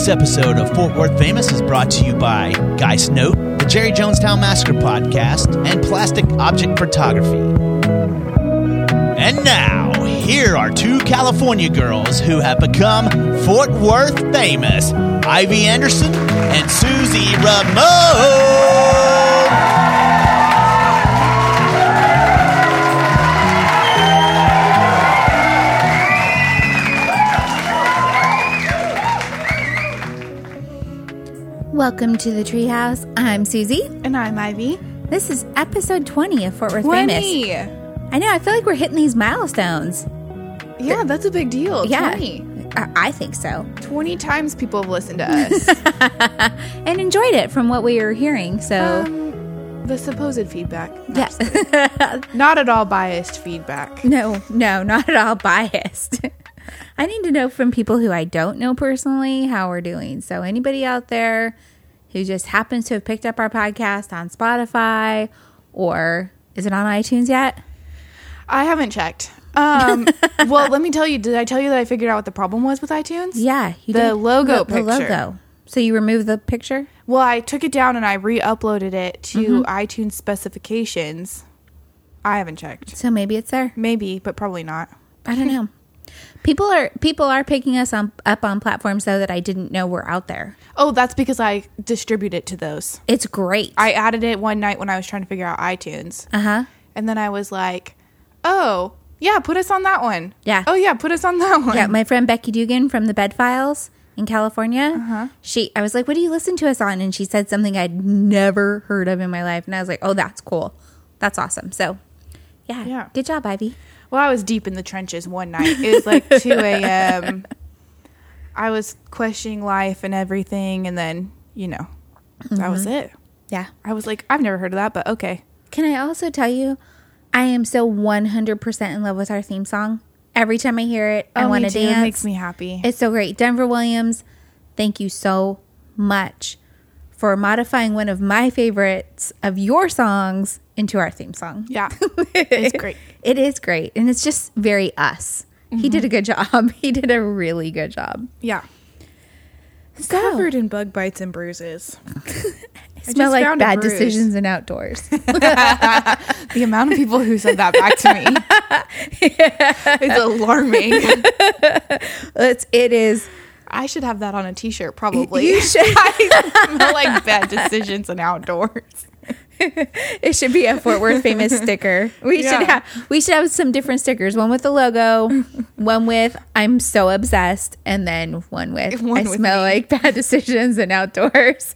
This episode of Fort Worth Famous is brought to you by Geist Note, the Jerry Jonestown Massacre podcast, and Plastic Object Photography. And now, here are two California girls who have become Fort Worth famous Ivy Anderson and Susie Ramone. Welcome to the Treehouse. I'm Susie. And I'm Ivy. This is episode 20 of Fort Worth Famous. 20. I know, I feel like we're hitting these milestones. Yeah, that's a big deal. Yeah. 20. I, I think so. 20 times people have listened to us. And enjoyed it from what we were hearing. So, um, the supposed feedback. yeah. Not at all biased feedback. no, no, not at all biased. I need to know from people who I don't know personally how we're doing. So, anybody out there who just happens to have picked up our podcast on Spotify or is it on iTunes yet? I haven't checked. Um, well, let me tell you, did I tell you that I figured out what the problem was with iTunes? Yeah, you The did. logo the, picture. The logo. So you removed the picture? Well, I took it down and I re uploaded it to Mm-hmm. iTunes specifications. I haven't checked. So maybe it's there. Maybe, but probably not. I don't know. People are people are picking us on, up on platforms though that I didn't know were out there. Oh, that's because I distribute it to those. It's great. I added it one night when I was trying to figure out iTunes. Uh huh. And then I was like, oh, yeah, put us on that one. Yeah. Oh, yeah, put us on that one. Yeah, my friend Becky Dugan from the Bed Files in California. Uh-huh. She, I was like, "What do you listen to us on?" And she said something I'd never heard of in my life, and I was like, "Oh, that's cool. That's awesome." So, yeah, Yeah. good job, Ivy. Well, I was deep in the trenches one night. It was like 2 a.m. I was questioning life and everything. And then, you know, that was Mm-hmm. it. Yeah. I was like, I've never heard of that, but okay. Can I also tell you, I am so one hundred percent in love with our theme song. Every time I hear it, I Oh, want to dance. It makes me happy. It's so great. Denver Williams, thank you so much for modifying one of my favorites of your songs into our theme song. yeah. It's great. It is great. And it's just very us. He did a Mm-hmm. good job. He did a really good job. Yeah. So, Covered in bug bites and bruises. I smell like bad decisions and outdoors. The amount of people who said that back to me is alarming. it's, it is. I should have that on a t-shirt probably. You should. I smell like bad decisions and outdoors. It should be a Fort Worth famous sticker. We should have we should have some different stickers. One with the logo, one with I'm so obsessed, and then one with One I with smell me. like bad decisions and outdoors.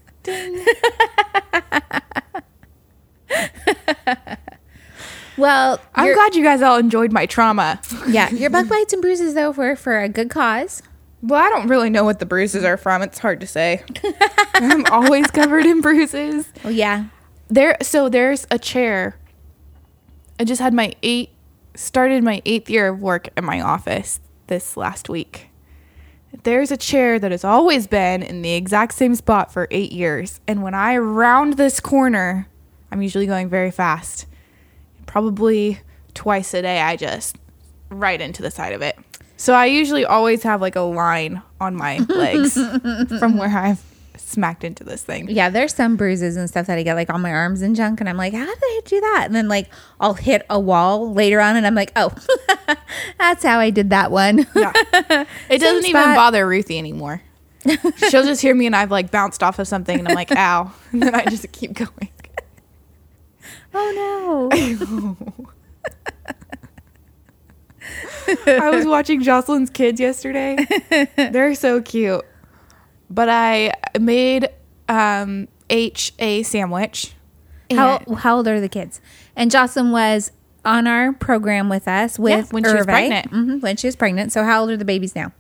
well, I'm glad you guys all enjoyed my trauma. yeah, your bug bites and bruises though were for a good cause. Well, I don't really know what the bruises are from. It's hard to say. I'm always covered in bruises. Well, yeah, There so there's a chair. I just had my eight started my eighth year of work at my office this last week. There's a chair that has always been in the exact same spot for eight years. And when I round this corner, I'm usually going very fast. Probably twice a day, I just right into the side of it. So I usually always have like a line on my legs from where I've smacked into this thing. yeah. There's some bruises and stuff that I get like on my arms and junk, and I'm like, how did I do that? And then like I'll hit a wall later on, and I'm like, oh, that's how I did that one. Yeah. It doesn't Same even bother Ruthie anymore. She'll just hear me and I've like bounced off of something and I'm like, ow. And then I just keep going. oh no. I was watching Jocelyn's kids yesterday. They're so cute. But I made um, H a sandwich. How how old are the kids? And Jocelyn was on our program with us with when she was Irve. pregnant. Mhm, when she was pregnant. So how old are the babies now?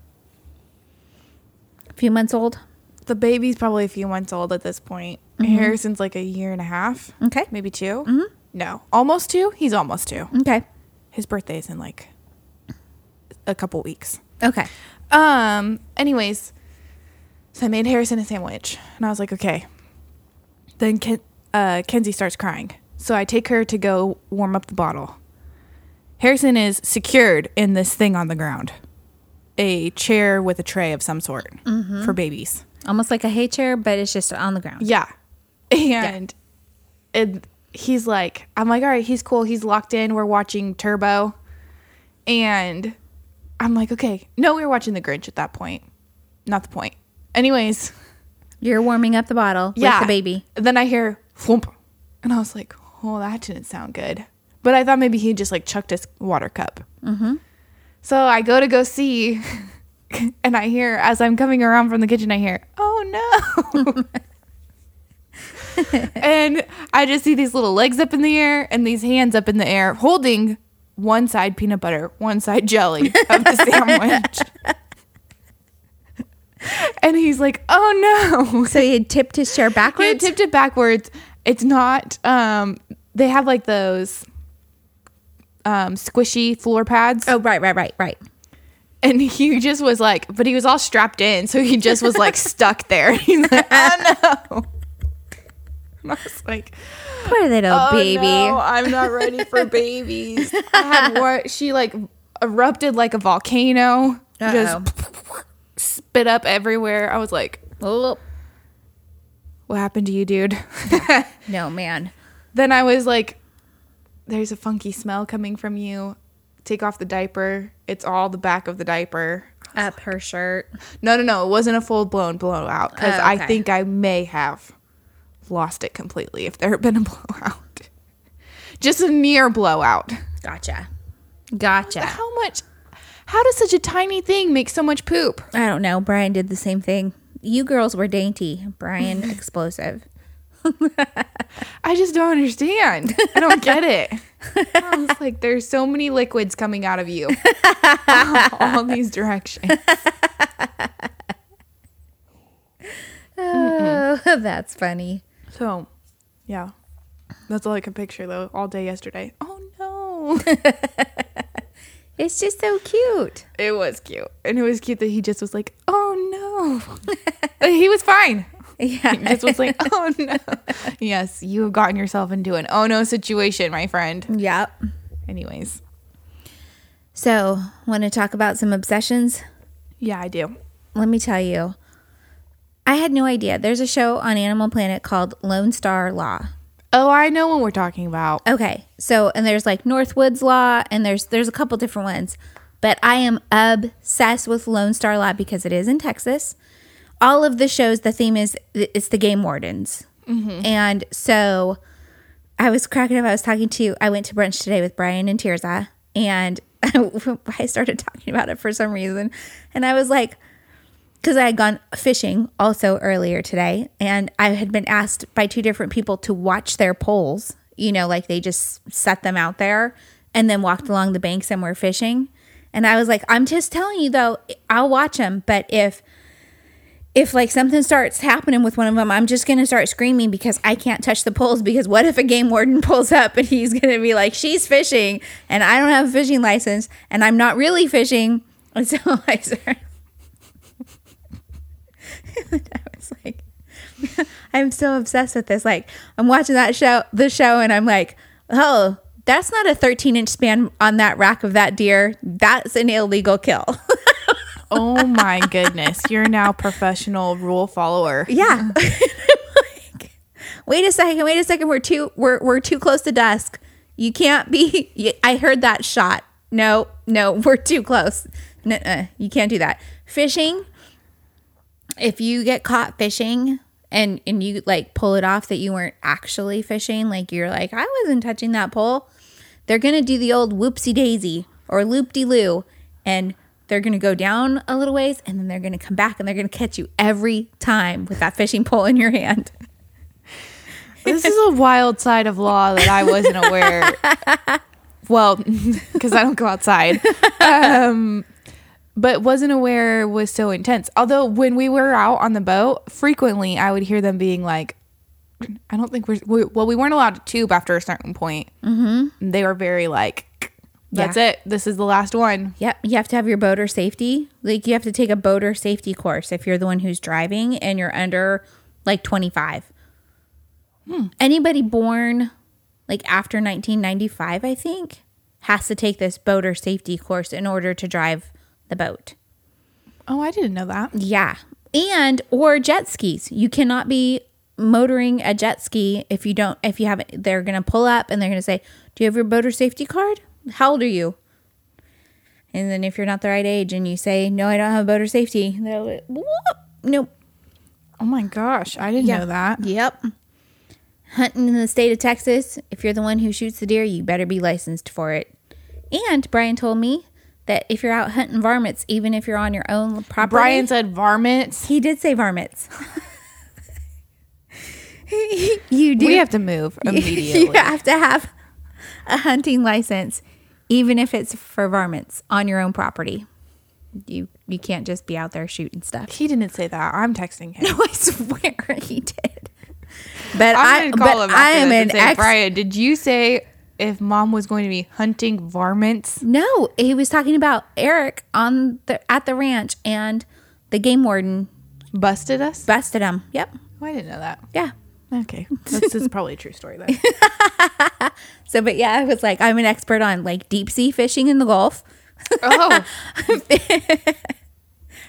A few months old. the baby's probably a few months old at this point. Harrison's like a year and a half. Okay. Maybe 2 No, almost two. He's almost two. Okay. His birthday's in like a couple weeks. Okay. Um. Anyways, so I made Harrison a sandwich, and I was like, okay. Then Ken, uh, Kenzie starts crying, so I take her to go warm up the bottle. Harrison is secured in this thing on the ground. a chair with a tray of some sort for babies. Almost like a hay chair, but it's just on the ground. Yeah. And it, he's like, I'm like, all right, he's cool. He's locked in. We're watching Turbo. And I'm like, okay. No, we were watching The Grinch at that point. Not the point. Anyways, You're warming up the bottle yeah. with the baby. Then I hear. And I was like, oh, that didn't sound good. But I thought maybe he just like chucked his water cup. Mm-hmm. So I go to go see. And I hear, as I'm coming around from the kitchen, I hear, oh no. and I just see these little legs up in the air and these hands up in the air holding one side peanut butter, one side jelly of the sandwich. And he's like, oh no. So he had tipped his chair He backwards. had tipped it backwards. It's not, um, they have like those um, squishy floor pads. oh, right, right, right, right. And he just was like, but he was all strapped in. So he just was like stuck there. He's like, oh no. And I was like, Poor little oh baby. no, I'm not ready for babies. I had what she like erupted like a volcano, Uh-oh. just spit up everywhere. I was like, Oh, what happened to you, dude? no, man. then I was like, there's a funky smell coming from you. Take off the diaper. It's all the back of the diaper. Up her shirt. No, no, no. It wasn't a full blown blowout because Oh, I think I may have lost it completely if there had been a blowout. Just a near blowout. Gotcha. Gotcha. How much? How does such a tiny thing make so much poop? I don't know. Brian did the same thing. You girls were dainty. Brian explosive. I just don't understand. I don't get it. Oh, I was like, there's so many liquids coming out of you, oh, all these directions. Oh, that's funny. So, yeah, that's all I can picture though. All day yesterday. Oh no. It's just so cute. It was cute. And it was cute that he just was like, oh no. he was fine. Yeah. He just was like, oh no. Yes, you have gotten yourself into an oh no situation, my friend. Yep. Anyways, So, want to talk about some obsessions? yeah, I do. Let me tell you. I had no idea. There's a show on Animal Planet called Lone Star Law. Oh, I know what we're talking about. Okay. So, and there's like Northwoods Law and there's there's a couple different ones. But I am obsessed with Lone Star Law because it is in Texas. All of the shows, the theme is it's the game wardens. Mm-hmm. And so I was cracking up. I was talking to, I went to brunch today with Brian and Tirza, and I started talking about it for some reason. And I was like, because I had gone fishing also earlier today, and I had been asked by two different people to watch their poles. You know, like they just set them out there and then walked along the banks and were fishing. And I was like, I'm just telling you though, I'll watch them, but if if like something starts happening with one of them, I'm just gonna start screaming because I can't touch the poles. Because what if a game warden pulls up and he's gonna be like, "She's fishing," and I don't have a fishing license, and I'm not really fishing, and so I started. And I was like, I'm so obsessed with this. Like, I'm watching that show, the show, and I'm like, oh, that's not a 13 inch span on that rack of that deer. That's an illegal kill. Oh my goodness. You're now professional rule follower. Yeah. Like, wait a second. Wait a second. We're too we're we're too close to dusk. You can't be. I heard that shot. No, no, we're too close. Nuh-uh, you can't do that. Fishing. If you get caught fishing and and you like pull it off that you weren't actually fishing, like you're like I wasn't touching that pole. They're gonna do the old whoopsie daisy or loop de loo, and they're gonna go down a little ways, and then they're gonna come back, and they're gonna catch you every time with that fishing pole in your hand. This is a wild side of law that I wasn't aware. well, because I don't go outside. Um, but wasn't aware was so intense. Although when we were out on the boat, frequently I would hear them being like, I don't think we're, we, well, we weren't allowed to tube after a certain point. Mm-hmm. They were very like, that's Yeah. it. This is the last one. Yep, you have to have your boater safety. Like you have to take a boater safety course if you're the one who's driving and you're under like 25. Anybody born like after 1995, I think, has to take this boater safety course in order to drive the boat. Oh, I didn't know that. Yeah. And or jet skis. You cannot be motoring a jet ski if you don't if you haven't they're going to pull up and they're going to say, "Do you have your boater safety card? How old are you?" And then if you're not the right age and you say, "No, I don't have a boater safety." They'll be, "Whoop." Nope. Oh my gosh, I didn't know that. Yep. Hunting in the state of Texas, if you're the one who shoots the deer, you better be licensed for it. And Brian told me that if you're out hunting varmints, even if you're on your own property, Brian said varmints. he did say varmints. you do. We have to move immediately. you have to have a hunting license, even if it's for varmints on your own property. You you can't just be out there shooting stuff. He didn't say that. I'm texting him. No, I swear he did. But I'm I, call but him I am an say, ex. Brian, did you say if mom was going to be hunting varmints? No, he was talking about Eric on the at the ranch, and the game warden Busted us? busted him. Yep. Oh, I didn't know that. Yeah. Okay. This is probably a true story then. So, but yeah, I was like, I'm an expert on like deep sea fishing in the Gulf, oh,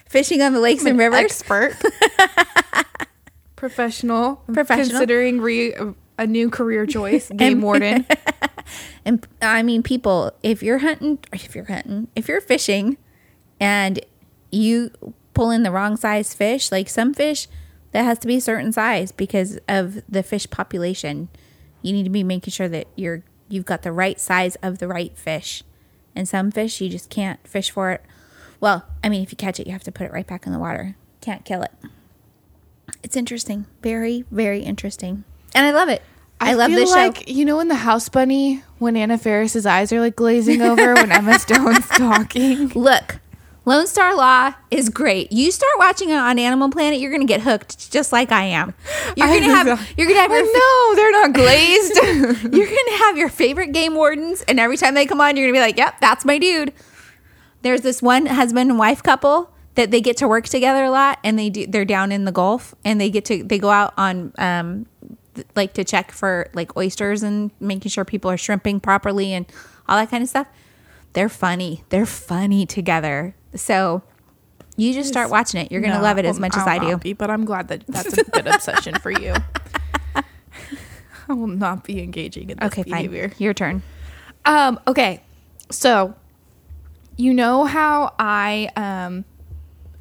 fishing on the lakes and rivers. expert. Professional. Professional. Considering re- a new career choice, game warden. And I mean, people, if you're hunting, if you're hunting, if you're fishing and you pull in the wrong size fish, like some fish that has to be a certain size because of the fish population, you need to be making sure that you're you've got the right size of the right fish. And some fish you just can't fish for it. Well, I mean, if you catch it, you have to put it right back in the water. Can't kill it. It's interesting. Very, very interesting. And I love it. I, love feel this show. like, You know, in the House Bunny, when Anna Faris's eyes are like glazing over when Emma Stone's talking. Look, Lone Star Law is great. You start watching it on Animal Planet, you're gonna get hooked, just like I am. You're gonna have you're gonna have your no, they're not glazed. you're gonna have your favorite game wardens, and every time they come on, you're gonna be like, "Yep, that's my dude." There's this one husband and wife couple that they get to work together a lot, and they do. They're down in the Gulf, and they get to they go out on um th- like to check for like oysters and making sure people are shrimping properly and all that kind of stuff. They're funny. They're funny together. So you just start watching it. You're gonna No, love it as much as I'll I do. be, but I'm glad that that's a good obsession for you. I will not be engaging in this Okay, behavior. fine. Your turn. Um, okay. So, you know how I um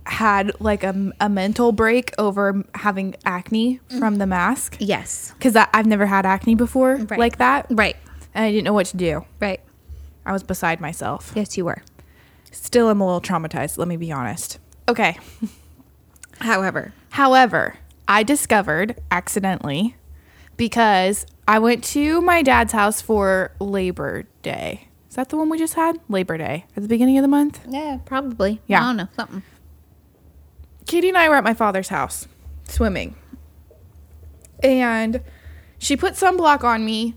had like a, a mental break over having acne mm-hmm. from the mask? Yes. Because I've never had acne before Right. like that. Right. And I didn't know what to do. Right. I was beside myself. Yes, you were. Still I'm a little traumatized, let me be honest. Okay. However, However, I discovered accidentally because I went to my dad's house for Labor Day. Is that the one we just had? Labor Day at the beginning of the month? yeah, probably. Yeah. I don't know something. Katie and I were at my father's house swimming. And she put sunblock on me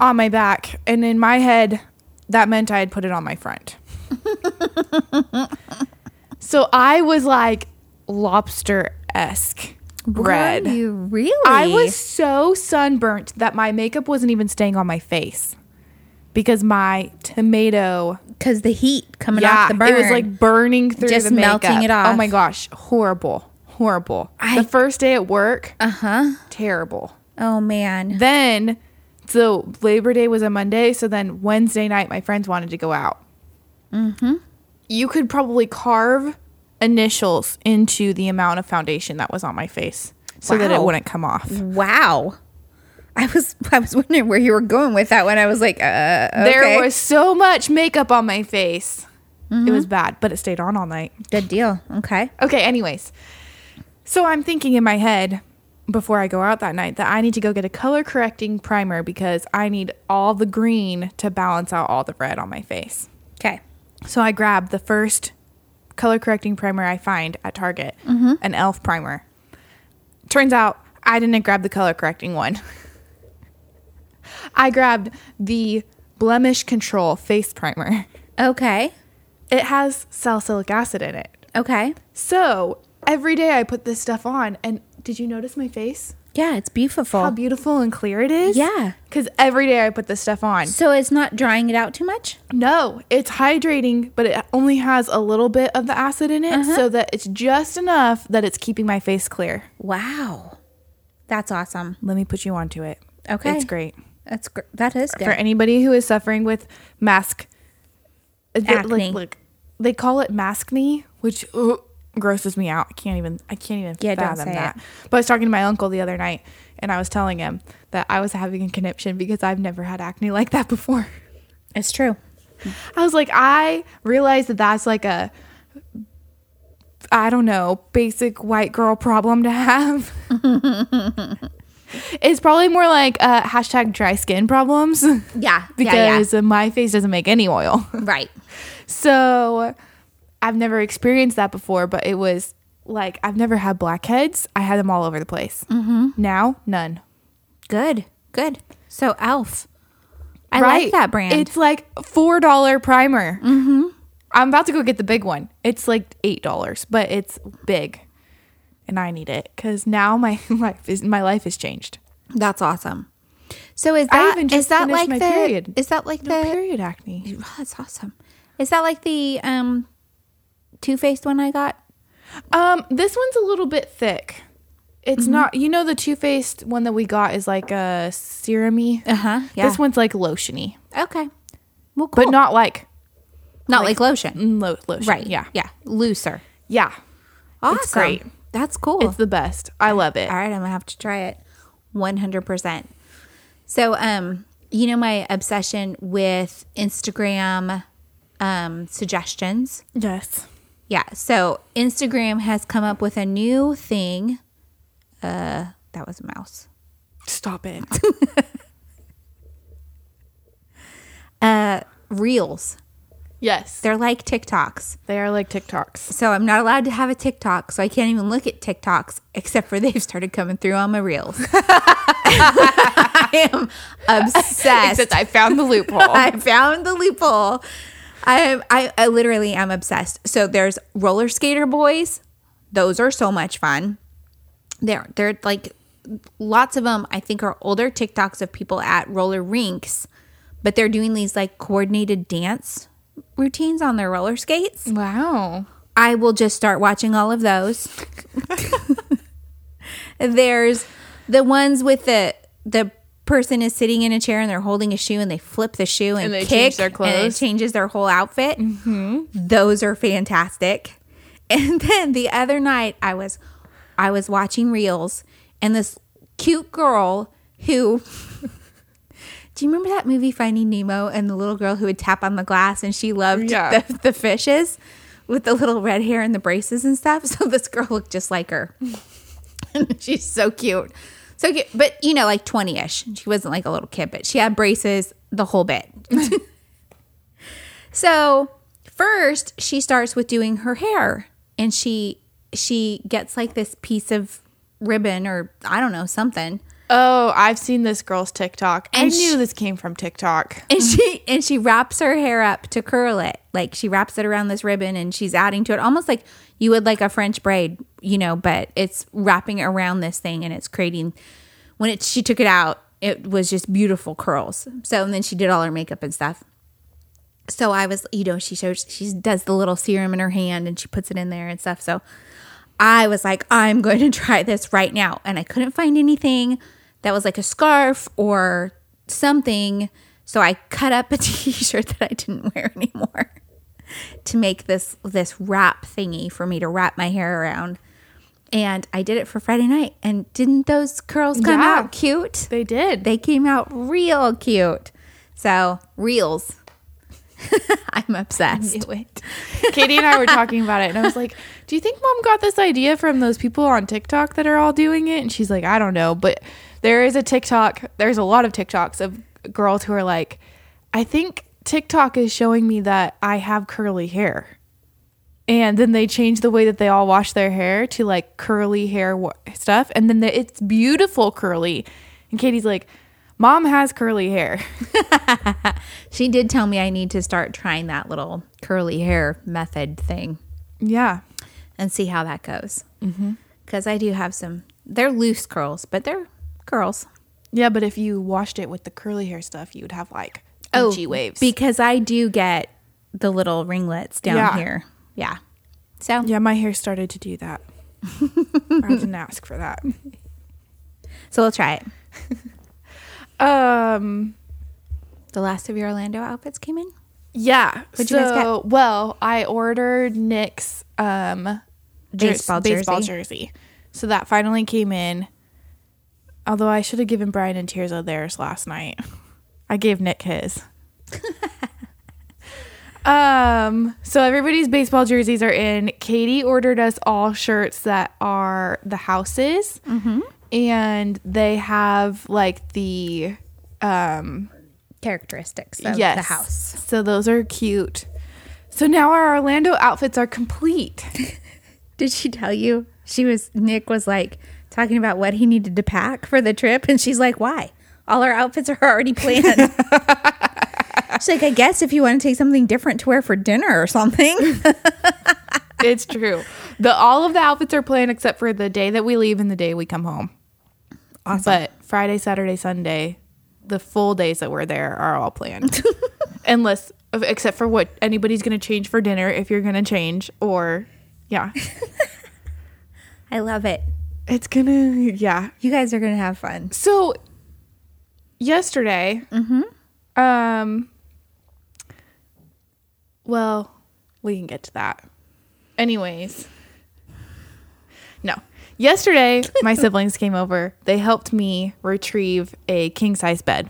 on my back. And in my head, that meant I had put it on my front. so I was like lobster esque red. Were you really? I was so sunburnt that my makeup wasn't even staying on my face because my tomato because the heat coming yeah, off the burn. It was like burning through Just the makeup. melting it off. Oh my gosh, horrible, horrible. I- the first day at work, uh huh. terrible. Oh man. Then, so Labor Day was a Monday, so then Wednesday night, my friends wanted to go out. Mm-hmm. You could probably carve initials into the amount of foundation that was on my face, so that it wouldn't come off. Wow. I was I was wondering where you were going with that when I was like, uh, okay. There was so much makeup on my face. It was bad, but it stayed on all night. good deal. Okay. Okay, anyways. So I'm thinking in my head before I go out that night that I need to go get a color correcting primer because I need all the green to balance out all the red on my face. Okay. So I grab the first color correcting primer I find at Target, an e.l.f. primer. Turns out I didn't grab the color correcting one. I grabbed the blemish control face primer. Okay. It has salicylic acid in it. Okay. So every day I put this stuff on, and did you notice my face? Yeah, it's beautiful. how beautiful and clear it is? Yeah. Because every day I put this stuff on. So it's not drying it out too much? No, it's hydrating, but it only has a little bit of the acid in it uh-huh. so that it's just enough that it's keeping my face clear. Wow. That's awesome. Let me put you onto it. Okay. It's great. That's gr- that is good. For anybody who is suffering with mask uh, Acne. Like, look, they call it mask maskne, which uh, grosses me out. I can't even I can't even Yeah, don't fathom say that. But I was talking to my uncle the other night and I was telling him that I was having a conniption because I've never had acne like that before. It's true. I was like, I realized that that's like a, I don't know, basic white girl problem to have. it's probably more like uh, hashtag dry skin problems Yeah. because uh, my face doesn't make any oil. yeah, yeah. Right. So I've never experienced that before, but it was like I've never had blackheads. I had them all over the place. Mm-hmm. Now, none. Good. Good. So Elf. I like that brand. It's like four dollar primer. Mm-hmm. I'm about to go get the big one. It's like eight dollars, but it's big, and I need it because now my life is my life has changed. That's awesome. So is that even is that like my the period. is that like No the period acne. Oh, that's awesome. Is that like the um Too Faced one I got? Um, this one's a little bit thick. Mm-hmm. It's not. You know, the Too Faced one that we got is like a serumy. Uh huh. Yeah. This one's like lotiony, okay. Well, cool. but not like not like, lotion. mm, lo- lotion. Right. Yeah. Yeah. Looser. Yeah. Awesome. It's great. That's cool. It's the best. I love it. All right, I'm gonna have to try it. One hundred percent. So, um, you know my obsession with Instagram um suggestions. Yes. Yeah. So Instagram has come up with a new thing. Uh, that was a mouse. Stop it. Uh, reels. Yes. They're like TikToks. They are like TikToks. So I'm not allowed to have a TikTok, so I can't even look at TikToks except for they've started coming through on my reels. I am obsessed. Except I found the loophole. I found the loophole. I I, I literally am obsessed. So there's roller skater boys. Those are so much fun. They're they're like lots of them I think are older TikToks of people at roller rinks, but they're doing these like coordinated dance routines on their roller skates. wow. I will just start watching all of those. There's the ones with the the person is sitting in a chair and they're holding a shoe and they flip the shoe and, And they kick change their and it clothes. changes their whole outfit. Mm-hmm. Those are fantastic. And then the other night I was I was watching reels and this cute girl who Do you remember that movie Finding Nemo and the little girl who would tap on the glass and she loved Yeah. the, the fishes with the little red hair and the braces and stuff? So this girl looked just like her. she's so cute. So cute. But, you know, like 20 ish. She wasn't like a little kid, but she had braces the whole bit. so first she starts with doing her hair and she she gets like this piece of ribbon or I don't know, something. Oh, I've seen this girl's TikTok. I And knew this came from TikTok. and she and she wraps her hair up to curl it like she wraps it around this ribbon and she's adding to it almost like you would like a french braid you know but it's wrapping around this thing and it's creating when it she took it out it was just beautiful curls so and then she did all her makeup and stuff so i was you know she shows she does the little serum in her hand and she puts it in there and stuff so I was like, I'm going to try this right now. And I couldn't find anything that was like a scarf or something. So I cut up a t-shirt that I didn't wear anymore to make this this wrap thingy for me to wrap my hair around. And I did it for Friday night. And didn't those curls come Yeah. out cute? They did. They came out real cute. So, reels. I'm obsessed. Katie and I were talking about it, and I was like, "Do you think mom got this idea from those people on TikTok that are all doing it?" And she's like, "I don't know, but there is a TikTok. There's a lot of TikToks of girls who are like, I think TikTok is showing me that I have curly hair." And then they change the way that they all wash their hair to like curly hair wa- stuff, and then the, it's beautiful curly. And Katie's like, "Mom has curly hair." She did tell me I need to start trying that little curly hair method thing yeah, and see how that goes. Mm-hmm. Because I do have some They're loose curls, but they're curls. Yeah, but if you washed it with the curly hair stuff, you would have like Oh, G waves. Because I do get the little ringlets down Yeah. here. Yeah. So yeah, my hair started to do that. I didn't ask for that. so we'll try it. Um. The last of your Orlando outfits came in. Yeah. What'd so, you guys get? well, I ordered Nick's um Baseball baseball jersey. jersey. So that finally came in. Although I should have given Brian and Tirza theirs last night. I gave Nick his. um, so everybody's baseball jerseys are in. Katie ordered us all shirts that are the houses. And they have like the um Characteristics of yes. the house. So those are cute. So now our Orlando outfits are complete. Did she tell you? She was Nick was like talking about what he needed to pack for the trip, and she's like, "Why? All our outfits are already planned." she's like, "I guess if you want to take something different to wear for dinner or something." it's true. The all of the outfits are planned except for the day that we leave and the day we come home. Awesome. But Friday, Saturday, Sunday, the full days that we're there are all planned. Unless except for what anybody's going to change for dinner if you're going to change or yeah. I love it. It's to yeah. You guys are gonna have fun. So yesterday, mm-hmm. um, well, we can get to that. Anyways, no. Yesterday, my siblings came over. They helped me retrieve a king size bed,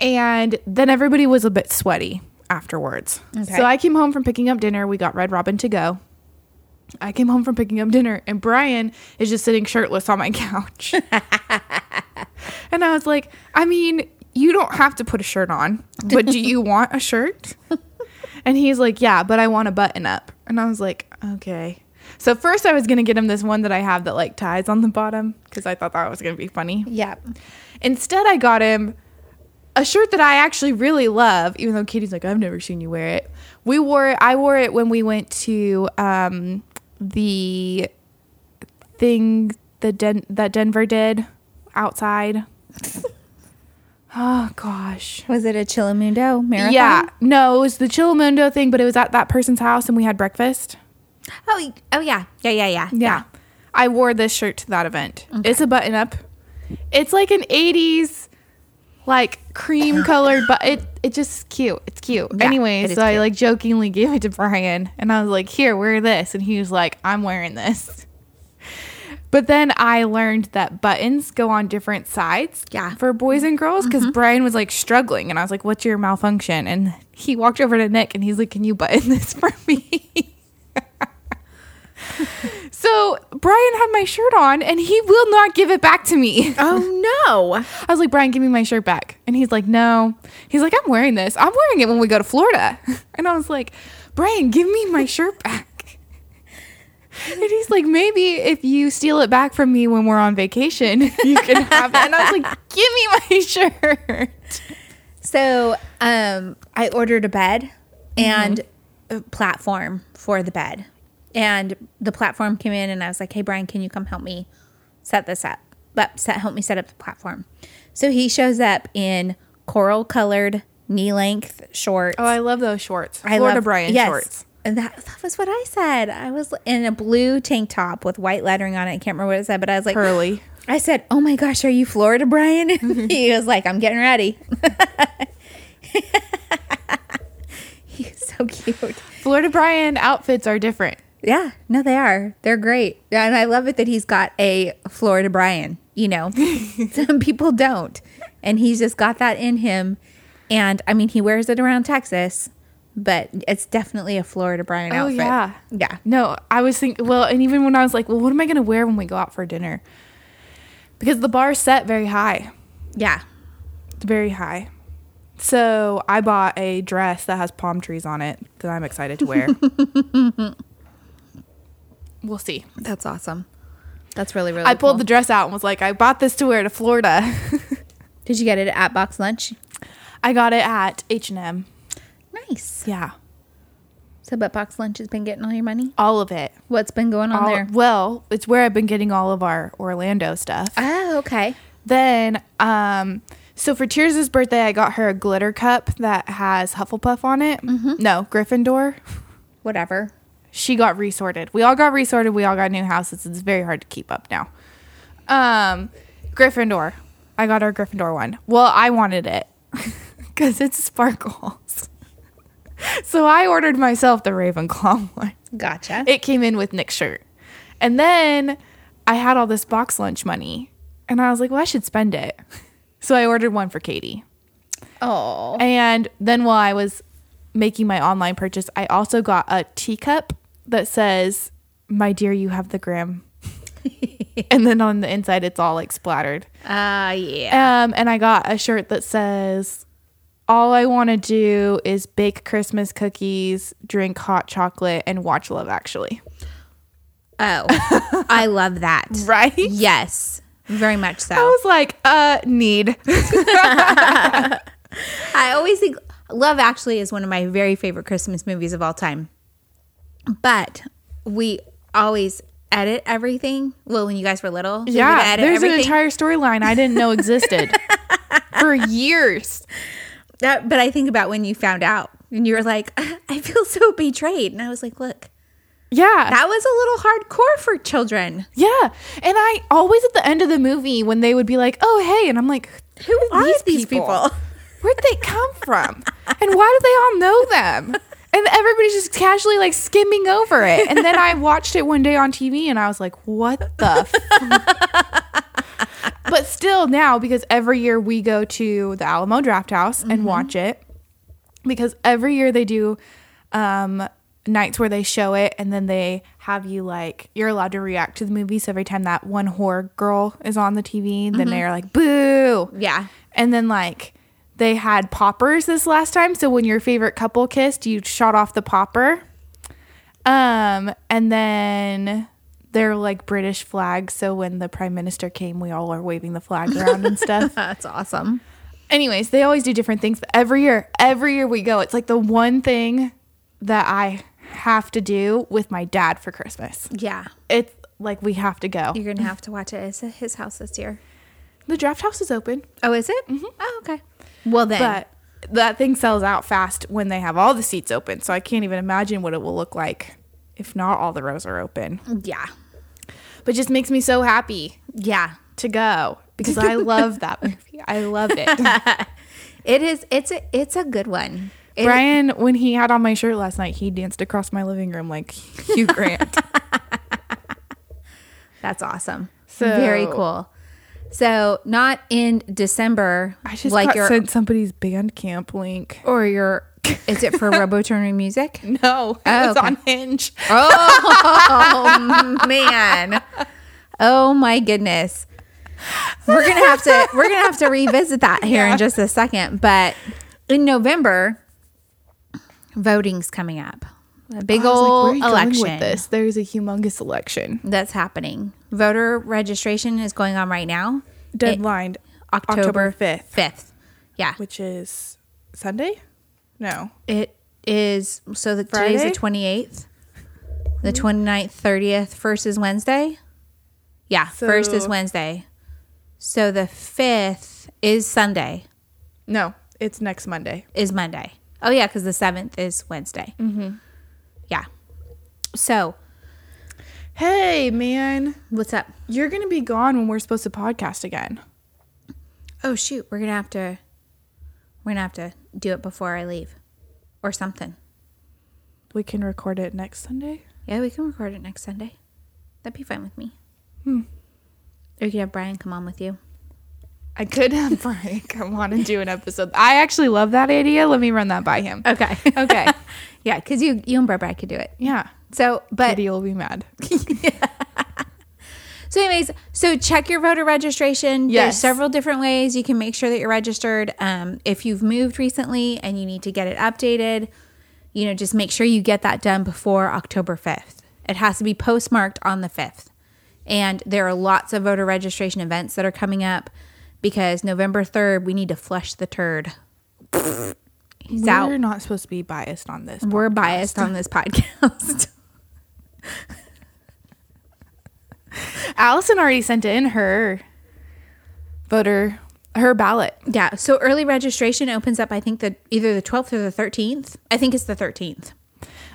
and then everybody was a bit sweaty afterwards. Okay. So I came home from picking up dinner. We got Red Robin to go. I came home from picking up dinner, and Brian is just sitting shirtless on my couch. And I was like, I mean, you don't have to put a shirt on, but do you want a shirt? And he's like, Yeah, but I want a button up. And I was like, Okay. So first I was gonna get him this one that I have that like ties on the bottom because I thought that was gonna be funny. Yeah. Instead, I got him a shirt that I actually really love, even though Katie's like, I've never seen you wear it. We wore it, I wore it when we went to um, the thing that, Den- that Denver did outside. oh, gosh. Was it a Chillamundo marathon? Yeah. No, it was the Chillamundo thing, but it was at that person's house and we had breakfast. Oh, oh yeah. Yeah, yeah, yeah. Yeah. I wore this shirt to that event. It's a button up. It's like an 80s like cream colored but it it just cute. It's cute. Yeah, is so I cute. like jokingly gave it to Brian and I was like, "Here, wear this." And he was like, "I'm wearing this." But then I learned that buttons go on different sides Yeah. Mm-hmm. for boys and girls because Brian was like struggling and I was like, What's your malfunction? And he walked over to Nick and he's like, Can you button this for me? so Brian had my shirt on and he will not give it back to me. Oh no. I was like, Brian, give me my shirt back. And he's like, No. He's like, I'm wearing this. I'm wearing it when we go to Florida. And I was like, Brian, give me my shirt back. And he's like, maybe if you steal it back from me when we're on vacation, you can have it. And I was like, give me my shirt. So, um, I ordered a bed and a platform for the bed. And the platform came in and I was like, "Hey Brian, can you come help me set this up?" But set help me set up the platform. So he shows up in coral colored knee length shorts. Oh, I love those shorts. I Florida love- Brian yes. shorts. And that, that was what I said. I was in a blue tank top with white lettering on it. I can't remember what it said, but I was like, Curly. I said, "Oh my gosh, are you Florida, Brian?" Mm-hmm. he was like, "I'm getting ready." He's so cute. Florida Brian outfits are different. Yeah, no, they are. They're great, and I love it that he's got a Florida Brian. You know, some people don't, and he's just got that in him. And I mean, he wears it around Texas, but it's definitely a Florida Brian Oh, outfit. yeah. yeah. No, I was thinking, well, and even when I was like, well, what am I going to wear when we go out for dinner? Because the bar's set very high. Yeah. It's very high. So I bought a dress that has palm trees on it that I'm excited to wear. we'll see. That's awesome. That's really really. I pulled cool. the dress out and was like, I bought this to wear to Florida. Did you get it at Box Lunch? I got it at H&M. Nice. Yeah. So So, but Box Lunch has been getting all your money. All of it. What's been going on All- there? well, it's where I've been getting all of our Orlando stuff. Oh, okay. Then, um, so for Tears' birthday, I got her a glitter cup that has Hufflepuff on it. Mm-hmm. No, Gryffindor. Whatever. She got resorted. We all got resorted. We all got new houses. It's very hard to keep up now. Um, Gryffindor. I got our Gryffindor one. Well, I wanted it because it sparkles. so I ordered myself the Ravenclaw one. Gotcha. It came in with Nick's shirt. And then I had all this box lunch money. And I was like, well, I should spend it. So I ordered one for Katie. oh. And then while I was making my online purchase, I also got a teacup that says, My dear, you have the Grim. and then on the inside, it's all like splattered. Uh, yeah. Um, and I got a shirt that says, All I want to do is bake Christmas cookies, drink hot chocolate, and watch Love Actually. Oh, I love that. Right? Yes, very much so. I was like, uh, need. I always think Love Actually is one of my very favorite Christmas movies of all time. But we always edit everything. Well, when you guys were little, we yeah, there's an entire storyline I didn't know existed for years. That- but I think about when you found out and you were like, I feel so betrayed. And I was like, look, Yeah. that was a little hardcore for children. Yeah. And I always at the end of the movie when they would be like, "Oh, hey." And I'm like, Who are these people? Where'd they come from? and why do they all know them? And everybody's just casually like skimming over it. And then I watched it one day on TV and I was like, "What the f-? But still now because every year we go to the Alamo Drafthouse and watch it because every year they do um nights where they show it and then they have you like you're allowed to react to the movie so every time that one horror girl is on the tv then they're like boo Yeah. and then like they had poppers this last time so when your favorite couple kissed you shot off the popper um and then they're like british flags so when the prime minister came we all are waving the flag around and stuff That's awesome. anyways, they always do different things. But every year, every year we go, it's like the one thing that I have to do with my dad for Christmas. Yeah. It's like we have to go. You're going to have to watch it. It's at his house this year. The draft house is open, Oh, is it? Oh, okay. Well, then. but that thing sells out fast when they have all the seats open. So I can't even imagine what it will look like if not all the rows are open. yeah. But just makes me so happy Yeah. to go because I love that movie. I love it. It is. It's a. It's a good one. It- Brian, when he had on my shirt last night, he danced across my living room like Hugh Grant. That's awesome. So- very cool. So not in December, I just like got your sent somebody's Bandcamp link. or your. Is it for RoboTurner Music? No, it Oh, was okay. on Hinge. Oh man! Oh my goodness! We're gonna have to we're gonna have to revisit that here Yeah. in just a second. But in November, voting's coming up. A big like, old going election with this. There's a humongous election that's happening. Voter registration is going on right now. deadline, October, October fifth, Fifth. Yeah. which is Sunday. No, It is so the today's the 28th. The 29th, 30th, first is Wednesday. Yeah, first is Wednesday. So the 5th is Sunday, no, it's next Monday. is Monday. Oh yeah, cuz the 7th is Wednesday. Mhm. So, Hey, man, what's up? you're gonna be gone when we're supposed to podcast again. Oh shoot, we're going to have to we're going to have to do it before I leave or something. We can record it next Sunday. Yeah, we can record it next Sunday. That'd be fine with me. Hmm. Or you could have Brian come on with you. I could have Brian come on and do an episode. I actually love that idea. Let me run that by him. Okay. Okay. yeah, because you you and Brad could do it. Yeah. So, but Kitty will be mad. so, anyways, so check your voter registration. There's several different ways you can make sure that you're registered. Um, if you've moved recently and you need to get it updated, you know, just make sure you get that done before October 5th. It has to be postmarked on the 5th. And there are lots of voter registration events that are coming up because November 3rd, we need to flush the turd. He's We're out. not supposed to be biased on this. We're biased on this podcast. Allison already sent in her voter her ballot. yeah. So early registration opens up. I think the either the twelfth or the thirteenth. I think it's the thirteenth.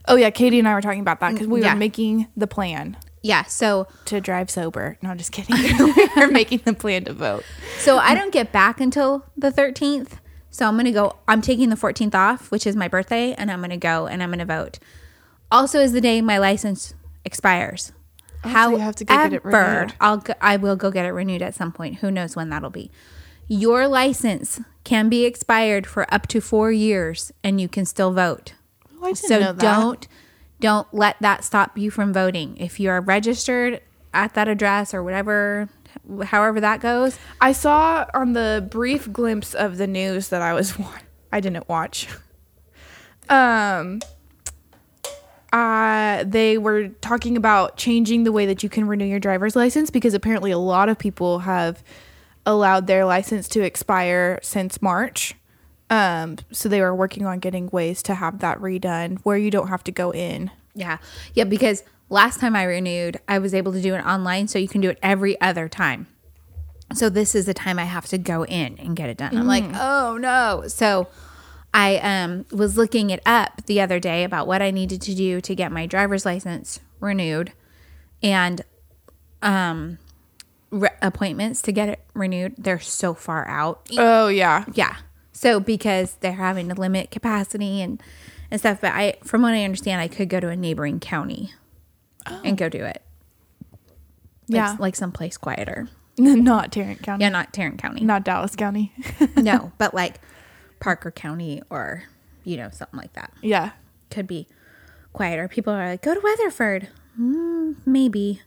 Oh yeah, Katie and I were talking about that because we Yeah. were making the plan Yeah. So to drive sober. No, just kidding. We're making the plan to vote. so I don't get back until the thirteenth. So I'm gonna go. I'm taking the fourteenth off, which is my birthday, and I'm gonna go and I'm gonna vote. Also, is the day my license expires. Oh, so you have to get it renewed. I'll go, I will go get it renewed at some point. Who knows when that'll be. Your license can be expired for up to four years, and you can still vote. Oh, I didn't so know that. don't don't let that stop you from voting. If you are registered at that address or whatever, however that goes, I saw on the brief glimpse of the news that I was I didn't watch. Um uh they were talking about changing the way that you can renew your driver's license because apparently a lot of people have allowed their license to expire since March. Um so they were working on getting ways to have that redone where you don't have to go in. Yeah. Yeah, because last time I renewed, I was able to do it online, so you can do it every other time. So this is the time I have to go in and get it done. I'm like, oh no. So I um was looking it up the other day about what I needed to do to get my driver's license renewed and um re- appointments to get it renewed, they're so far out. Oh yeah. Yeah. So because they're having to limit capacity and and stuff, but I from what I understand, I could go to a neighboring county and go do it. Like, Yeah. like someplace quieter. Not Tarrant County. Yeah, not Tarrant County. Not Dallas County. no, but like Parker County or you know something like that yeah. could be quieter. People are like, go to Weatherford. Mm, maybe.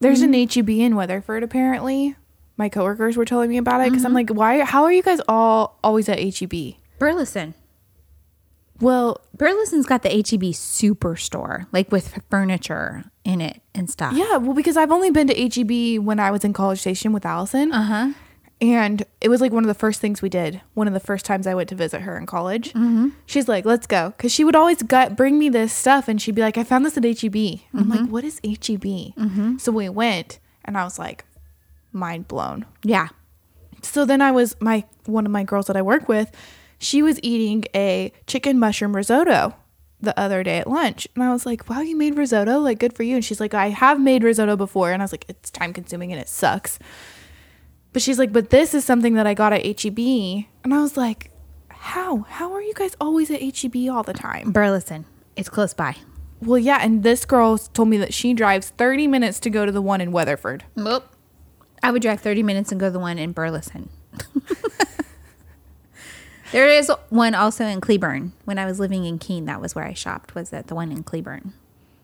There's an HEB in Weatherford apparently. My coworkers were telling me about it because I'm like, why? How are you guys all always at HEB? Burleson. Well, Burleson's got the HEB superstore, like with furniture in it and stuff. yeah, well, because I've only been to HEB when I was in College Station with Allison. Uh huh. And it was like one of the first things we did. One of the first times I went to visit her in college. Mm-hmm. She's like, "Let's go," because she would always gut bring me this stuff, and she'd be like, "I found this at HEB." And I'm like, "What is HEB?" Mm-hmm. So we went, and I was like, mind blown. Yeah. So then I was my one of my girls that I work with, she was eating a chicken mushroom risotto the other day at lunch. And I was like, "Wow, you made risotto? Like good for you." And she's like, "I have made risotto before." And I was like, "It's time consuming and it sucks." But she's like, "But this is something that I got at HEB." And I was like, "How? How are you guys always at HEB all the time?" Burleson. It's close by. Well, yeah, and this girl told me that she drives 30 minutes to go to the one in Weatherford. Nope. I would drive 30 minutes and go to the one in Burleson. there is one also in Cleburne. When I was living in Keene, that was where I shopped, was at the one in Cleburne.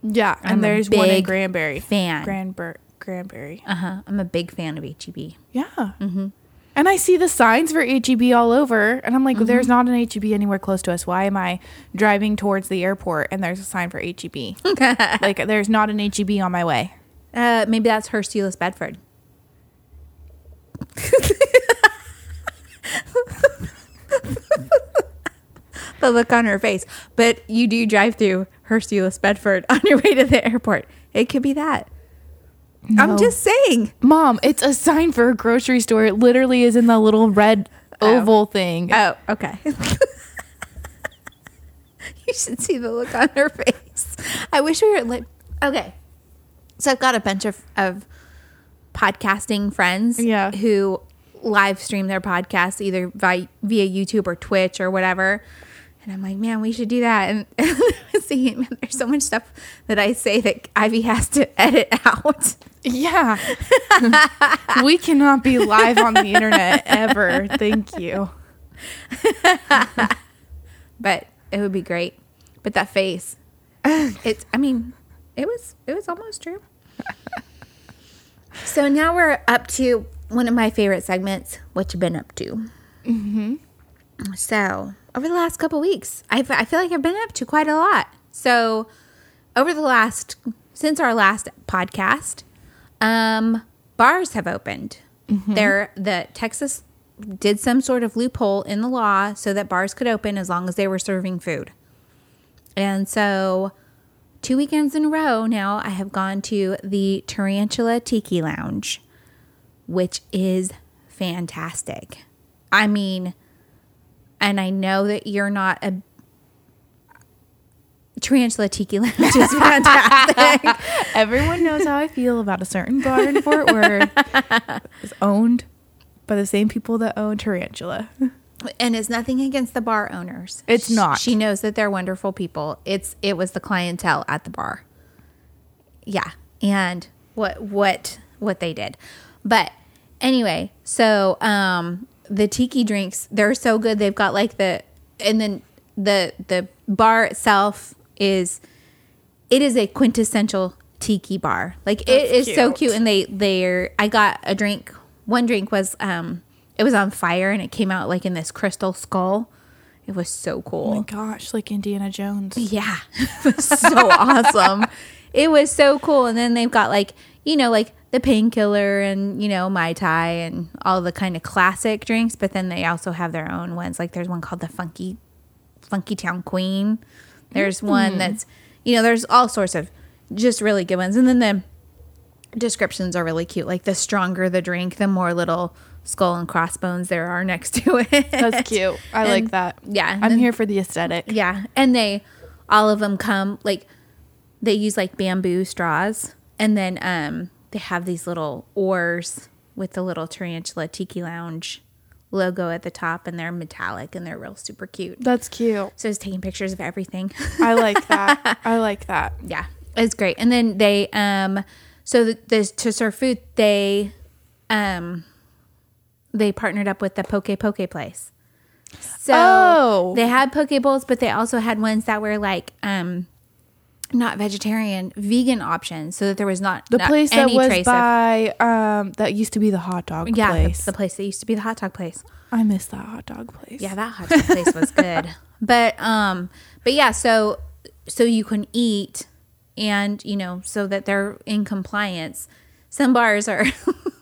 Yeah, I'm and there's one in Granbury. fan. Granbury. Granbury. Uh huh. I'm a big fan of HEB. Yeah. Mm-hmm. And I see the signs for HEB all over, and I'm like, there's not an HEB anywhere close to us. Why am I driving towards the airport and there's a sign for HEB? like, there's not an HEB on my way. Uh, maybe that's Hurst Euless Bedford. the look on her face. But you do drive through Hurst Euless Bedford on your way to the airport. It could be that. I'm just saying. Mom, it's a sign for a grocery store. It literally is in the little red Oh. oval thing. Oh, okay. you should see the look on her face. I wish we were like okay. So I've got a bunch of, of podcasting friends Yeah. who live stream their podcasts either via, via YouTube or Twitch or whatever. And I'm like, man, we should do that. And was thinking, man, there's so much stuff that I say that Ivy has to edit out. Yeah. we cannot be live on the internet ever. Thank you. but it would be great. But that face, it's. I mean, it was. It was almost true. so now we're up to one of my favorite segments. What you been up to? Mm-hmm. So over the last couple weeks, I feel like I've been up to quite a lot. So over the last since our last podcast, um, bars have opened. They're the Texas did some sort of loophole in the law so that bars could open as long as they were serving food. And so, two weekends in a row now, I have gone to the Tarantula Tiki Lounge, which is fantastic. I mean, and I know that you're not a Tarantula Tiki Lounge is fantastic. Everyone knows how I feel about a certain bar in Fort Worth. It's owned by the same people that own Tarantula. and it's nothing against the bar owners. It's not. She knows that they're wonderful people. It's it was the clientele at the bar. Yeah, and what what what they did, but anyway, so um the tiki drinks they're so good. They've got like the and then the the bar itself is it is a quintessential tiki bar. Like it That's is so cute. cute and they they're I got a drink. One drink was um it was on fire and it came out like in this crystal skull. It was so cool. Oh my gosh, like Indiana Jones. Yeah. It was so awesome. It was so cool. And then they've got like, you know, like the painkiller and, you know, Mai Tai and all the kind of classic drinks, but then they also have their own ones. Like there's one called the Funky Funky Town Queen. There's one that's you know, there's all sorts of just really good ones. And then the descriptions are really cute. Like the stronger the drink, the more little skull and crossbones there are next to it. That's cute. I like that. yeah, I'm then- here for the aesthetic. Yeah, and they all of them come like they use like bamboo straws, and then um they have these little oars with the little tarantula tiki lounge logo at the top, and they're metallic and they're real super cute. That's cute. So I was taking pictures of everything. I like that. I like that. yeah, it's great. And then they um so the, the to serve food they um they partnered up with the Poke Poke place. So Oh. they had poke bowls, but they also had ones that were like um not vegetarian, vegan options, so that there was not The not place that was trace by um that used to be the hot dog yeah place. the place that used to be the hot dog place. I miss that hot dog place. Yeah, that hot dog place was good. But um but yeah, so so you can eat and you know, so that they're in compliance. Some bars are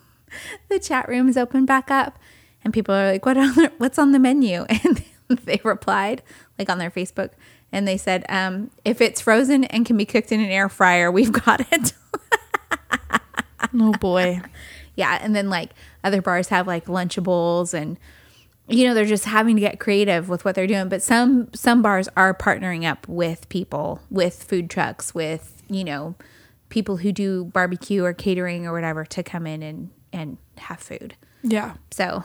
the chat room's open back up and people are like, What on the, what's on the menu? And they replied, like on their Facebook, and they said, um, if it's frozen and can be cooked in an air fryer, we've got it. Oh boy. Yeah, and then like other bars have like Lunchables and you know they're just having to get creative with what they're doing. But some some bars are partnering up with people, with food trucks, with you know people who do barbecue or catering or whatever to come in and and have food. Yeah. So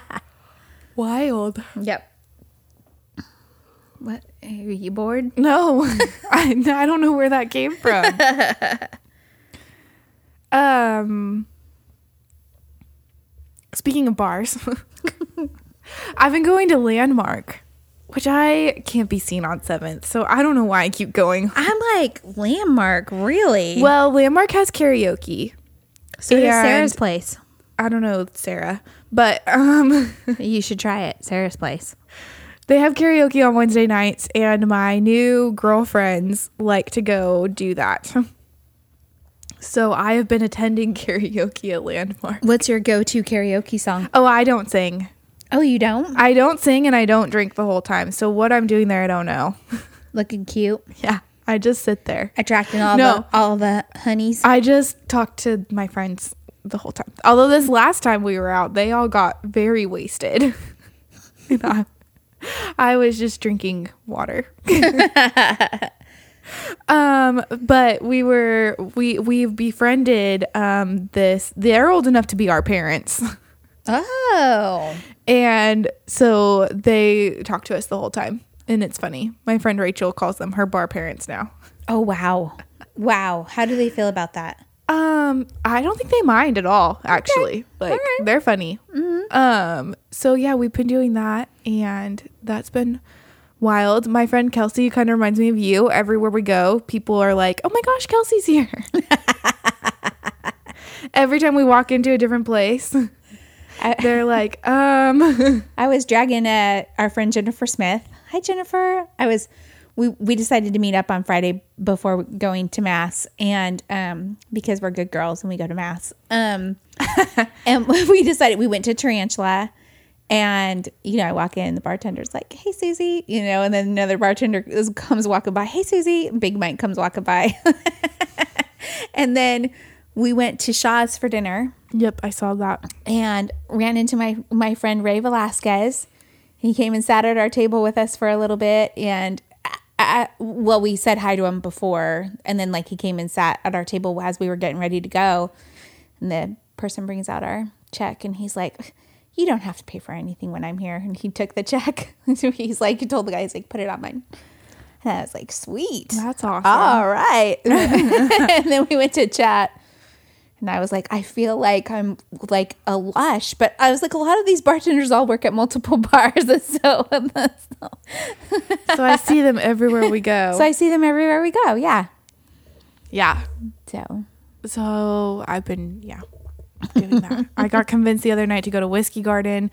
Wild. yep. What are you bored? No, I, I don't know where that came from. um, speaking of bars, I've been going to Landmark, which I can't be seen on Seventh, so I don't know why I keep going. I'm like landmark, really. Well, Landmark has karaoke. so and- Sarah's place. I don't know Sarah, but um, You should try it, Sarah's place. They have karaoke on Wednesday nights, and my new girlfriends like to go do that. So I have been attending karaoke at Landmark. What's your go-to karaoke song? Oh, I don't sing. Oh, you don't? I don't sing and I don't drink the whole time. So what I'm doing there, I don't know. Looking cute, yeah, I just sit there. attracting all No. the all the honeys. I just talk to my friends the whole time. Although this last time we were out, they all got very wasted. And I, I was just drinking water. um, but we were we we've befriended um this they're old enough to be our parents. oh, And so they talk to us the whole time. And it's funny. My friend Rachel calls them her bar parents now. oh wow, wow. How do they feel about that? Um, I don't think they mind at all, actually. Like All right. they're funny. Um, so yeah, we've been doing that and that's been wild. My friend Kelsey kind of reminds me of you. Everywhere we go, people are like, "Oh my gosh, Kelsey's here." Every time we walk into a different place, they're like, "Um, I was dragging uh, our friend Jennifer Smith. Hi, Jennifer. I was we we decided to meet up on Friday before going to mass, and um, because we're good girls and we go to mass, um, and we decided we went to Tarantula. And you know, I walk in, the bartender's like, "Hey, Susie," you know, and then another bartender comes walking by, "Hey, Susie." Big Mike comes walking by, and then we went to Shaw's for dinner Yep, I saw that. and ran into my my friend Ray Velasquez. He came and sat at our table with us for a little bit, and I, well, we said hi to him before, and then like he came and sat at our table as we were getting ready to go, and the person brings out our check, and he's like. You don't have to pay for anything when I'm here. And he took the check. so he's like, he told the guy, he's like, put it on mine. And I was like, sweet. That's awesome. All right. and then we went to chat. And I was like, I feel like I'm like a lush, but I was like, a lot of these bartenders all work at multiple bars, and so so, So I see them everywhere we go. so I see them everywhere we go. Yeah. yeah. So So I've been yeah doing that. I got convinced the other night to go to Whiskey Garden.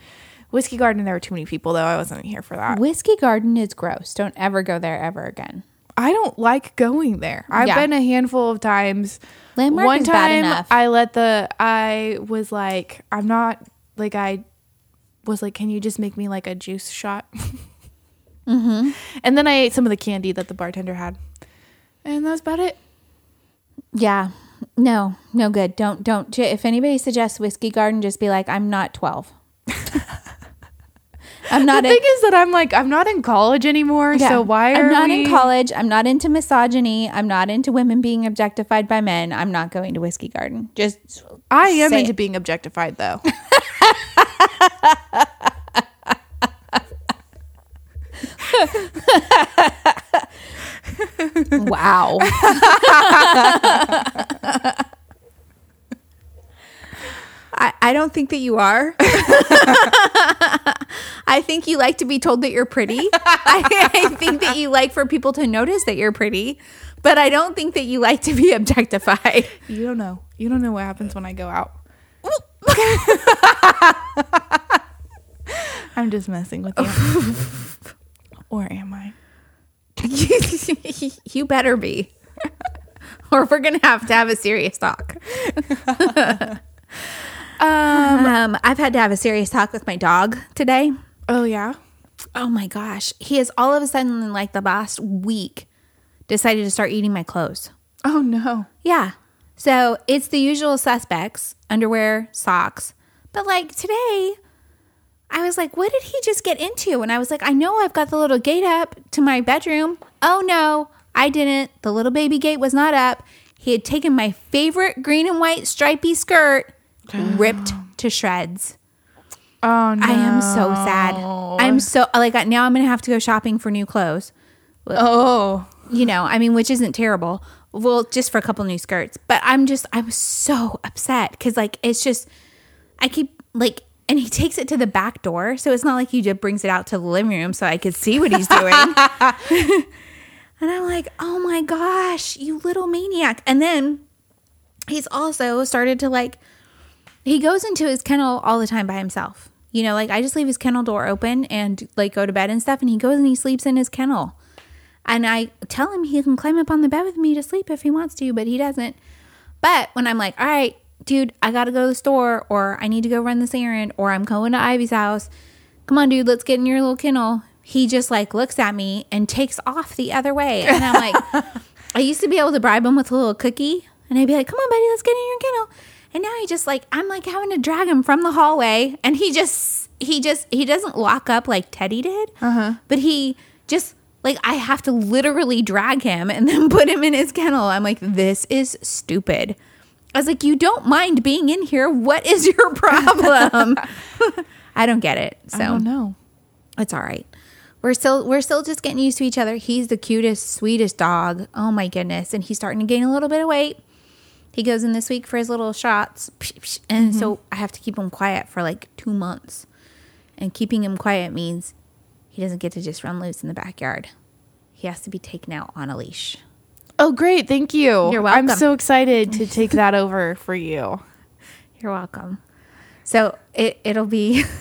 Whiskey Garden, there were too many people though. I wasn't here for that. Whiskey Garden is gross. Don't ever go there ever again. I don't like going there. I've Yeah. been a handful of times. Landmark One is bad time enough. I let the I was like I'm not like I was like can you just make me like a juice shot? mm-hmm. And then I ate some of the candy that the bartender had. And that's about it. Yeah. No, no good. Don't don't. If anybody suggests Whiskey Garden, just be like, I'm not 12. I'm not the in, thing is that I'm like I'm not in college anymore, Yeah. so why are I'm not we in college. I'm not into misogyny. I'm not into women being objectified by men. I'm not going to Whiskey Garden. Just I am into it. being objectified though. wow. I, I don't think that you are. I think you like to be told that you're pretty. I, I think that you like for people to notice that you're pretty, but I don't think that you like to be objectified. you don't know. You don't know what happens when I go out. I'm just messing with you. or am I? you better be. or we're going to have to have a serious talk. Um, I've had to have a serious talk with my dog today. Oh yeah. Oh my gosh. He has all of a sudden, in like the last week, decided to start eating my clothes. Oh no. Yeah. So it's the usual suspects underwear, socks. But like today, I was like, what did he just get into? And I was like, I know I've got the little gate up to my bedroom. Oh no, I didn't. The little baby gate was not up. He had taken my favorite green and white stripy skirt, ripped to shreds. Oh no. I am so sad. I'm so like now I'm gonna have to go shopping for new clothes. Oh. You know, I mean, which isn't terrible. Well, just for a couple new skirts, but I'm just I was so upset because like it's just I keep like and he takes it to the back door, so it's not like he just brings it out to the living room so I could see what he's doing. and I'm like, oh my gosh, you little maniac! And then he's also started to like he goes into his kennel all the time by himself. You know, like I just leave his kennel door open and like go to bed and stuff, and he goes and he sleeps in his kennel. And I tell him he can climb up on the bed with me to sleep if he wants to, but he doesn't. But when I'm like, all right, dude, I gotta go to the store, or I need to go run this errand, or I'm going to Ivy's house. Come on, dude, let's get in your little kennel. He just like looks at me and takes off the other way. And I'm like, I used to be able to bribe him with a little cookie, and I'd be like, come on, buddy, let's get in your kennel. And now he just like, I'm like having to drag him from the hallway, and he just, he just, he doesn't lock up like Teddy did, uh-huh. but he just, like, I have to literally drag him and then put him in his kennel. I'm like, this is stupid. I was like, you don't mind being in here. What is your problem? I don't get it. So no, it's all right. We're still we're still just getting used to each other. He's the cutest, sweetest dog. Oh my goodness. And he's starting to gain a little bit of weight. He goes in this week for his little shots. And so mm-hmm. I have to keep him quiet for like two months. And keeping him quiet means he doesn't get to just run loose in the backyard. He has to be taken out on a leash. Oh great, thank you. You're welcome. I'm so excited to take that over for you. You're welcome. So it it'll be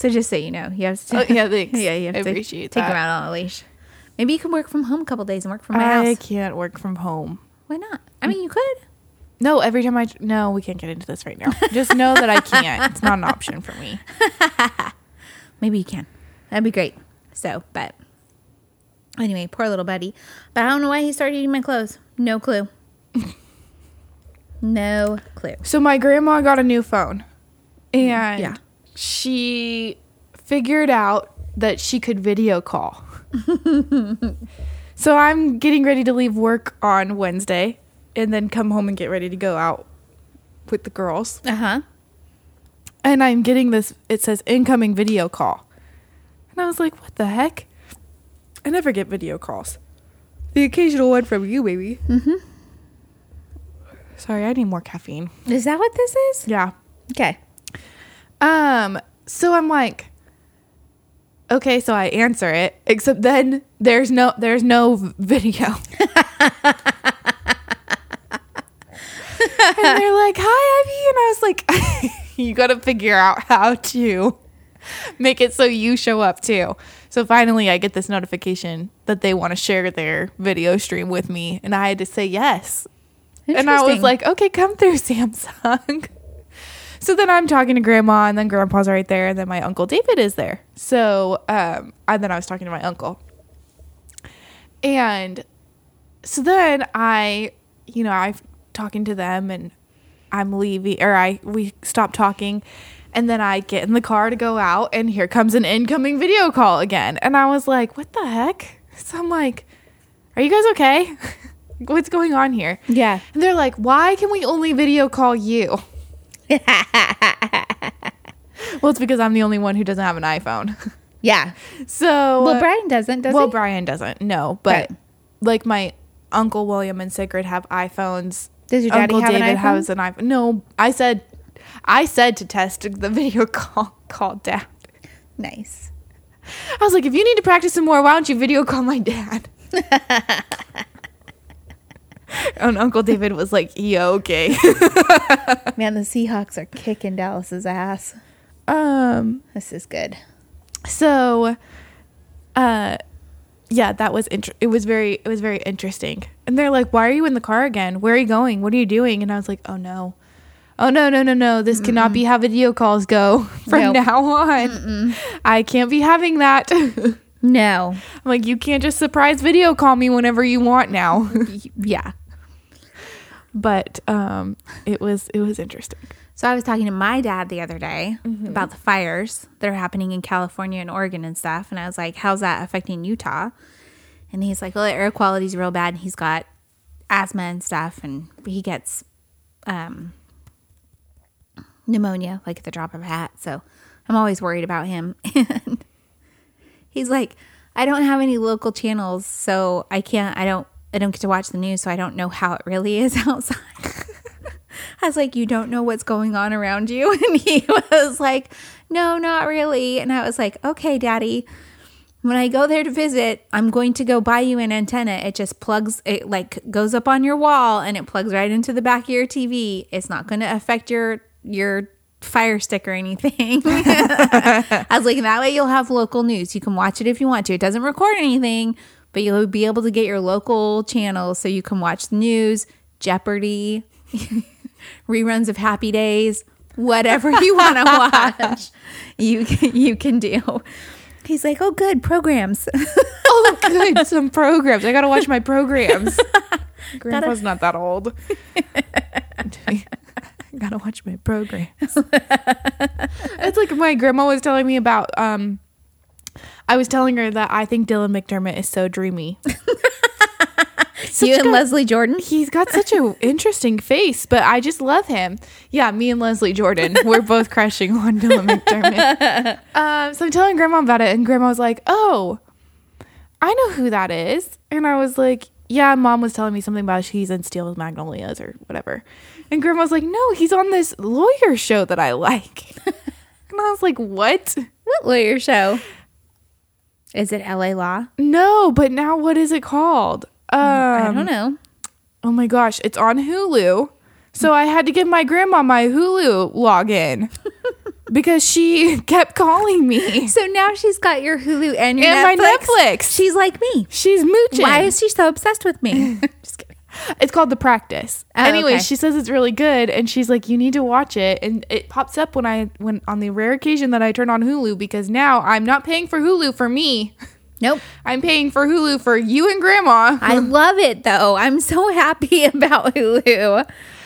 So just so you know, you have to. Oh, yeah, thanks. yeah, you have I to appreciate take that. them out on a leash. Maybe you can work from home a couple days and work from my I house. can't work from home. Why not? I mean, you could. No, every time I no, we can't get into this right now. Just know that I can't. It's not an option for me. Maybe you can. That'd be great. So, but anyway, poor little buddy. But I don't know why he started eating my clothes. No clue. no clue. So my grandma got a new phone, mm, and Yeah. she figured out that she could video call. so I'm getting ready to leave work on Wednesday, and then come home and get ready to go out with the girls. Uh huh. And I'm getting this. It says incoming video call, and I was like, "What the heck?" I never get video calls. The occasional one from you, baby. Mm-hmm. Sorry, I need more caffeine. Is that what this is? Yeah. Okay. Um, so I'm like, okay, so I answer it, except then there's no there's no video. and they're like, "Hi, Ivy," and I was like, "You got to figure out how to make it so you show up too." So finally, I get this notification that they want to share their video stream with me, and I had to say yes. And I was like, "Okay, come through, Samsung." So then I'm talking to grandma, and then grandpa's right there, and then my uncle David is there. So, um, and then I was talking to my uncle. And so then I, you know, I'm talking to them, and I'm leaving, or I, we stop talking, and then I get in the car to go out, and here comes an incoming video call again. And I was like, what the heck? So I'm like, are you guys okay? What's going on here? Yeah. And they're like, why can we only video call you? well, it's because I'm the only one who doesn't have an iPhone. Yeah. so, Well, Brian doesn't, does well, he? Brian doesn't. No, but Right. like my uncle William and Sigrid have iPhones. Does your daddy uncle have an David iPhone? has an iPhone. No, I said, I said to test the video call call dad. nice. I was like, if you need to practice some more, why don't you video call my dad? and Uncle David was like, yeah, okay. Man, the Seahawks are kicking Dallas's ass. um. This is good. so uh yeah that was inter- it was very it was very interesting and they're like why are you in the car again where are you going what are you doing and i was like oh no oh no no no no this cannot be how video calls go from Nope. now on i can't be having that no, i'm like you can't just surprise video call me whenever you want now Yeah. But um it was it was interesting So I was talking to my dad the other day about the fires that are happening in California and Oregon and stuff. And I was like, how's that affecting Utah? And he's like, well, the air quality's real bad. And he's got asthma and stuff. And he gets um, pneumonia, like at the drop of a hat. So I'm always worried about him. And he's like, I don't have any local channels. So I can't, I don't, I don't get to watch the news. So I don't know how it really is outside. I was like, You don't know what's going on around you? And he was like, No, not really. And I was like, Okay, daddy. When I go there to visit, I'm going to go buy you an antenna. It just plugs, it like goes up on your wall and it plugs right into the back of your TV. It's not going to affect your, your fire stick or anything. I was like, that way you'll have local news. You can watch it if you want to. It doesn't record anything, but you'll be able to get your local channels so you can watch the news, Jeopardy, reruns of Happy Days, whatever you want to watch. You can, you can do. He's like, "Oh, good programs." oh good some programs i gotta watch my programs grandpa's not that old gotta watch my programs it's like my grandma was telling me about um i was telling her that i think dylan mcdermott is so dreamy you and good- Leslie Jordan. he's got such an interesting face but i just love him yeah me and leslie jordan we're both crushing on dylan mcdermott um, so i'm telling grandma about it and grandma was like oh I know who that is. And I was like, yeah, mom was telling me something about he's in Steel Magnolias or whatever. And grandma was like, no, he's on this lawyer show that I like. and I was like, what? What lawyer show? Is it L.A. Law? No, but now what is it called? Um, I don't know. Oh my gosh, it's on Hulu. So I had to give my grandma my Hulu login. because she kept calling me. So now she's got your Hulu and your And my Netflix. Netflix. She's like me. She's mooching. Why is she so obsessed with me? It's called The Practice. Oh, anyway, okay. she says it's really good and she's like you need to watch it and it pops up when I when on the rare occasion that I turn on Hulu because now I'm not paying for Hulu for me. Nope. I'm paying for Hulu for you and grandma. I love it though. I'm so happy about Hulu.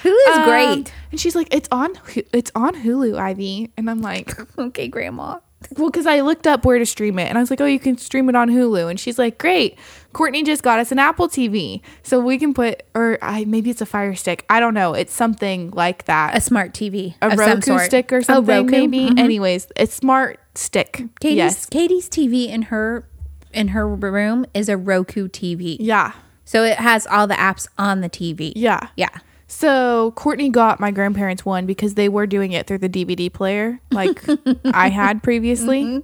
Hulu's Um, great. And she's like it's on it's on Hulu, Ivy. And I'm like Okay, grandma. Well, because I looked up where to stream it, and I was like, "Oh, you can stream it on Hulu." And she's like, "Great, Courtney just got us an Apple TV, so we can put, or I maybe it's a Fire Stick. I don't know. It's something like that, A smart TV. a Roku stick or Oh, something, Roku? maybe. Mhm. Anyways, a smart stick. Katie's yes, Katie's TV in her in her room is a Roku TV. yeah, So it has all the apps on the TV. yeah. Yeah. So Courtney got my grandparents one because they were doing it through the DVD player, like I had previously.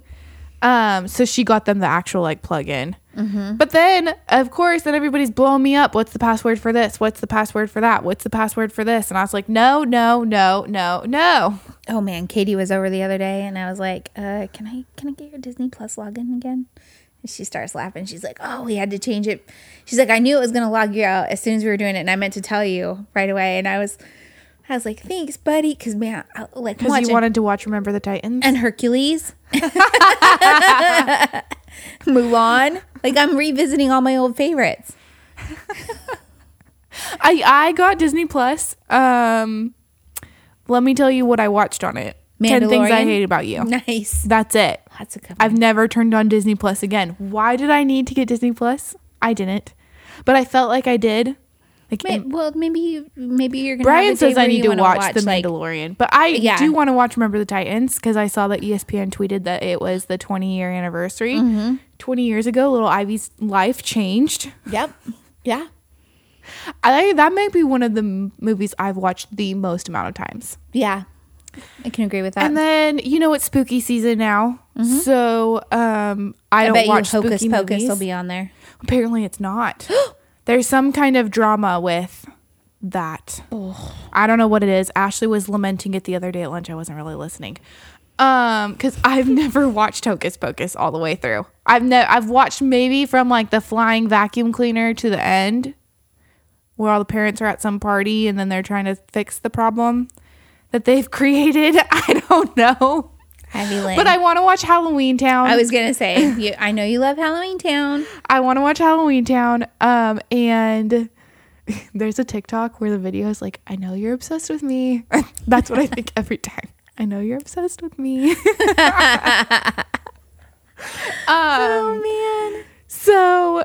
Um, so she got them the actual like plug-in. But then, of course, then everybody's blowing me up. What's the password for this? What's the password for that? What's the password for this? And I was like, no, no, no, no, no. Oh man, Katie was over the other day and I was like, uh, can I can I get your Disney Plus login again? And she starts laughing. She's like, "Oh, we had to change it." She's like, "I knew it was going to log you out as soon as we were doing it, and I meant to tell you right away." And I was, I was like, "Thanks, buddy," because man, I, like Because you wanted to watch Remember the Titans. and Hercules, Mulan. Like I'm revisiting all my old favorites. I I got Disney Plus. Um, let me tell you what I watched on it. Ten things I hate about you. Nice. That's it. Lots of I've never turned on Disney Plus again. Why did I need to get Disney Plus? I didn't, but I felt like I did. Like May- well, maybe you, maybe you're gonna. Brian a says I need to wanna watch, The like- Mandalorian, but I Yeah. do want to watch Remember the Titans because I saw that ESPN tweeted that it was the 20 year anniversary. Mm-hmm. 20 years ago, little Ivy's life changed. Yep. Yeah. I that may be one of the m- movies I've watched the most amount of times. Yeah. I can agree with that. And then you know it's spooky season now, so um, I, I, don't bet you watch Hocus spooky Pocus movies. will be on there. Apparently, it's not. There's some kind of drama with that. I don't know what it is. Ashley was lamenting it the other day at lunch. I wasn't really listening. Um, because I've never watched Hocus Pocus all the way through. I've ne- I've watched maybe from like the flying vacuum cleaner to the end, where all the parents are at some party and then they're trying to fix the problem that they've created. I don't know. But I want to watch Halloween Town. I was gonna say, you, I know you love Halloween Town. I want to watch Halloween Town. Um, and there's a TikTok where the video is like, "I know you're obsessed with me." That's what I think every time. I know you're obsessed with me. Oh man. so,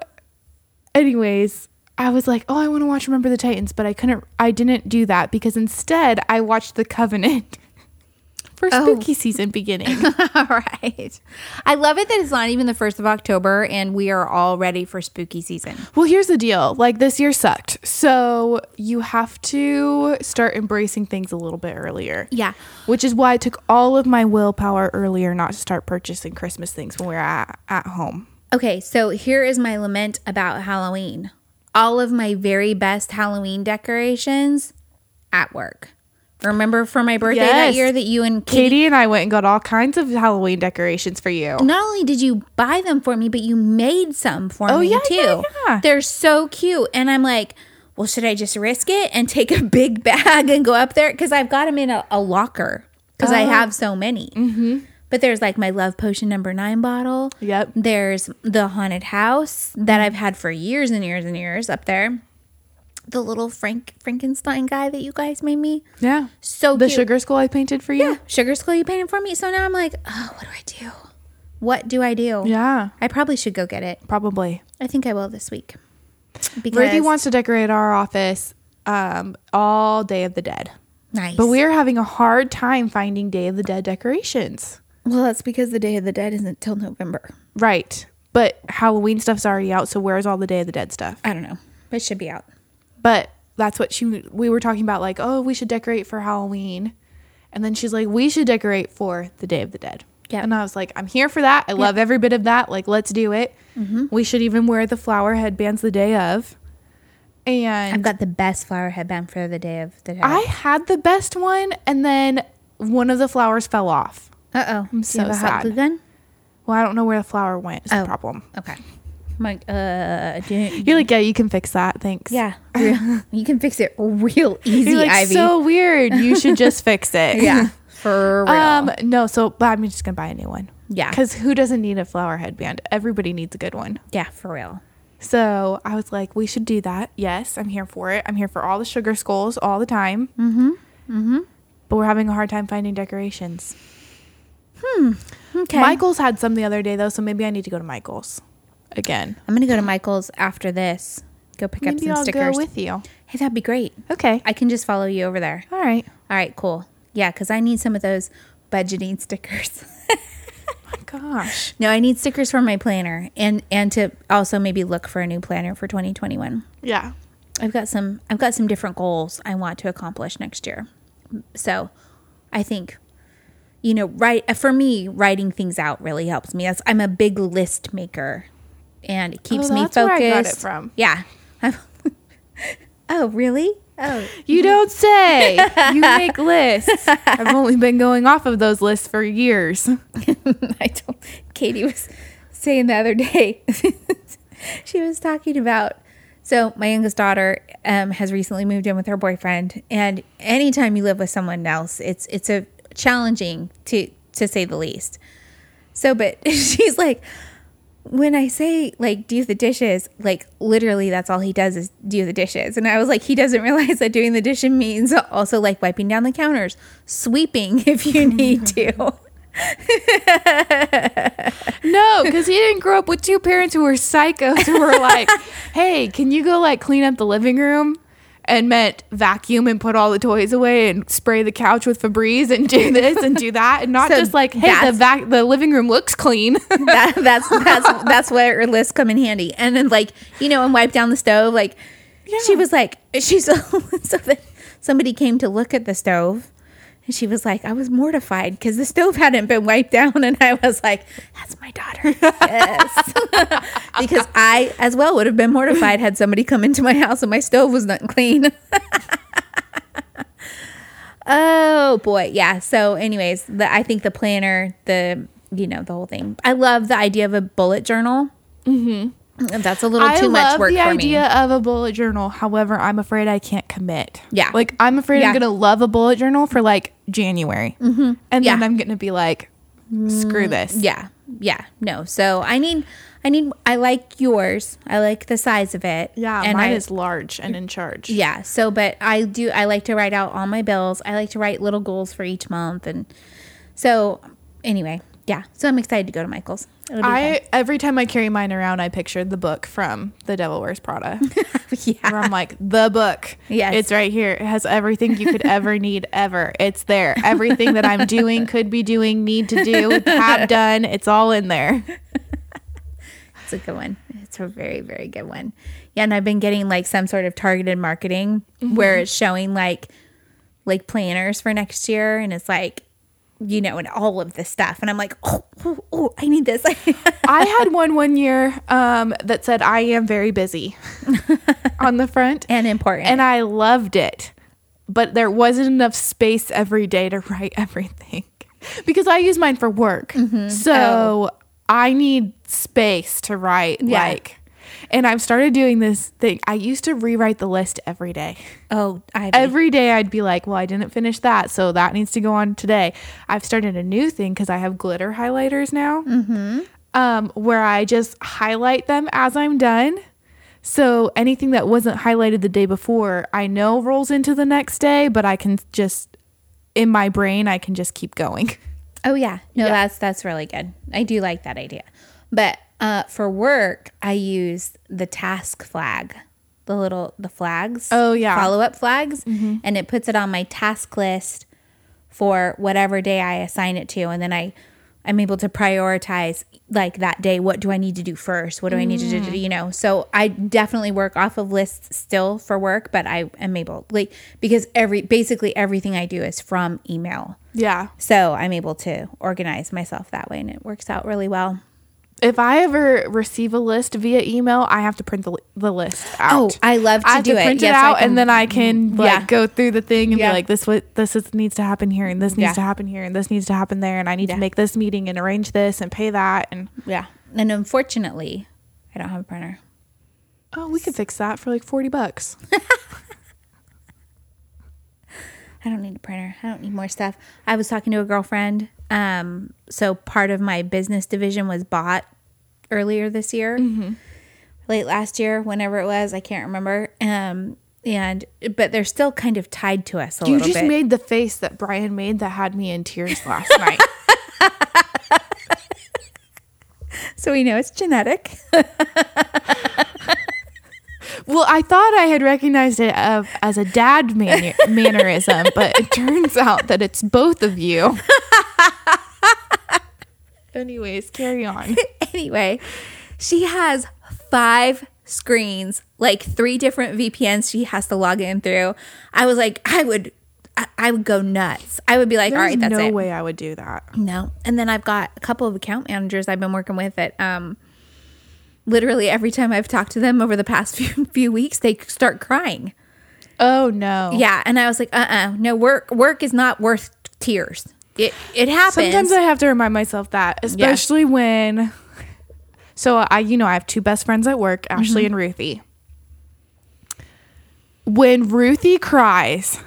anyways, I was like, "Oh, I want to watch Remember the Titans," but I couldn't. I didn't do that because instead I watched The Covenant for Oh. spooky season beginning. All right. I love it that it's not even the first of October and we are all ready for spooky season. Well, here's the deal. Like this year sucked. So you have to start embracing things a little bit earlier. Yeah. Which is why I took all of my willpower earlier not to start purchasing Christmas things when we were at, at home. Okay, so here is my lament about Halloween. All of my very best Halloween decorations at work. Remember for my birthday that year that you and Katie Katie and I went and got all kinds of Halloween decorations for you. not only did you buy them for me, but you made some for Oh, me yeah, too. yeah, yeah. They're so cute. And I'm like, well, should I just risk it and take a big bag and go up there? Because I've got them in a, a locker because I have so many. Mm-hmm. But there's like my Love Potion number nine bottle. Yep. There's the haunted house that I've had for years and years and years up there. The little Frank Frankenstein guy that you guys made me. Yeah. So The cute. sugar skull I painted for you? Sugar Skull you painted for me. So now I'm like, oh, what do I do? What do I do? Yeah. I probably should go get it. Probably. I think I will this week. Because Ruthie wants to decorate our office um, all Day of the Dead. nice. But we're having a hard time finding Day of the Dead decorations. Well, that's because the Day of the Dead isn't till November. Right. But Halloween stuff's already out, so where's all the Day of the Dead stuff? I don't know. It should be out. But that's what she we were talking about like, "Oh, we should decorate for Halloween." And then she's like, "We should decorate for the Day of the Dead." Yeah. And I was like, "I'm here for that. I love every bit of that. Like, let's do it." Mm-hmm. We should even wear the flower headbands the day of. And I've got the best flower headband for the Day of the Dead. I had the best one and then one of the flowers fell off. Uh oh. I'm so you have a hot sad. glue gun? Well, I don't know where the flower went. Is Oh. the problem. Okay. I'm like, uh, do you, You're like, yeah, you can fix that. Thanks. yeah, real- you can fix it real easy, You're like, Ivy. so weird. You should just fix it. yeah, for real. Um, no, so but I'm just gonna buy a new one. Yeah. Because who doesn't need a flower headband? Everybody needs a good one. yeah, for real. So I was like, we should do that. Yes, I'm here for it. I'm here for all the sugar skulls all the time. Mm-hmm. Mm-hmm. But we're having a hard time finding decorations. Hmm, okay. Michael's had some the other day though, so maybe I need to go to Michael's again. I'm gonna go to Michael's after this. Go pick up some I'll stickers. go with you. hey, that'd be great. Okay. I can just follow you over there. all right. All right, cool. Yeah, because I need some of those budgeting stickers. My gosh. no, I need stickers for my planner and and to also maybe look for a new planner for 2021. Yeah. I've got some I've got some different goals I want to accomplish next year. So, I think you know, right for me writing things out really helps me. That's, I'm a big list maker and it keeps Oh, me that's focused. where I got it from. Yeah. oh, really? Oh, You don't say. you make lists. I've only been going off of those lists for years. I told Katie was saying the other day. she was talking about. So my youngest daughter um, has recently moved in with her boyfriend, and anytime you live with someone else, it's it's a challenging to to say the least. So, but she's like, when I say like do the dishes, like literally that's all he does is do the dishes. And I was like, he doesn't realize that doing the dishes means also like wiping down the counters, sweeping if you need to. No, because he didn't grow up with two parents who were psychos who were like, hey, can you go like clean up the living room? And meant vacuum and put all the toys away and spray the couch with Febreze and do this and do that. And not So just like, hey, the, vac- the living room looks clean. that, that's that's that's where her lists come in handy. And then like you know, and wipe down the stove. Like she was like, she's so that somebody came to look at the stove, and she was like, I was mortified because the stove hadn't been wiped down, and I was like, that's my daughter, yes, because I as well would have been mortified had somebody come into my house and my stove was not clean. Oh boy, yeah. So, anyways, the I think the planner, the you know the whole thing. I love the idea of a bullet journal. Mm-hmm. That's a little I too much love work the for idea me. of a bullet journal. However, I'm afraid I can't commit. Yeah. Like, I'm afraid Yeah. I'm going to love a bullet journal for like January. Mm-hmm. And Yeah. then I'm going to be like, screw this. Yeah, yeah. No, so I need, I need. I like yours. I like the size of it. Yeah, and mine I, is large and in charge. Yeah. So, but I do. I like to write out all my bills. I like to write little goals for each month, and so anyway, yeah. So I'm excited to go to Michael's. I every time I carry mine around, I pictured the book from The Devil Wears Prada. fun. yeah. where I'm like, the book. Yes. It's right here. It has everything you could ever need ever. It's there. Everything that I'm doing, could be doing, need to do, have done. It's all in there. It's a good one. It's a very, very good one. Yeah, and I've been getting like some sort of targeted marketing where mm-hmm. it's showing like like planners for next year and it's like you know, and all of this stuff. And I'm like, oh, oh, oh I need this. I had one one year um, that said, I am very busy on the front. and important. And I loved it. But there wasn't enough space every day to write everything because I use mine for work. So I need space to write. Yeah. Like, and I've started doing this thing. I used to rewrite the list every day. oh, I Every day I'd be like, well, I didn't finish that. So that needs to go on today. I've started a new thing because I have glitter highlighters now Mm-hmm. um, where I just highlight them as I'm done. So anything that wasn't highlighted the day before, I know rolls into the next day, but I can just in my brain, I can just keep going. Oh yeah. No, Yeah. that's that's really good. I do like that idea. But uh, for work, I use the task flag, the little the flags. Oh, yeah. Mm-hmm. follow up flags, and it puts it on my task list for whatever day I assign it to, and then I I'm able to prioritize like that day. What do I need to do first? What do I need to Mm. do? You know, so I definitely work off of lists still for work, but I am able like because every basically everything I do is from email. Yeah. So I'm able to organize myself that way and it works out really well. If I ever receive a list via email, I have to print the, the list out. Oh, I love to I have do to it. print it Yes, I out, can- and then I can mm-hmm. like Yeah. go through the thing and Yeah. be like, "This what this is, needs to happen here, and this needs Yeah. to happen here, and this needs to happen there, and I need to make this meeting and arrange this and pay that." And Yeah. And unfortunately, I don't have a printer. oh, we could fix that for like forty bucks. I don't need a printer. I don't need more stuff. I was talking to a girlfriend. Um, so part of my business division was bought earlier this year, late last year, whenever it was. I can't remember. Um, and but they're still kind of tied to us a you just bit. made the face that Brian made that had me in tears last night. so we know it's genetic. Well, I thought I had recognized it uh, as a dad man- mannerism, but it turns out that it's both of you. Anyways, carry on. anyway, she has five screens, like three different VPNs she has to log in through. I was like, I would, I, I would go nuts. I would be like, all There's right, that's no it. way I would do that. No. And then I've got a couple of account managers I've been working with that um literally every time I've talked to them over the past few, few weeks, they start crying. Oh no. Yeah. And I was like, uh uh no, work work is not worth tears. It it happens. Sometimes I have to remind myself that, especially when. So I, you know, I have two best friends at work, Ashley Mm-hmm. and Ruthie. When Ruthie cries,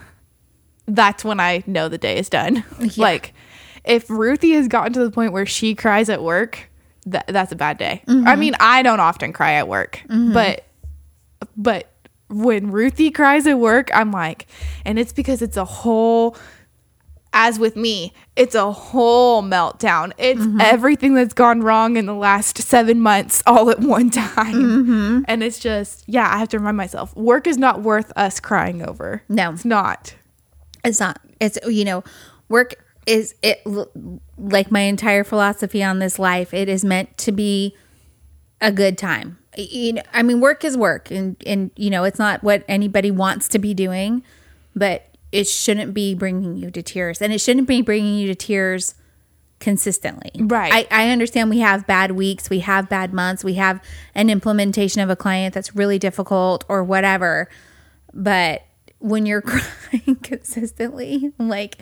that's when I know the day is done. Like, if Ruthie has gotten to the point where she cries at work, that that's a bad day. I Mm-hmm. mean, I don't often cry at work, but but when Ruthie cries at work, I'm like, and it's because it's a whole as with me, it's a whole meltdown. It's mm-hmm. everything that's gone wrong in the last seven months all at one time. Mm-hmm. And it's just, yeah, I have to remind myself work is not worth us crying over. No. It's not. it's not it's you know work is it like my entire philosophy on this life it is meant to be a good time you know i mean work is work and and you know it's not what anybody wants to be doing but it shouldn't be bringing you to tears and it shouldn't be bringing you to tears consistently Right. I, I understand we have bad weeks we have bad months we have an implementation of a client that's really difficult or whatever but when you're crying consistently like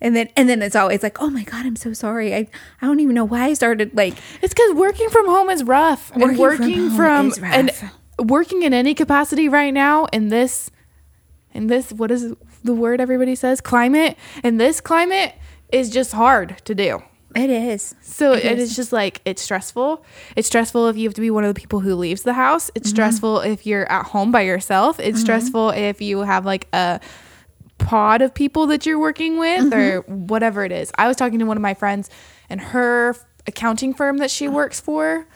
and then and then it's always like oh my god i'm so sorry i i don't even know why i started like It's because working from home is rough. Working and from working from, is and working in any capacity right now in this in this what is the word everybody says climate and this climate is just hard to do. it is So It it is. is just like it's stressful. It's stressful if you have to be one of the people who leaves the house. It's mm-hmm. stressful if you're at home by yourself. It's mm-hmm. stressful if you have like a pod of people that you're working with or mm-hmm. whatever it is. I was talking to one of my friends and her accounting firm that she works for.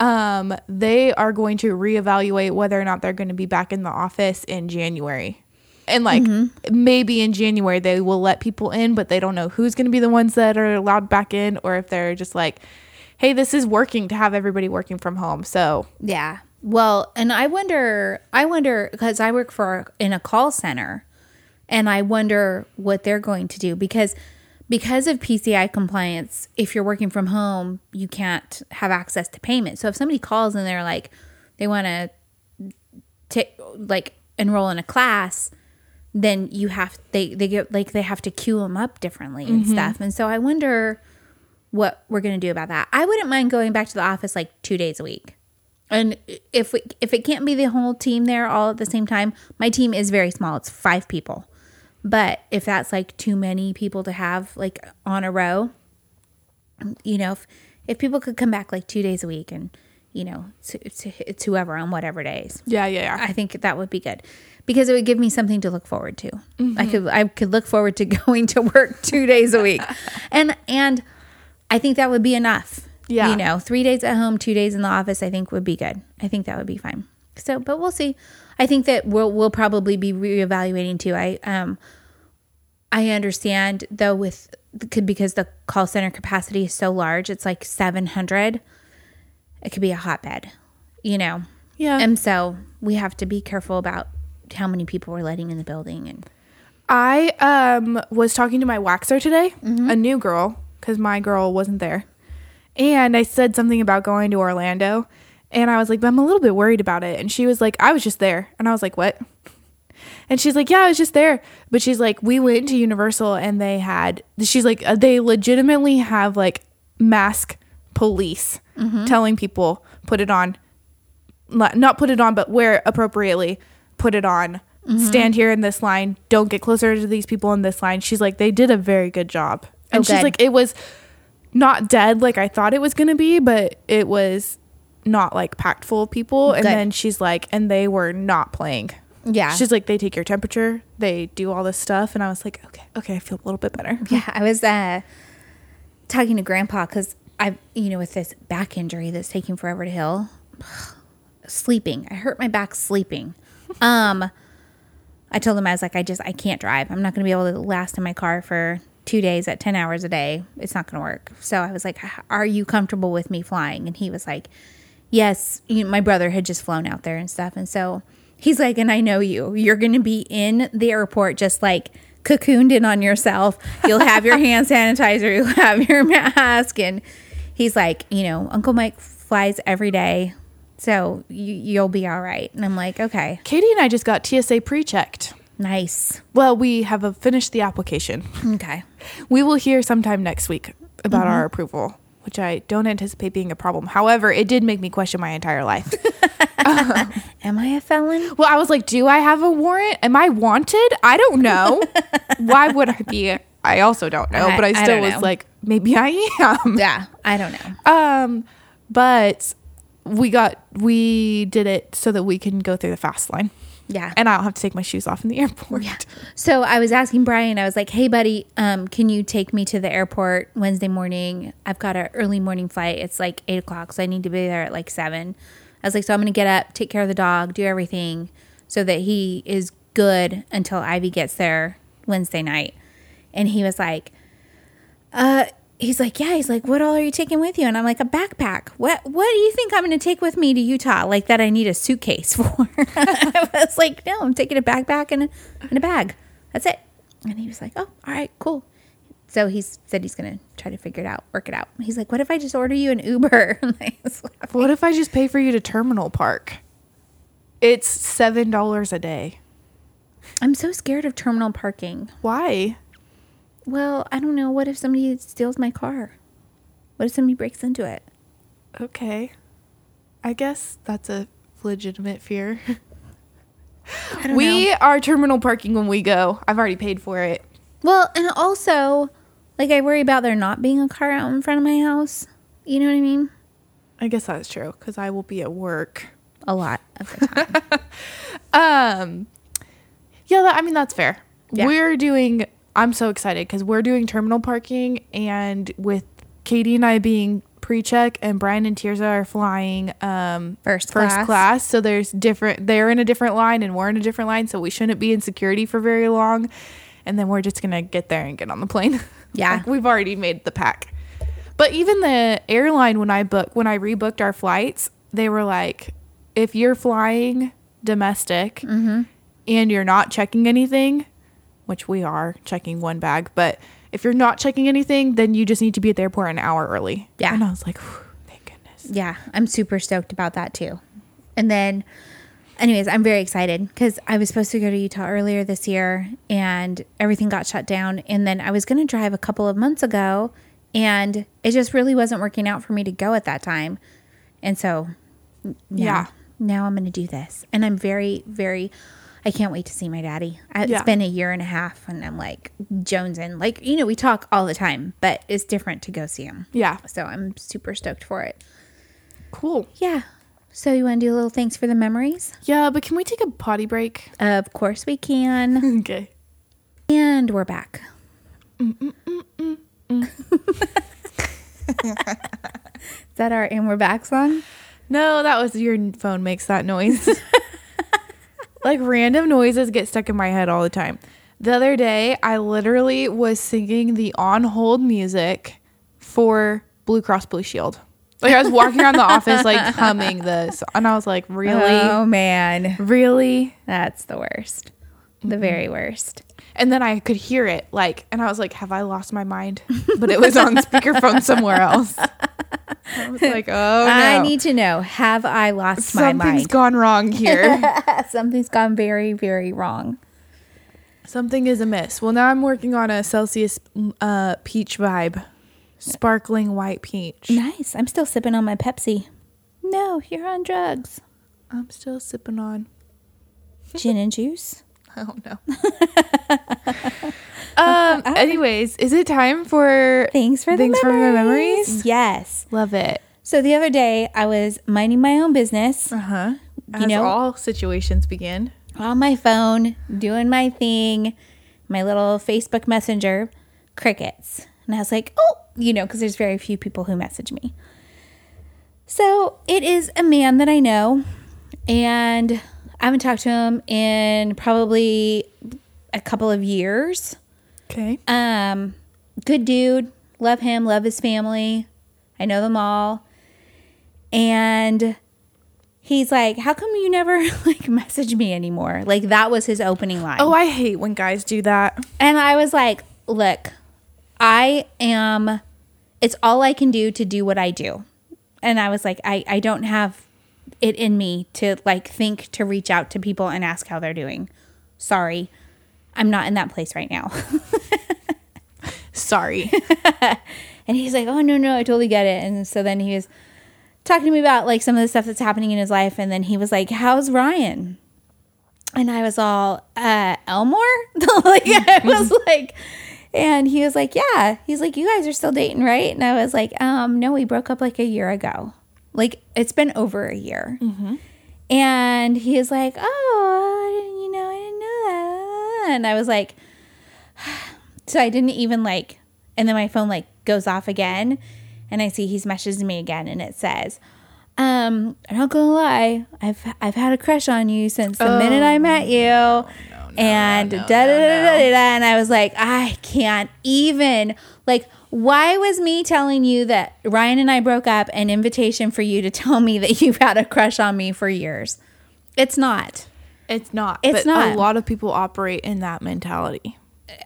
Um, they are going to reevaluate whether or not they're going to be back in the office in January. And like mm-hmm. maybe in January they will let people in, but they don't know who's going to be the ones that are allowed back in or if they're just like, hey, this is working to have everybody working from home. So yeah. Well and i wonder i wonder because i work for in a call center and i wonder what they're going to do because because of pci compliance if you're working from home you can't have access to payment. So if somebody calls and they're like they want to take like enroll in a class then you have they they get like they have to queue them up differently and mm-hmm. stuff. And so i wonder what we're going to do about that. I wouldn't mind going back to the office like two days a week. And if we if it can't be the whole team there all at the same time my team is very small. It's five people. But if that's like too many people to have like on a row you know if, if people could come back like two days a week and you know to, to, it's whoever on whatever days. Yeah, yeah, yeah. I think that would be good because it would give me something to look forward to. I could I could look forward to going to work two days a week, and and I think that would be enough. Yeah. you know, three days at home, two days in the office. I think would be good. I think that would be fine. So, but we'll see. I think that we'll we'll probably be reevaluating too. I um I understand though with could because the call center capacity is so large. It's like seven hundred. It could be a hotbed, you know. Yeah. And so we have to be careful about how many people we're letting in the building and I um was talking to my waxer today, a new girl, because my girl wasn't there, And I said something about going to Orlando. And I was like, but I'm a little bit worried about it. And she was like, I was just there. And I was like, what? And she's like, yeah, I was just there. But she's like, we went to Universal and they had, she's like, uh, they legitimately have like mask police telling people, put it on, not not put it on, but wear it appropriately, put it on. Stand here in this line. Don't get closer to these people in this line. She's like, they did a very good job. And Oh, she's good. like, it was not dead like I thought it was going to be, but it was not like packed full of people. And then she's like, and they were not playing. Yeah. She's like, they take your temperature, they do all this stuff. And I was like, okay, okay, I feel a little bit better. Yeah, I was uh, talking to Grandpa because I, you know, with this back injury that's taking forever to heal, sleeping. I hurt my back sleeping. Um, I told him I was like, I just I can't drive. I'm not going to be able to last in my car for two days at ten hours a day. It's not going to work. So I was like, Are you comfortable with me flying? And he was like, Yes. You know, my brother had just flown out there and stuff, and so he's like, and I know you. You're going to be in the airport just like cocooned in on yourself. You'll have your hand sanitizer. You'll have your mask, and he's like, you know, Uncle Mike flies every day. So you, you'll be all right. And I'm like, okay, Katie and I just got TSA pre checked. nice. Well, we have uh, finished the application. Okay. We will hear sometime next week about Mm-hmm. our approval, which I don't anticipate being a problem. However, it did make me question my entire life. Am I a felon? well, I was like, do I have a warrant? Am I wanted? I don't know. Why would I be? I also don't know, I- but I I still don't was know. like, maybe I am. Yeah, I don't know. Um, but we got we did it so that we can go through the fast line, Yeah. and I don't have to take my shoes off in the airport. Yeah. So I was asking Brian, I was like, hey, buddy, um, can you take me to the airport Wednesday morning? I've got an early morning flight. It's like eight o'clock, so I need to be there at like seven. I was like, so I'm going to get up, take care of the dog, do everything so that he is good until Ivy gets there Wednesday night. And he was like, uh, he's like, yeah. He's like, what all are you taking with you? And I'm like, a backpack. What What do you think I'm going to take with me to Utah? Like that I need a suitcase for? I was like, no, I'm taking a backpack and a, and a bag. That's it. And he was like, oh, all right, cool. So he said he's going to try to figure it out, work it out. He's like, what if I just order you an Uber? And I was laughing. What if I just pay for you to Terminal Park? It's seven dollars a day. I'm so scared of terminal parking. Why? Well, I don't know. What if somebody steals my car? What if somebody breaks into it? Okay, I guess that's a legitimate fear. We know. are terminal parking when we go. I've already paid for it. Well, and also, like, I worry about there not being a car out in front of my house. You know what I mean? I guess that's true because I will be at work. A lot of the time. Um, yeah, that, I mean that's fair. Yeah. We're doing. I'm so excited because we're doing terminal parking, and with Katie and I being pre-check, and Brian and Tirza are flying um, First first class. class. So there's different. They're in a different line, and we're in a different line. So we shouldn't be in security for very long, and then we're just gonna get there and get on the plane. Yeah. Like, we've already made the pack. But even the airline when I book when I rebooked our flights, they were like, if you're flying domestic Mm-hmm. and you're not checking anything, which we are checking one bag, but if you're not checking anything, then you just need to be at the airport an hour early. Yeah. And I was like, thank goodness. yeah, I'm super stoked about that too. And then, anyways, I'm very excited because I was supposed to go to Utah earlier this year and everything got shut down. And then I was going to drive a couple of months ago and it just really wasn't working out for me to go at that time. And so, now, Yeah. now I'm going to do this. And I'm very, very, I can't wait to see my daddy. I, Yeah. It's been a year and a half and I'm like jonesing. Like, you know, we talk all the time, but it's different to go see him. Yeah. So I'm super stoked for it. Cool. Yeah. So you want to do a little thanks for the memories? Yeah, but can we take a potty break? Of course we can. Okay. and we're back. Is that our and we're back song? No, that was your phone makes that noise. like random noises get stuck in my head all the time. The other day, I literally was singing the on hold music for Blue Cross Blue Shield. Like I was walking around the office like humming this, and I was like, "Really, Oh man. really?" That's the worst. The very worst. And then I could hear it, like, and I was like, "Have I lost my mind?" But it was on speakerphone somewhere else. I was like, oh no. I need to know: Have I lost my Something's mind? gone wrong here. Something's gone very, very wrong. Something is amiss. Well, now I'm working on a Celsius uh, peach vibe, sparkling white peach. Nice. I'm still sipping on my Pepsi. No, you're on drugs. I'm still sipping on. Gin and juice. I don't know. um. Anyways, is it time for Thanks for the Thanks for the memories. memories? Yes. Love it. So the other day, I was minding my own business Uh huh. You As know- all situations begin. on my phone, doing my thing, my little Facebook Messenger, crickets. And I was like, oh, you know, because there's very few people who message me. So it is a man that I know, and I haven't talked to him in probably a couple of years. Okay. Um, good dude. Love him. Love his family. I know them all. And he's like, "How come you never like message me anymore?" Like that was his opening line. Oh, I hate when guys do that. and I was like, "Look, I am. It's all I can do to do what I do." And I was like, "I I don't have it in me to like think to reach out to people and ask how they're doing. Sorry, I'm not in that place right now." Sorry. And he's like, "Oh no, no, I totally get it." And so then he was talking to me about like some of the stuff that's happening in his life, and then he was like, "How's Ryan?" And I was all, "Uh, Elmore?" like I was like, and he was like, "Yeah." He's like, "You guys are still dating, right?" And I was like, "Um, no, we broke up like a year ago. Like it's been over a year." And he was like, "Oh, you know, I didn't know that." And I was like, so I didn't even like, and then my phone like goes off again, and I see he's messaged me again, and it says, um, I'm not gonna lie, I've I've had a crush on you since the minute I met you. and da da da da da, and I was like, I can't even like. Why was me telling you that Ryan and I broke up an invitation for you to tell me that you've had a crush on me for years? It's not. It's not. It's but not. A lot of people operate in that mentality.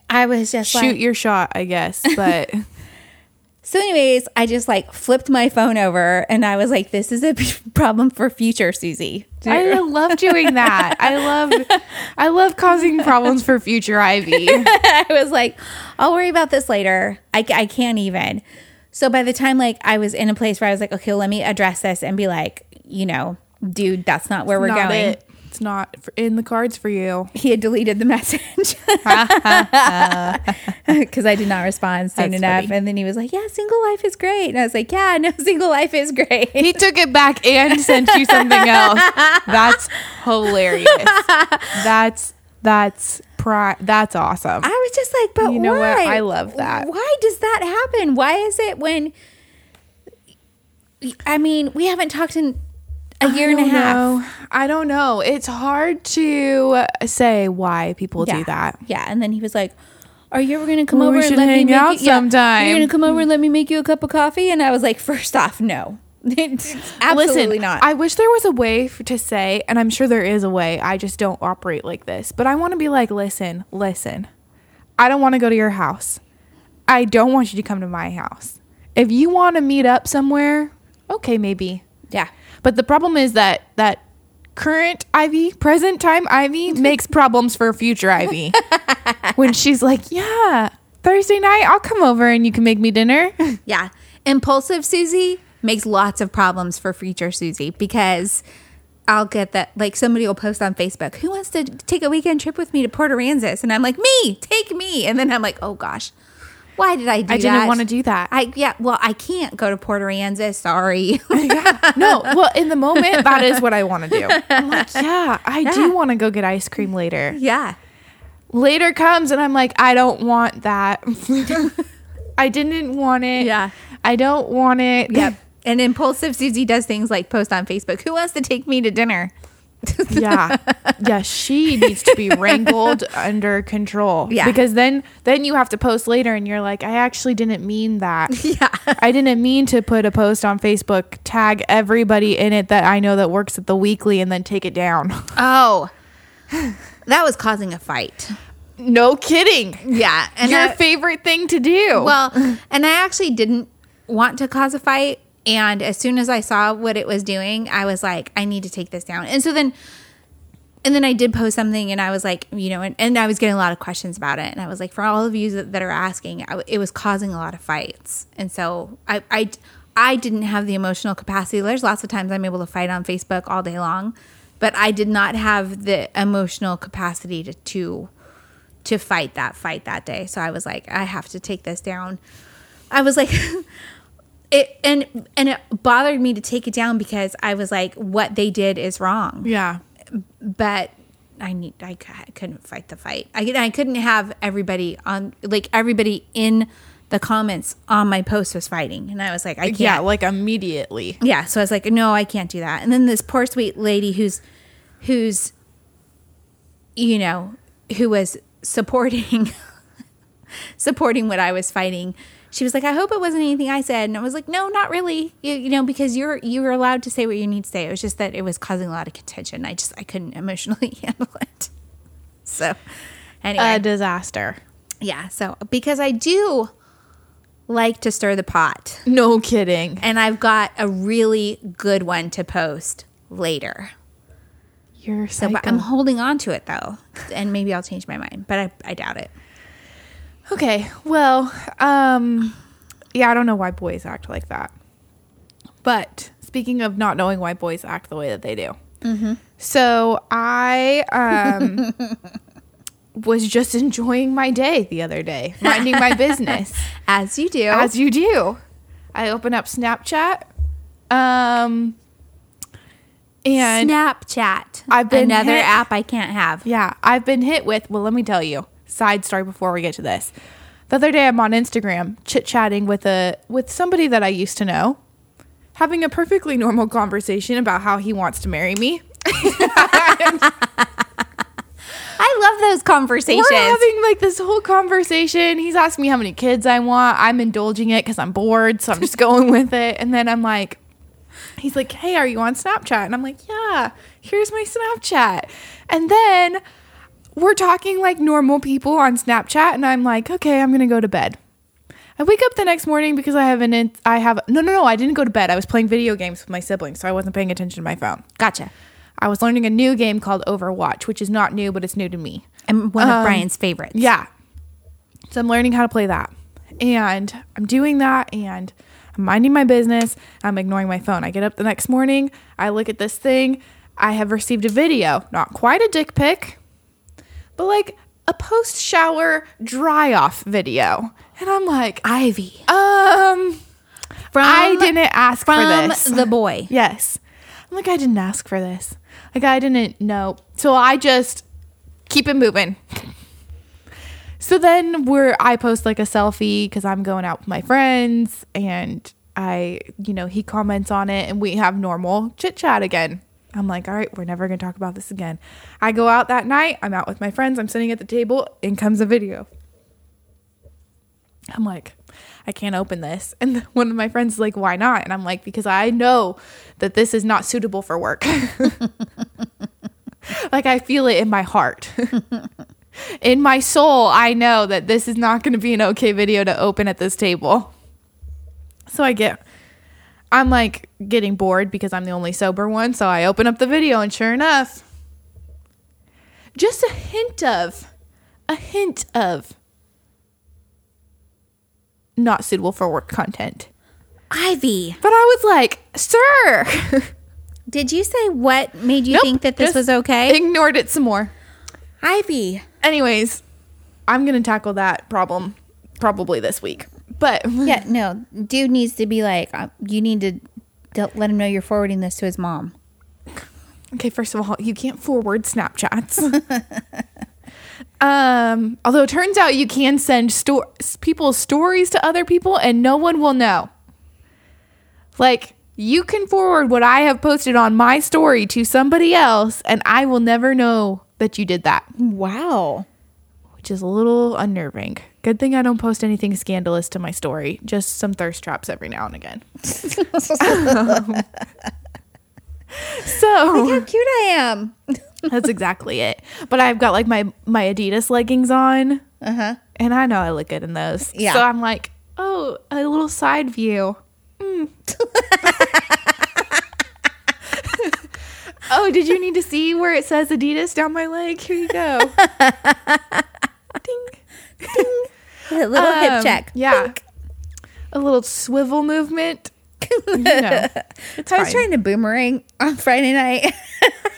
I was just Shoot like, your shot, I guess. But So, anyways, I just like flipped my phone over and I was like, this is a problem for future Susie. I love doing that. I love, I love causing problems for future Ivy. I was like, I'll worry about this later. I, I can't even. So, by the time like I was in a place where I was like, okay, let me address this and be like, you know, dude, that's not where we're not going. it. Not in the cards for you. He had deleted the message because I did not respond soon That's enough. funny. And then he was like, yeah, single life is great. And I was like, yeah, no, single life is great. He took it back and sent you something else. That's hilarious. That's that's pri- That's awesome. I was just like, but You know what? why? I love that. Why does that happen? Why is it when? I mean, we haven't talked in a year and a half. know. I don't know. It's hard to say why people Yeah. do that. Yeah, and then he was like, "Are you ever gonna come Well, over and let me hang make out you, yeah, sometime." You're gonna come over and let me make you a cup of coffee?" And I was like, first off, no, absolutely Listen, not." I wish there was a way to say, and I'm sure there is a way. I just don't operate like this. But I want to be like, listen, listen. I don't want to go to your house. I don't want you to come to my house. If you want to meet up somewhere, okay, maybe. yeah, But the problem is that that current Ivy, present time Ivy, makes problems for future Ivy. when she's like, "Yeah, Thursday night, I'll come over and you can make me dinner." yeah. Impulsive Susie makes lots of problems for future Susie because. I'll get that. Like somebody will post on Facebook, "Who wants to take a weekend trip with me to Port Aransas?" And I'm like, "Me, take me." And then I'm like, "Oh gosh, why did I do that? I didn't want to do that. I yeah. Well, I can't go to Port Aransas. Sorry. no, well, in the moment, that is what I want to do. I'm like, yeah, I Yeah. do want to go get ice cream later. yeah. Later comes, and I'm like, I don't want that. I didn't want it. Yeah. I don't want it. Yep. And impulsive Susie does things like post on Facebook, who wants to take me to dinner? Yeah yeah she needs to be wrangled under control Yeah. because then then you have to post later and you're like i actually didn't mean that Yeah. i didn't mean to put a post on facebook tag everybody in it that i know that works at the weekly and then take it down Oh. That was causing a fight. no kidding Yeah. And your I- favorite thing to do well, and I actually didn't want to cause a fight. And as soon as I saw what it was doing, I was like, I need to take this down. And so then, and then I did post something and I was like, you know, and, and I was getting a lot of questions about it. And I was like, for all of you that, that are asking, I, it was causing a lot of fights. And so I, I, I didn't have the emotional capacity. There's lots of times I'm able to fight on Facebook all day long, but I did not have the emotional capacity to, to, to fight that fight that day. So I was like, I have to take this down. I was like, it and and it bothered me to take it down because I was like, what they did is wrong. Yeah. But I need I, couldn't fight the fight. I I couldn't have everybody on like everybody in the comments on my post was fighting, and I was like, I can't. Yeah, like immediately. Yeah, so I was like, no, I can't do that. And then this poor sweet lady who's who's you know, who was supporting supporting what I was fighting. She was like, "I hope it wasn't anything I said." And I was like, "No, not really. You, you know, because you're you were allowed to say what you need to say. It was just that it was causing a lot of contention. I just I couldn't emotionally handle it." So, anyway, A disaster. yeah, so because I do like to stir the pot. No kidding. And I've got a really good one to post later. You're So psycho. I'm holding on to it though. And maybe I'll change my mind, but I, I doubt it. Okay, well, um, yeah, I don't know why boys act like that. But speaking of not knowing why boys act the way that they do, so I um, was just enjoying my day the other day, minding my business, As you do. as you do. I open up Snapchat, um, and Snapchat. I've been another hit- app I can't have. Yeah, I've been hit with. Well, let me tell you. Side story before we get to this. The other day, I'm on Instagram chit chatting with a with somebody that I used to know, having a perfectly normal conversation about how he wants to marry me. I love those conversations. We're having like this whole conversation. He's asking me how many kids I want. I'm indulging it because I'm bored, so I'm just going with it. And then I'm like, he's like, "Hey, are you on Snapchat?" And I'm like, "Yeah, here's my Snapchat." And then we're talking like normal people on Snapchat, and I'm like, "Okay, I'm gonna go to bed." I wake up the next morning because I have an in- I have no no no I didn't go to bed. I was playing video games with my siblings, so I wasn't paying attention to my phone. gotcha. I was learning a new game called Overwatch, which is not new, but it's new to me. And one of Um, Brian's favorites. Yeah. So I'm learning how to play that. And I'm doing that and I'm minding my business. I'm ignoring my phone. I get up the next morning. I look at this thing. I have received a video, not quite a dick pic, but like a post shower dry off video. And I'm like, Ivy. um, From, I didn't ask for this. the boy. Yes. I'm like, I didn't ask for this. Like, I didn't know. So I just keep it moving. So then we're, I post like a selfie because I'm going out with my friends and I, you know, he comments on it and we have normal chit chat again. I'm like, all right, we're never going to talk about this again. I go out that night. I'm out with my friends. I'm sitting at the table. In comes a video. I'm like, I can't open this. And one of my friends is like, why not? And I'm like, because I know that this is not suitable for work. like, I feel it in my heart. in my soul, I know that this is not going to be an okay video to open at this table. So I get, I'm like getting bored because I'm the only sober one. So I open up the video, and sure enough, just a hint of, a hint of not suitable for work content. Ivy. But I was like, sir. Did you say what made you Nope, think that this was okay? Ignored it some more. Ivy. Anyways, I'm going to tackle that problem probably this week. But Yeah, no. Dude needs to be like, uh, you need to let him know you're forwarding this to his mom. okay, first of all, you can't forward Snapchats. um, although it turns out you can send sto- people's stories to other people and no one will know. Like, you can forward what I have posted on my story to somebody else and I will never know that you did that. Wow which is a little unnerving. Good thing I don't post anything scandalous to my story, just some thirst traps every now and again. so look how cute I am. that's exactly it. But I've got like my my Adidas leggings on, uh-huh. and I know I look good in those. Yeah. So I'm like, oh, a little side view. Mm. oh, did you need to see where it says Adidas down my leg? Here you go. Ding. A little hip Um, check. Yeah. A little swivel movement. You know, it's I was trying to boomerang on Friday night.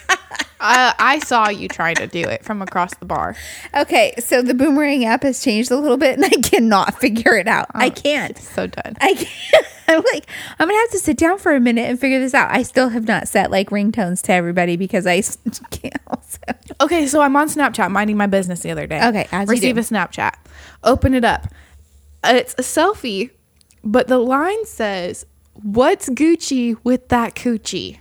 Uh, I saw you try to do it from across the bar. okay, so the boomerang app has changed a little bit, and I cannot figure it out. I can't. So done. I can't. I'm like, I'm gonna have to sit down for a minute and figure this out. I still have not set like ringtones to everybody because I can't. Also. Okay, so I'm on Snapchat minding my business the other day. Okay, as you receive a Snapchat, open it up. It's a selfie, but the line says, "What's Gucci with that coochie?"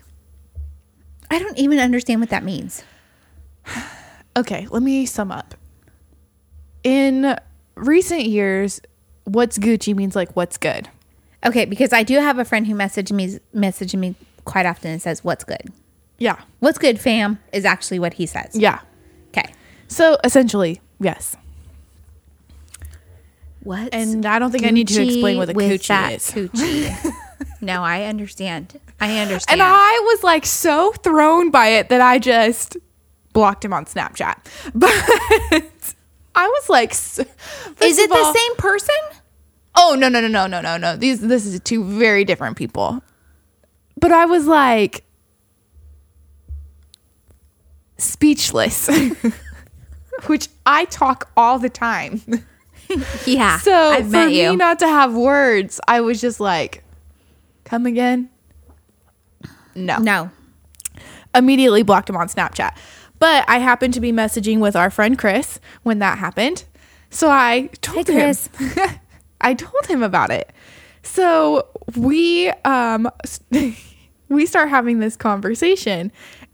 I don't even understand what that means. Okay, let me sum up. In recent years, "What's Gucci" means like "What's good." Okay, because I do have a friend who messaged me messaging me quite often and says, "What's good? Yeah, What's good, fam?" is actually what he says. yeah. Okay. So essentially, yes. What? And I don't think I need to explain what a coochie that is. Coochie. no, I understand. I understand. And I was like so thrown by it that I just blocked him on Snapchat. But I was like, is it all- the same person? Oh no no no no no no no! These this is two very different people. But I was like speechless, which I talk all the time. Yeah. So I've for me you. not to have words, I was just like, "Come again." No, no. immediately blocked him on Snapchat. But I happened to be messaging with our friend Chris when that happened. So I told Hey, him. I told him about it. So we um we start having this conversation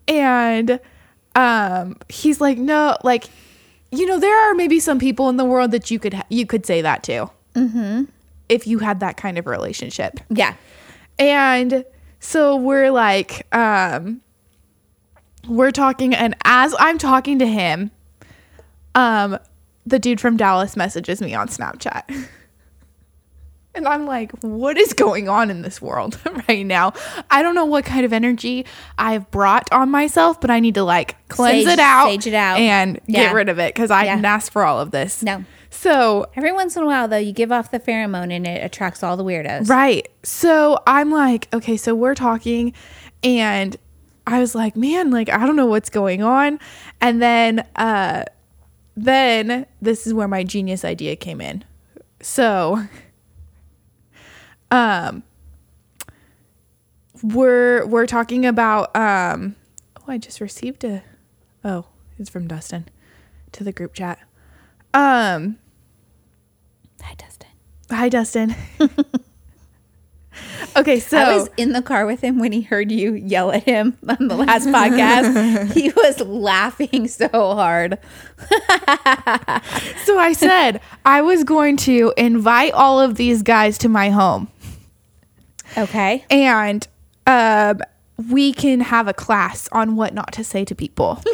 and um he's like no like you know there are maybe some people in the world that you could ha- you could say that to. Mhm. If you had that kind of relationship. Yeah. And so we're like, um, we're talking, and as I'm talking to him, um, the dude from Dallas messages me on Snapchat. And I'm like, what is going on in this world right now? I don't know what kind of energy I've brought on myself, but I need to like cleanse Sage- it out, sage it out. and Yeah. get rid of it because I Yeah. didn't ask for all of this. No. So Every once in a while, though, you give off the pheromone and it attracts all the weirdos. Right. So I'm like, okay, so we're talking and I was like, man, like I don't know what's going on. And then uh then this is where my genius idea came in. So um we're we're talking about um oh I just received a oh, it's from Dustin to the group chat. Um Hi, Dustin. hi Dustin. okay, so I was in the car with him when he heard you yell at him on the last podcast. he was laughing so hard. So I said I was going to invite all of these guys to my home Okay. and um, we can have a class on what not to say to people.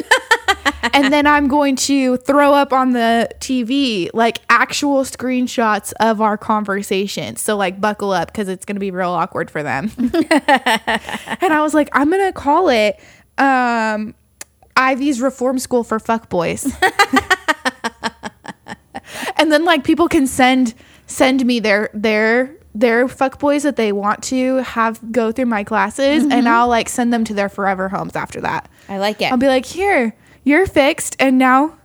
and then I'm going to throw up on the TV like actual screenshots of our conversation. So, like, buckle up because it's going to be real awkward for them. and I was like, I'm going to call it um, Ivy's Reform School for Fuckboys. and then like people can send send me their their their fuck boys that they want to have go through my classes and I'll like send them to their forever homes after that. I like it. I'll be like, "Here, you're fixed and now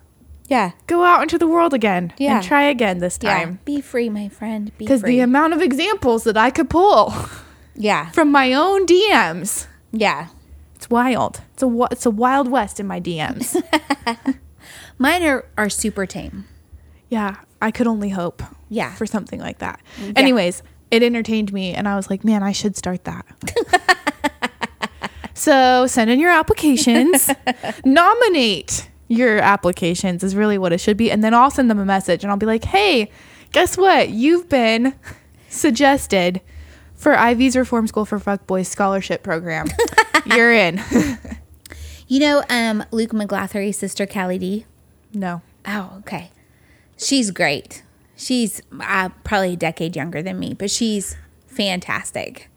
yeah. go out into the world again Yeah. and try again this Yeah. time." Be free, my friend. Be Cuz the amount of examples that I could pull yeah. from my own DMs, Yeah. it's wild. It's a it's a wild west in my DMs. Mine are, are super tame. yeah, I could only hope. Yeah. for something like that. Anyways, it entertained me and I was like, man, I should start that. so send in your applications, nominate your applications is really what it should be. And then I'll send them a message and I'll be like, hey, guess what? You've been suggested for Ivy's Reform School for Fuckboys scholarship program. You're in. You know, um, Luke McGlathery's sister, Callie D. no. Oh, okay. She's great. She's uh, probably a decade younger than me, but she's fantastic.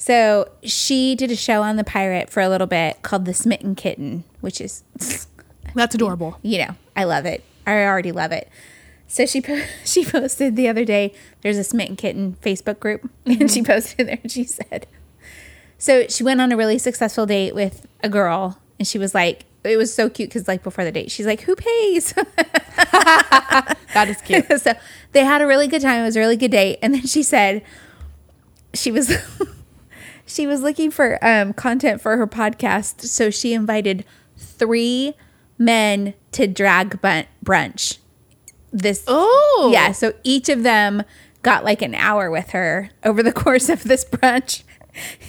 So she did a show on the Pirate for a little bit called The Smitten Kitten, which is, That's adorable. you know, I love it. I already love it. So she po- she posted the other day. There's a Smitten Kitten Facebook group, and she mm-hmm. posted there. and She said, so she went on a really successful date with a girl, and she was like, it was so cute because like before the date, she's like, who pays? That is cute. so they had a really good time. It was a really good date. And then she said she was she was looking for um, content for her podcast, so she invited three men to drag bun- brunch. This Oh. yeah, so each of them got like an hour with her over the course of this brunch.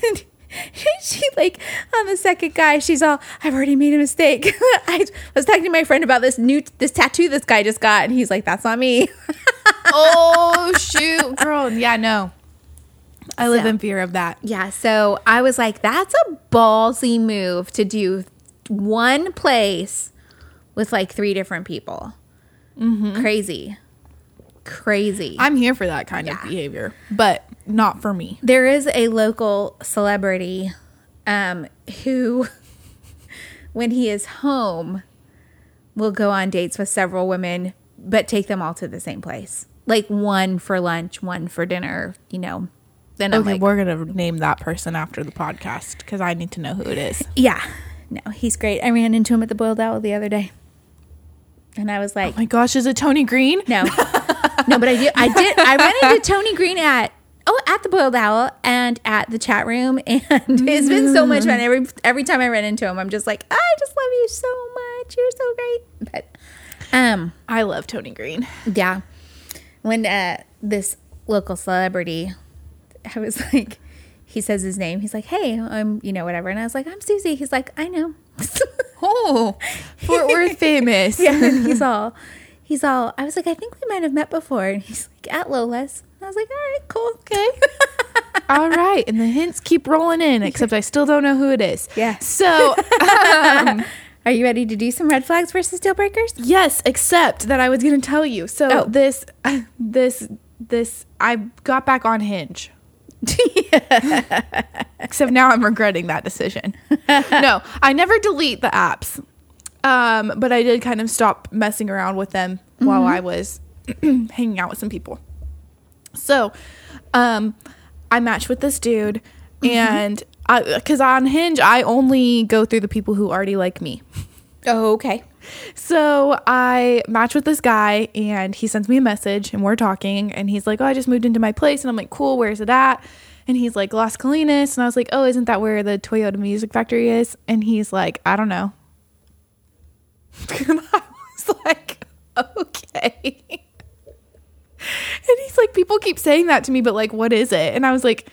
And she like on the second guy, she's all, I've already made a mistake. I was talking to my friend about this new this tattoo this guy just got, and he's like, That's not me. oh shoot, girl. Yeah, no. I live So- in fear of that. Yeah, so I was like, that's a ballsy move to do one place with like three different people. Crazy. Crazy. I'm here for that kind of behavior, but not for me. there is a local celebrity um, who, when he is home, will go on dates with several women, but take them all to the same place. Like one for lunch, one for dinner, you know. Then I'm Okay, like, we're gonna name that person after the podcast because I need to know who it is. yeah, no, he's great. I ran into him at the Boiled Owl the other day. And I was like, Oh my gosh, is it Tony Green? No, no, but I did. I did. I ran into Tony Green at oh at the Boiled Owl and at the chat room, and it's been so much fun. Every every time I run into him, I'm just like, I just love you so much. You're so great. But um, I love Tony Green. yeah, when uh, this local celebrity, I was like, he says his name. He's like, Hey, I'm you know whatever, and I was like, I'm Susie. He's like, I know. Oh, Fort Worth famous. yeah, and he's all, he's all. I was like, I think we might have met before. And he's like, at Lola's. I was like, all right, cool, okay. All right, and the hints keep rolling in, except I still don't know who it is. Yeah. So um, Are you ready to do some red flags versus deal breakers? yes, except that I was going to tell you. So Oh. this, this, this, I got back on Hinge. Except now I'm regretting that decision. no, I never delete the apps. Um, but I did kind of stop messing around with them while I was hanging out with some people. So, um, I matched with this dude, and because on Hinge, I only go through the people who already like me. Oh, okay. So I match with this guy and he sends me a message and we're talking and he's like, Oh, I just moved into my place and I'm like, Cool, where's it at? And he's like, Las Colinas. And I was like, Oh, isn't that where the Toyota Music Factory is? And he's like, I don't know. and I was like, Okay. and he's like, People keep saying that to me, but like, what is it? And I was like,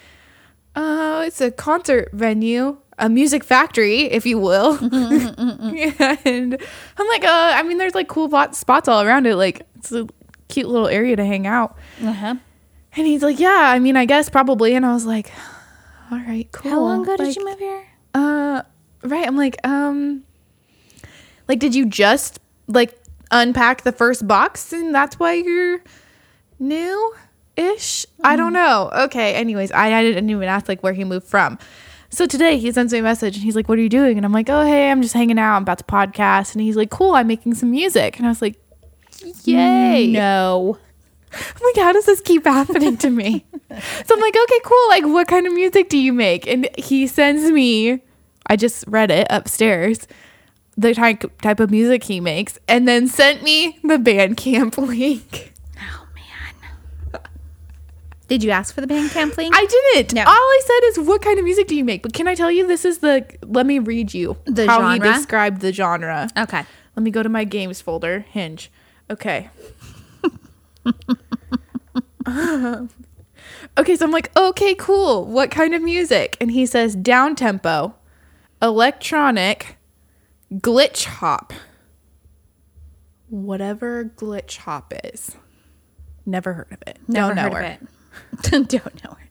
Oh, it's a concert venue, a music factory, if you will. and I'm like, uh, I mean, there's like cool spots all around it. Like, it's a cute little area to hang out. Uh huh. And he's like, yeah, I mean, I guess probably. And I was like, all right, cool. How long ago Like, did you move here? Uh, right. I'm like, um, like, did you just like unpack the first box and that's why you're new ish? I don't know. Okay. Anyways, I, I didn't even ask like where he moved from. So today he sends me a message and he's like, What are you doing? And I'm like, Oh, hey, I'm just hanging out. I'm about to podcast. And he's like, Cool, I'm making some music. And I was like, Yay. No. I'm like, how does this keep happening to me? so I'm like, okay, cool. Like, what kind of music do you make? And he sends me, I just read it upstairs, the type, type of music he makes, and then sent me the Bandcamp link. Did you ask for the Bandcamp link? I didn't. No. All I said is, what kind of music do you make? But can I tell you, this is the, let me read you The how he described the genre. okay. Let me go to my games folder, Hinge. Okay. okay, so I'm like, okay, cool. What kind of music? And he says down tempo, electronic, glitch hop. Whatever glitch hop is. Never heard of it. No never Don't heard her. of it. Don't know her.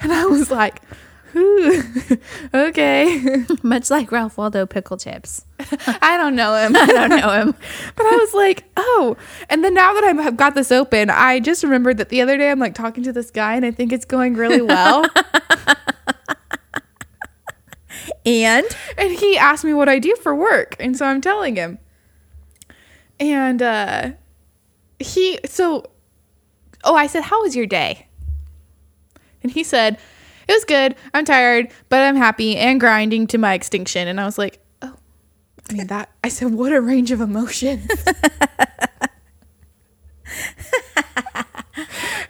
And I was like, Ooh, okay. Much like Ralph Waldo pickle chips. I don't know him. I don't know him. But I was like, oh. And then now that I have got this open, I just remembered that the other day I'm like talking to this guy and I think it's going really well. And and he asked me what I do for work, and so I'm telling him. And uh he so oh, I said, "How was your day?" And he said, "It was good. I'm tired, but I'm happy and grinding to my extinction." And I was like, "Oh, I mean that." I said, "What a range of emotions."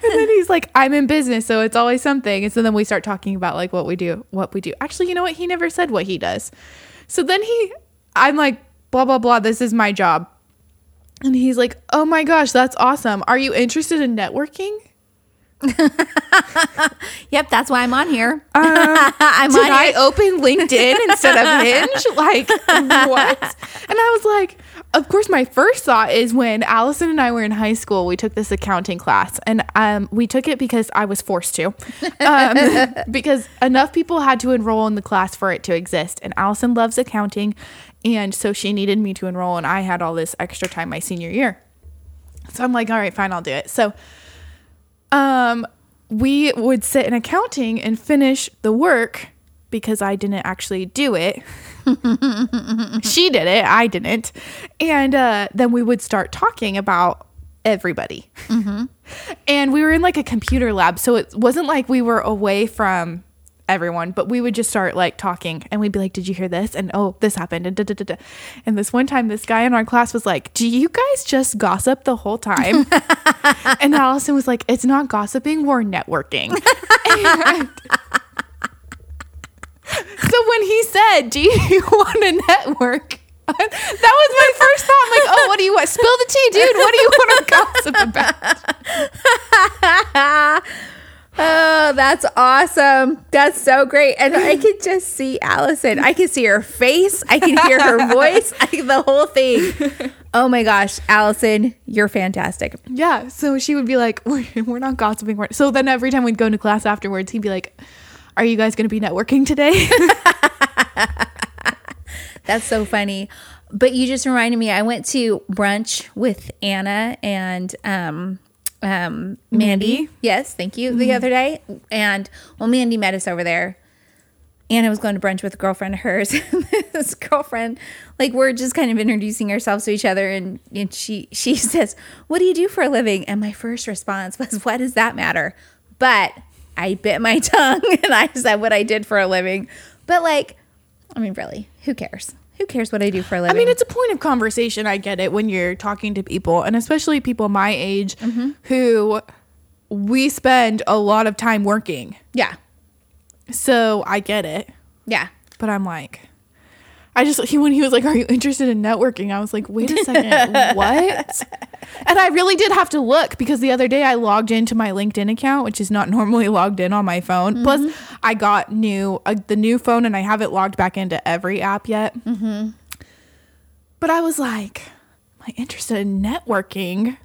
and then he's like, I'm in business, so it's always something. And so then we start talking about like what we do, what we do. Actually, you know what? He never said what he does. So then he, I'm like, blah, blah, blah. This is my job. And he's like, oh my gosh, that's awesome. Are you interested in networking? yep, that's why I'm on here. Um, I'm Did on I here. open LinkedIn instead of Hinge? Like, what? And I was like, of course, my first thought is when Allison and I were in high school, we took this accounting class. And um, we took it because I was forced to, um, because enough people had to enroll in the class for it to exist. And Allison loves accounting. And so she needed me to enroll, and I had all this extra time my senior year. So I'm like, all right, fine, I'll do it. So um, we would sit in accounting and finish the work because I didn't actually do it. she did it, I didn't. And uh, then we would start talking about everybody. And we were in like a computer lab, so it wasn't like we were away from everyone, but we would just start like talking and we'd be like, Did you hear this? And oh, this happened. And, da, da, da, da. and this one time, this guy in our class was like, Do you guys just gossip the whole time? and Allison was like, It's not gossiping, we're networking. And- so when he said, Do you want to network? that was my first thought. I'm like, oh, what do you want? Spill the tea, dude. What do you want to gossip about? Oh, that's awesome. That's so great. And I can just see Allison. I can see her face. I can hear her voice. I, the whole thing. Oh my gosh, Allison, you're fantastic. Yeah. So she would be like, we're, we're not gossiping. We're-" So then every time we'd go into class afterwards, he'd be like, are you guys going to be networking today? That's so funny. But you just reminded me, I went to brunch with Anna and um, um, Mandy. Mandy? Yes, thank you. The other day. And well, Mandy met us over there. Anna was going to brunch with a girlfriend of hers. this girlfriend, like we're just kind of introducing ourselves to each other, and, and she she says, "What do you do for a living?" And my first response was, "What does that matter?" But I bit my tongue and I said what I did for a living. But like, I mean, really, who cares? Who cares what I do for a living? I mean, it's a point of conversation. I get it when you're talking to people, and especially people my age mm-hmm. who we spend a lot of time working. yeah, So I get it. yeah. But I'm like, I just, he, when he was like, Are you interested in networking? I was like, Wait a second, what? And I really did have to look because the other day I logged into my LinkedIn account, which is not normally logged in on my phone. Plus, I got new uh, the new phone, and I haven't logged back into every app yet. Mm-hmm. But I was like, Am I interested in networking?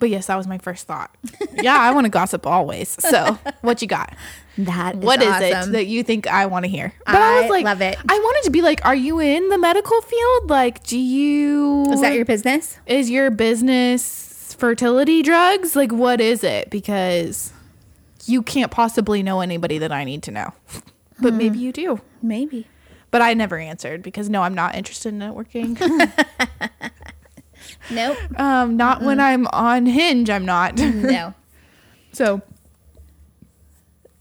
But yes, that was my first thought. yeah, I want to gossip always. So, what you got? That is What is awesome. it that you think I want to hear? But I, was like, love it. I wanted to be like, are you in the medical field? Like, do you Is that your business? is your business fertility drugs? Like, what is it? Because you can't possibly know anybody that I need to know, but Hmm. maybe you do. Maybe. But I never answered because no, I'm not interested in networking. Nope. um, not when I'm on Hinge. I'm not. no. so,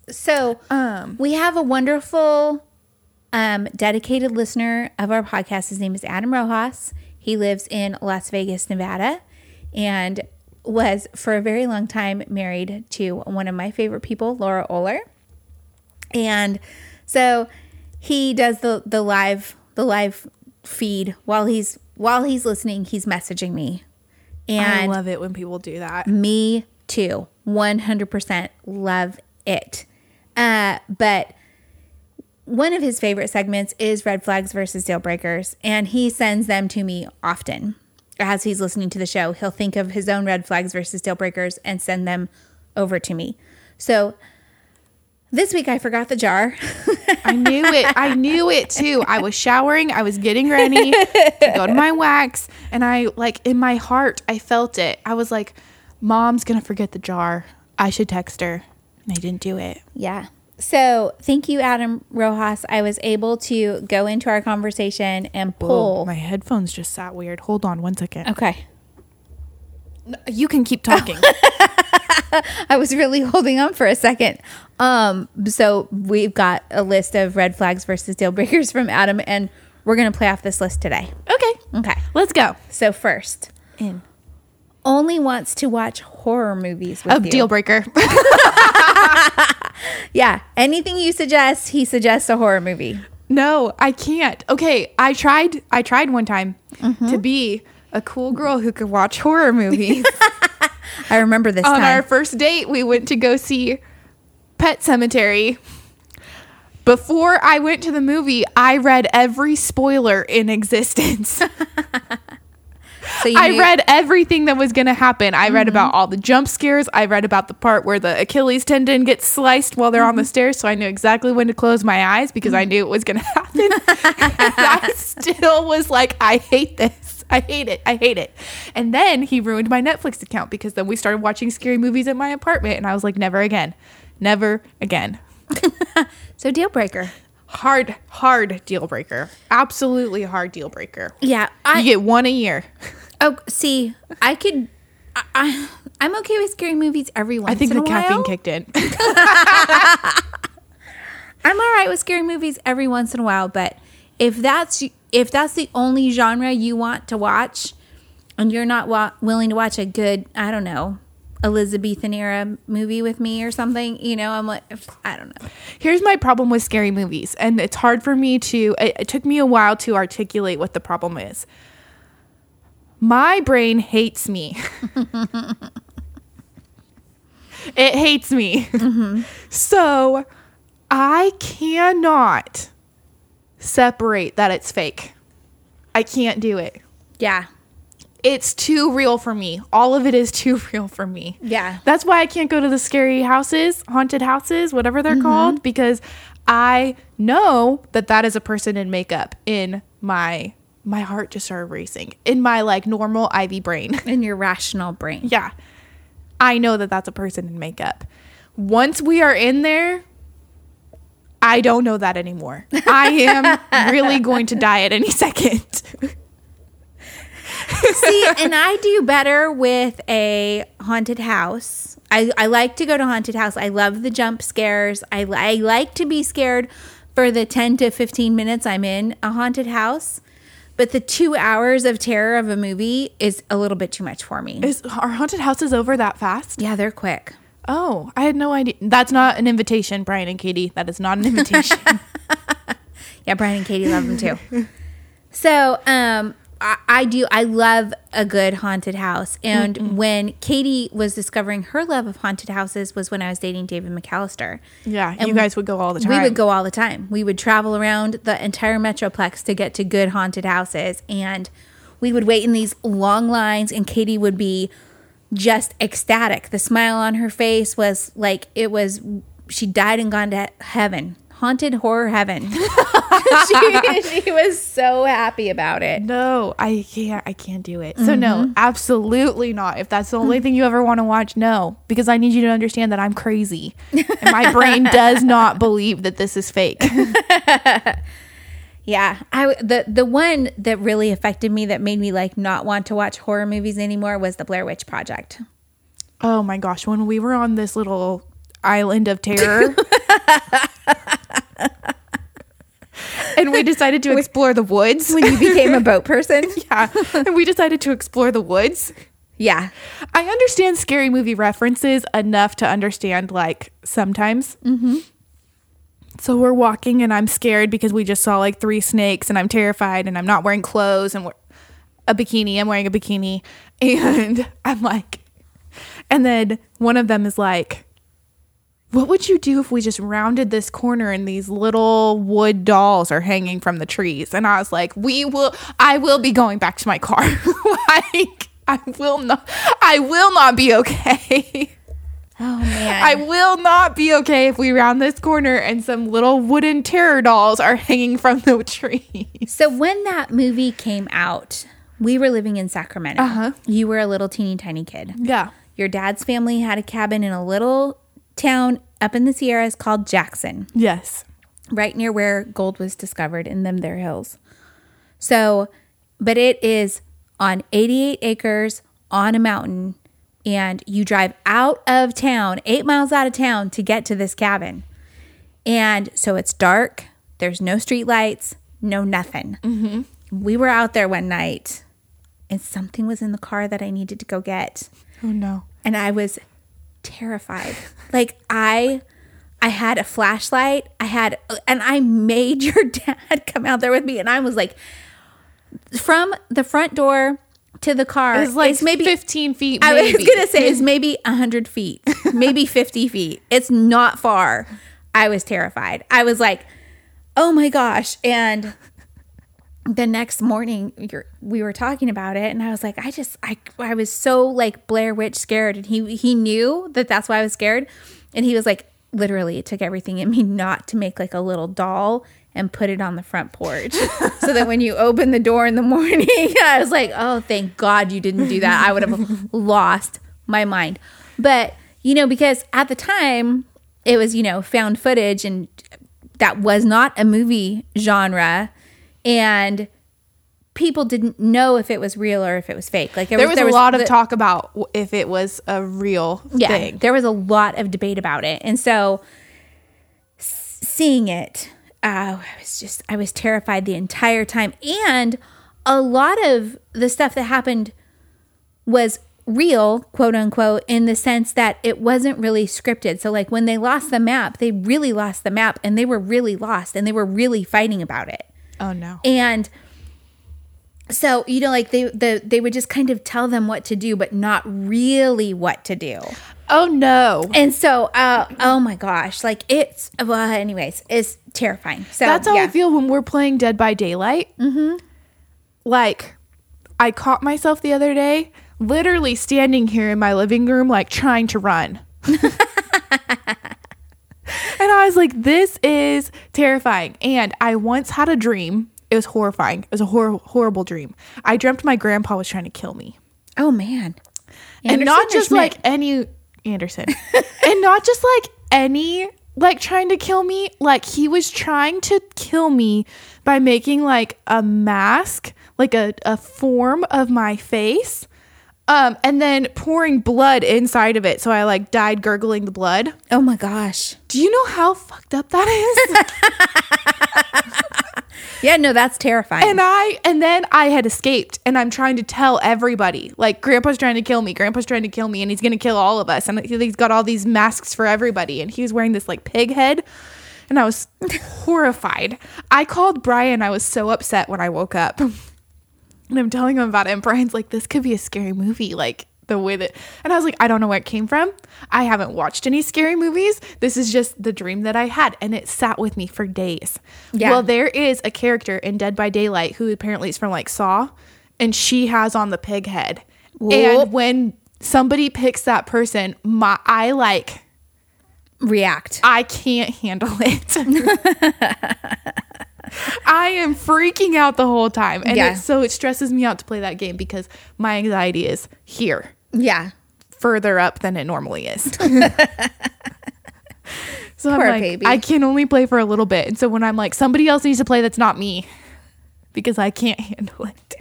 So um, we have a wonderful, um, dedicated listener of our podcast. His name is Adam Rojas. He lives in Las Vegas, Nevada, and was for a very long time married to one of my favorite people, Laura Oler. And so he does the the live the live feed while he's while he's listening. He's messaging me, And I love it when people do that. me too. 100% love it. Uh, but one of his favorite segments is red flags versus deal breakers, and he sends them to me often. As he's listening to the show, he'll think of his own red flags versus deal breakers and send them over to me. So this week I forgot the jar. I knew it. I knew it too. I was showering. I was getting ready to go to my wax. And I, like, in my heart, I felt it. I was like, Mom's going to forget the jar. I should text her. And I didn't do it. yeah. So thank you, Adam Rojas. I was able to go into our conversation and pull. my headphones just sat weird. Hold on one second. okay. You can keep talking. I was really holding on for a second. Um, so we've got a list of red flags versus deal breakers from Adam, and we're gonna play off this list today. okay. Okay. Let's go. So first, In. only wants to watch horror movies with Of you. deal breaker. Yeah, anything you suggest, he suggests a horror movie. no, I can't. Okay, I tried I tried one time to be a cool girl who could watch horror movies. I remember this On time. our first date, we went to go see Pet Sematary. Before I went to the movie, I read every spoiler in existence. so I knew- read everything that was going to happen. I read mm-hmm. about all the jump scares. I read about the part where the Achilles tendon gets sliced while they're on the mm-hmm. stairs, so I knew exactly when to close my eyes because I mm-hmm. knew it was going to happen. and I still was like, I hate this. I hate it. I hate it. And then he ruined my Netflix account because then we started watching scary movies in my apartment, and I was like, never again. Never again. So deal breaker. Hard, hard deal breaker. Absolutely hard deal breaker. Yeah, You I get one a year. oh see, I could. I, I I'm okay with scary movies every once. In a while. I think the caffeine kicked in. I'm all right with scary movies every once in a while, but if that's if that's the only genre you want to watch, and you're not wa- willing to watch a good, I don't know, Elizabethan era movie with me or something, you know, I'm like, I don't know. Here's my problem with scary movies, and it's hard for me to. It, it took me a while to articulate what the problem is. My brain hates me. it hates me. Mm-hmm. So I cannot separate that it's fake. I can't do it. Yeah, It's too real for me. All of it is too real for me. Yeah. That's why I can't go to the scary houses, haunted houses, whatever they're mm-hmm. called, because I know that that is a person in makeup in my my heart just started racing in my like normal Ivy brain. in your rational brain. yeah. I know that that's a person in makeup. Once we are in there, I don't know that anymore. I am really going to die at any second. See, and I do better with a haunted house. I, I like to go to haunted house. I love the jump scares. I, I like to be scared for the 10 to 15 minutes I'm in a haunted house. But the two hours of terror of a movie is a little bit too much for me. Is are haunted houses over that fast? Yeah, they're quick. Oh, I had no idea. That's not an invitation, Brian and Katie. That is not an invitation. Yeah, Brian and Katie love them too. So, um, I, I do. I love a good haunted house. And when Katie was discovering her love of haunted houses was when I was dating David McAllister. yeah, And you guys would go all the time. We would go all the time. We would travel around the entire metroplex to get to good haunted houses, and we would wait in these long lines. And Katie would be just ecstatic. The smile on her face was like it was she died and gone to heaven, haunted horror heaven. she, she was so happy about it. No, I can't. I can't do it. So no, mm-hmm. absolutely not. If that's the only thing you ever want to watch, no, because I need you to understand that I'm crazy, and my brain does not believe that this is fake. Yeah, I the the one that really affected me that made me like not want to watch horror movies anymore was the Blair Witch Project. Oh my gosh, when we were on this little island of terror. And we decided to explore the woods. When you became a boat person, yeah. And we decided to explore the woods. yeah, I understand scary movie references enough to understand, like, sometimes. Mm-hmm. So we're walking, and I'm scared because we just saw like three snakes, and I'm terrified, and I'm not wearing clothes and a bikini. I'm wearing a bikini. And I'm like, and then one of them is like, what would you do if we just rounded this corner and these little wood dolls are hanging from the trees? And I was like, we will, I will be going back to my car. like, I will not, I will not be okay. Oh man. I will not be okay if we round this corner and some little wooden terror dolls are hanging from the tree. so when that movie came out, we were living in Sacramento. Uh-huh. You were a little teeny tiny kid. Yeah. Your dad's family had a cabin in a little town up in the Sierras called Jackson, Yes. right near where gold was discovered in them there hills. So, but it is on 88 acres on a mountain, and you drive out of town, eight miles out of town to get to this cabin. And so it's dark, there's no street lights, no nothing. Mm-hmm. We were out there one night, and something was in the car that I needed to go get Oh no. and I was terrified. like I I had a flashlight. I had and I made your dad come out there with me and I was like from the front door to the car It's like it's maybe 15 feet. I Maybe. was gonna say it's maybe hundred feet, maybe fifty feet. It's not far. I was terrified. I was like, "Oh my gosh!" And the next morning, you're, we were talking about it, and I was like, "I just, I, I was so like Blair Witch scared," and he he knew that that's why I was scared, and he was like, literally, it took everything in me not to make like a little doll and put it on the front porch so that when you open the door in the morning, I was like, oh, thank God you didn't do that. I would have lost my mind. But, you know, because at the time it was, you know, found footage and that was not a movie genre. And people didn't know if it was real or if it was fake. Like there was, a lot of the- talk about if it was a real yeah, thing. there was a lot of debate about it, and so s- seeing it, uh, I was just I was terrified the entire time, and a lot of the stuff that happened was real, quote unquote, in the sense that it wasn't really scripted. So, like when they lost the map, they really lost the map, and they were really lost, and they were really fighting about it. oh no. And so, you know, like they the they would just kind of tell them what to do, but not really what to do. Oh no. And so, uh, oh my gosh, like it's well, anyways, it's terrifying. So That's how yeah. I feel when we're playing Dead by Daylight. Mm-hmm. Like, I caught myself the other day, literally standing here in my living room, like trying to run. and I was like, this is terrifying. And I once had a dream. It was horrifying. It was a hor- horrible dream. I dreamt my grandpa was trying to kill me. Oh man, and not just like any Anderson, and not just like any like trying to kill me. Like he was trying to kill me by making like a mask, like a, a form of my face, um, and then pouring blood inside of it. So I like died gurgling the blood. oh my gosh, Do you know how fucked up that is? yeah, no, that's terrifying. and I and then I had escaped and I'm trying to tell everybody like grandpa's trying to kill me grandpa's trying to kill me and he's going to kill all of us and he's got all these masks for everybody and he was wearing this like pig head and I was horrified. I called Brian I was so upset when I woke up. And I'm telling him about it and Brian's like this could be a scary movie like the way that and I was like I don't know where it came from. I haven't watched any scary movies. This is just the dream that I had and it sat with me for days. Yeah. Well, there is a character in Dead by Daylight who apparently is from like Saw, and she has on the pig head. Whoop. And when somebody picks that person, my I like React. I can't handle it. I am freaking out the whole time, and Yeah. it, so it stresses me out to play that game because my anxiety is here, Yeah, further up than it normally is. so I'm like, baby. I can only play for a little bit, and so when I'm like, somebody else needs to play that's not me, because I can't handle it.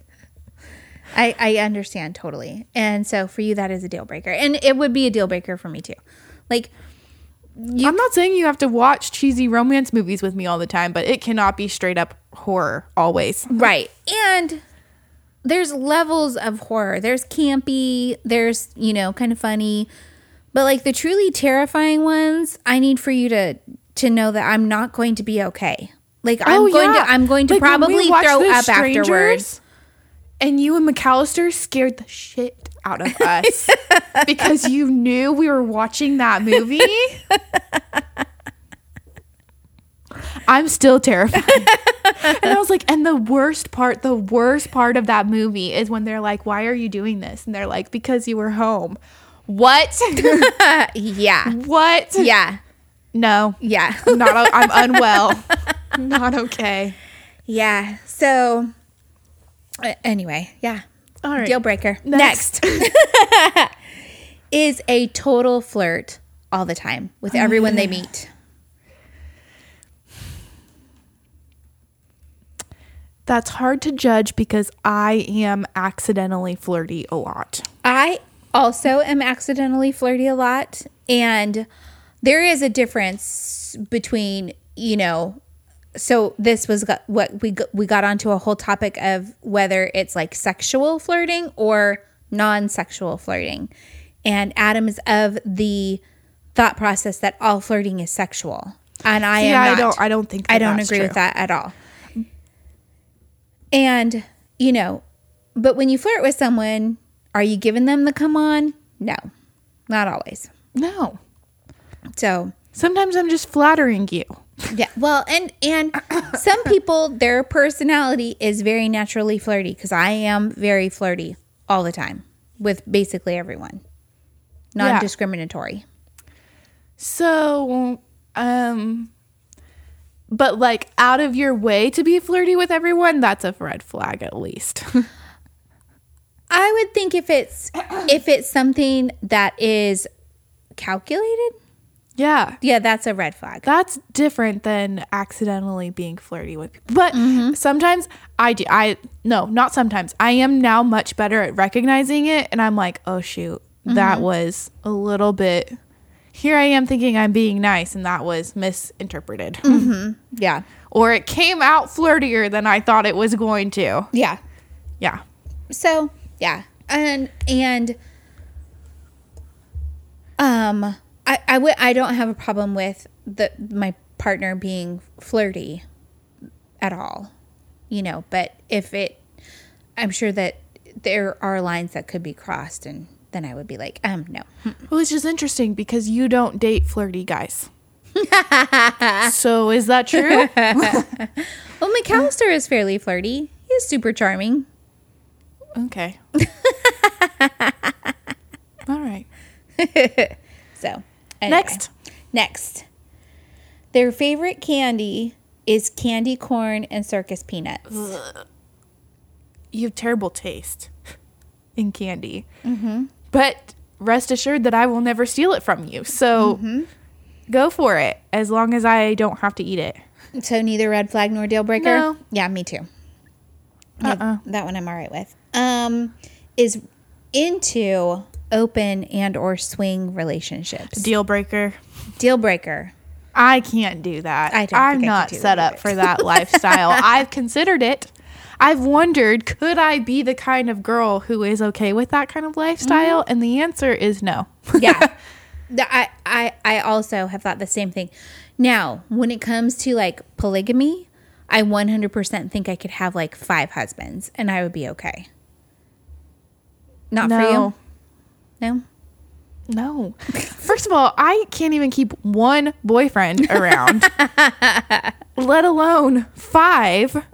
I I understand totally. And so for you, that is a deal breaker, and it would be a deal breaker for me too. Like I'm not saying you have to watch cheesy romance movies with me all the time, but it cannot be straight up horror always. Right. And there's levels of horror. There's campy, there's, you know, kind of funny. But like the truly terrifying ones, I need for you to to know that I'm not going to be okay. Like I'm oh, going to I'm going to Oh, Like, probably throw up Strangers, afterwards. And you and McAllister scared the shit out of us because you knew we were watching that movie. I'm still terrified. and I was like, and the worst part, the worst part of that movie is when they're like, why are you doing this? And they're like, because you were home. What? Yeah. what? Yeah. No. Yeah. Not I'm unwell. Not okay. Yeah. So uh, anyway, yeah. All right. Deal breaker. Next. Next. is a total flirt all the time with everyone they meet. That's hard to judge because I am accidentally flirty a lot. I also am accidentally flirty a lot. And there is a difference between, you know, so this was got, what we got, we got onto a whole topic of whether it's like sexual flirting or non-sexual flirting. And Adam is of the thought process that all flirting is sexual. And I See, am I not. don't- I don't think I don't agree with that at all. And, you know, but when you flirt with someone, are you giving them the come on? No, not always. No. So, Sometimes I'm just flattering you. Yeah. Well, and and some people their personality is very naturally flirty because I am very flirty all the time with basically everyone. Non-discriminatory. So, um, but like out of your way to be flirty with everyone, that's a red flag at least. I would think if it's if it's something that is calculated, yeah. yeah, that's a red flag. That's different than accidentally being flirty with people. But mm-hmm. sometimes I do. I, no, not sometimes. I am now much better at recognizing it. And I'm like, oh, shoot, that mm-hmm. was a little bit. Here I am thinking I'm being nice, and that was misinterpreted. Mm-hmm. Yeah. or it came out flirtier than I thought it was going to. Yeah. Yeah. So yeah, and and um, I I would I don't have a problem with the my partner being flirty at all, you know. But if it, I'm sure that there are lines that could be crossed, and then I would be like, um, no. Well, it's just interesting because you don't date flirty guys. so is that true? Well, McAllister is fairly flirty. He's super charming. okay. All right. So anyway. Next. next, their favorite candy is candy corn and circus peanuts. You have terrible taste in candy. Mm-hmm. But rest assured that I will never steal it from you. So go for it as long as I don't have to eat it. So neither red flag nor deal breaker. No. Yeah, me too. Yeah, Uh-uh. that one I'm all right with. Um, is into open and or swing relationships. Deal breaker. Deal breaker. I can't do that. I don't I'm not set up for that lifestyle. I've considered it. I've wondered, could I be the kind of girl who is okay with that kind of lifestyle? Mm-hmm. And the answer is no. Yeah. I, I I also have thought the same thing. Now, when it comes to like polygamy, I 100% think I could have like five husbands and I would be okay. Not for you? No. No? First of all, I can't even keep one boyfriend around, let alone five,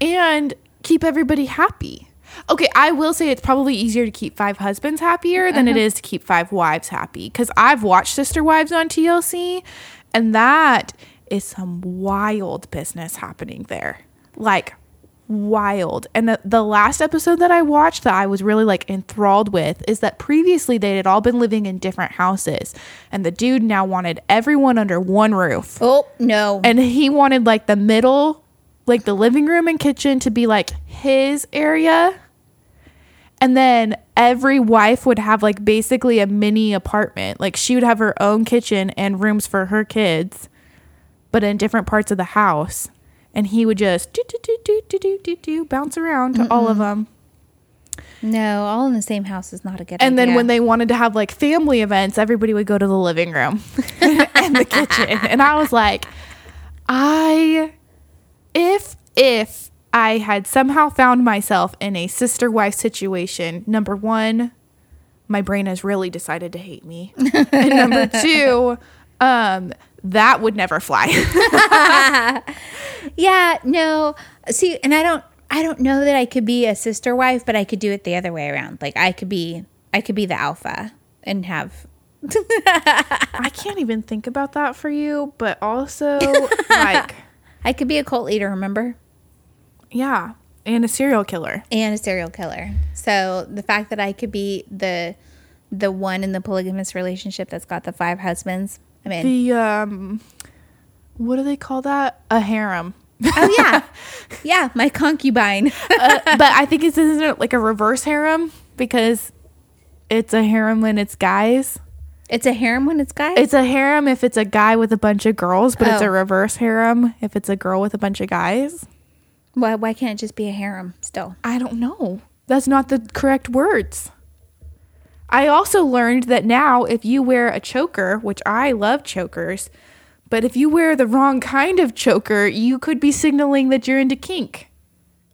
and keep everybody happy. Okay, I will say it's probably easier to keep five husbands happier than it uh-huh. is to keep five wives happy because I've watched Sister Wives on TLC, and that is some wild business happening there. Like, wild. And the, the last episode that I watched that I was really like enthralled with is that previously they had all been living in different houses, and the dude now wanted everyone under one roof. Oh, no. And he wanted like the middle, like the living room and kitchen to be like his area. And then every wife would have like basically a mini apartment. Like she would have her own kitchen and rooms for her kids, but in different parts of the house. And he would just do, do, do, do, do, do, do, do, bounce around to all of them. no, all in the same house is not a good And idea. then when they wanted to have like family events, everybody would go to the living room and the kitchen. And I was like, I, if, if I had somehow found myself in a sister wife situation, number one, my brain has really decided to hate me. and number two, um, that would never fly. Yeah, no. See, and I don't I don't know that I could be a sister wife, but I could do it the other way around. Like I could be I could be the alpha and have I can't even think about that for you, but also like, I could be a cult leader, remember? yeah, and a serial killer. And a serial killer. So the fact that I could be the the one in the polygamous relationship that's got the five husbands. I mean, The um, what do they call that? A harem. oh yeah, yeah, my concubine. uh, but I think it's isn't it like a reverse harem because it's a harem when it's guys. it's a harem when it's guys. It's a harem if it's a guy with a bunch of girls, but it's Oh. a reverse harem if it's a girl with a bunch of guys. why? Why can't it just be a harem still? I don't know. That's not the correct words. I also learned that now if you wear a choker, which I love chokers, but if you wear the wrong kind of choker, you could be signaling that you're into kink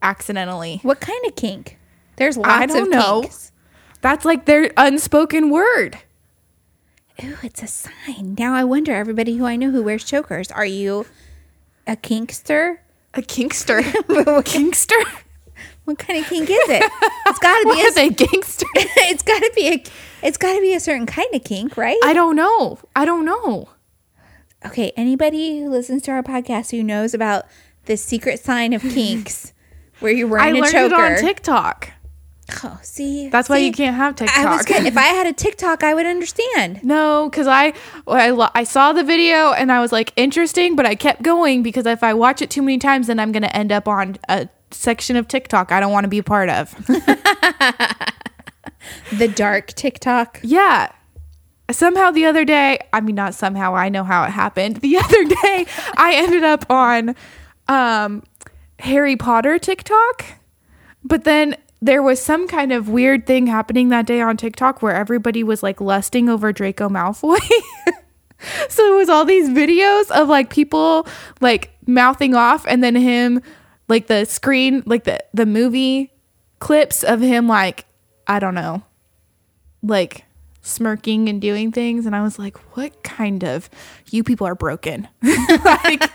accidentally. What kind of kink? There's lots I don't of know. kinks. That's like their unspoken word. Ooh, it's a sign. Now I wonder, everybody who I know who wears chokers, are you a kinkster? A kinkster. A kinkster? What kind of kink is it? It's got to be a, they, gangster? it's got to be a it's got to be a certain kind of kink, right? I don't know. I don't know. okay, anybody who listens to our podcast who knows about the secret sign of kinks where you're I wearing a learned choker. it on TikTok. Oh, see, That's why you can't have TikTok. I was good. If I had a TikTok, I would understand. No, because I, I I saw the video and I was like interesting, but I kept going because if I watch it too many times, then I'm gonna end up on a section of TikTok I don't want to be a part of. The dark TikTok. yeah. Somehow the other day, I mean not somehow, I know how it happened. The other day, I ended up on um, Harry Potter TikTok, but then there was some kind of weird thing happening that day on TikTok where everybody was like lusting over Draco Malfoy. so it was all these videos of like people like mouthing off and then him like the screen like the the movie clips of him like I don't know like smirking and doing things and I was like what kind of you people are broken like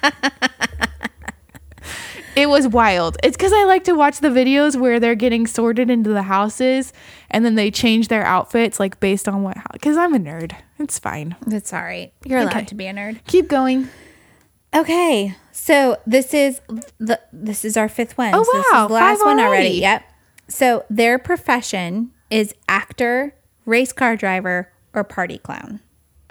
it was wild it's because I like to watch the videos where they're getting sorted into the houses and then they change their outfits like based on what because I'm a nerd it's fine That's all right. You're allowed Okay. to be a nerd. keep going Okay, so this is the this is our fifth one. Oh, So this wow, is the last five one already. already. Yep. So their profession is actor, race car driver, or party clown.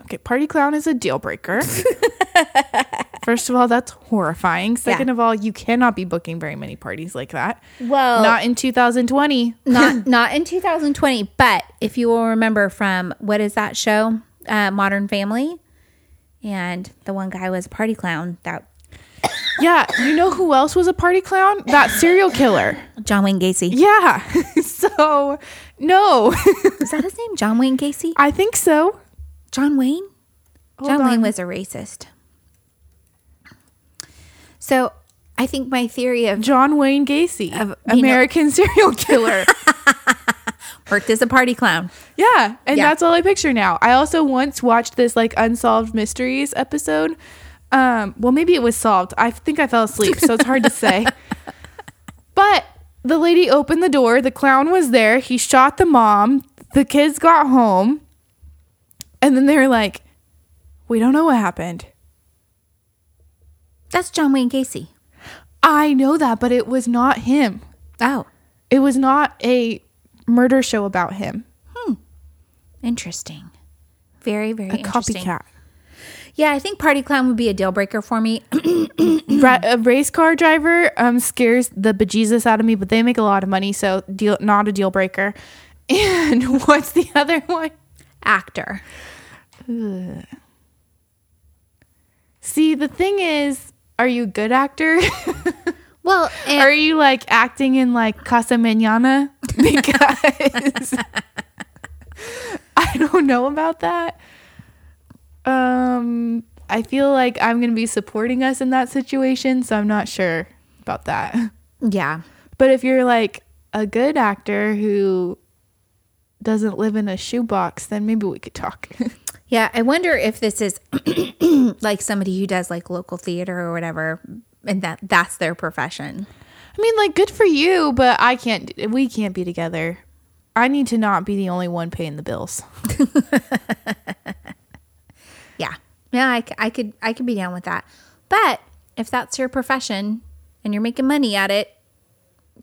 Okay, party clown is a deal breaker. First of all, that's horrifying. Second Yeah. of all, you cannot be booking very many parties like that. Well, Not in 2020. not not in 2020, but if you will remember from what is that show, uh, Modern Family, and the one guy was a party clown. That Yeah, you know who else was a party clown? That serial killer. John Wayne Gacy. Yeah. so, no. Is that his name? John Wayne Gacy. I think so. John Wayne? Hold John on. Wayne was a racist. So I think my theory of John Wayne Gacy, Of- you know- American serial killer. worked as a party clown. Yeah, and Yeah. that's all I picture now. I also once watched this like unsolved mysteries episode. Um, well, maybe it was solved. I think I fell asleep, so it's hard to say. But the lady opened the door. The clown was there. He shot the mom. The kids got home, and then they were like, "We don't know what happened." That's John Wayne Gacy. I know that, but it was not him. Oh, It was not a murder show about him. Hmm. Interesting. Very, very A copycat. Yeah, I think party clown would be a deal breaker for me. Ra- a race car driver um scares the bejesus out of me, but they make a lot of money, so deal not a deal breaker. And what's the other one? Actor. See, the thing is, are you a good actor? Well, are you like acting in like Casa Mañana? Because I don't know about that. Um, I feel like I'm gonna be supporting us in that situation, so I'm not sure about that. yeah. But if you're like a good actor who doesn't live in a shoebox, then maybe we could talk. Yeah, I wonder if this is like somebody who does like local theater or whatever and that that's their profession. I mean, like, good for you, but I can't. We can't be together. I need to not be the only one paying the bills. Yeah. Yeah, I, I could I could be down with that. But if that's your profession and you're making money at it,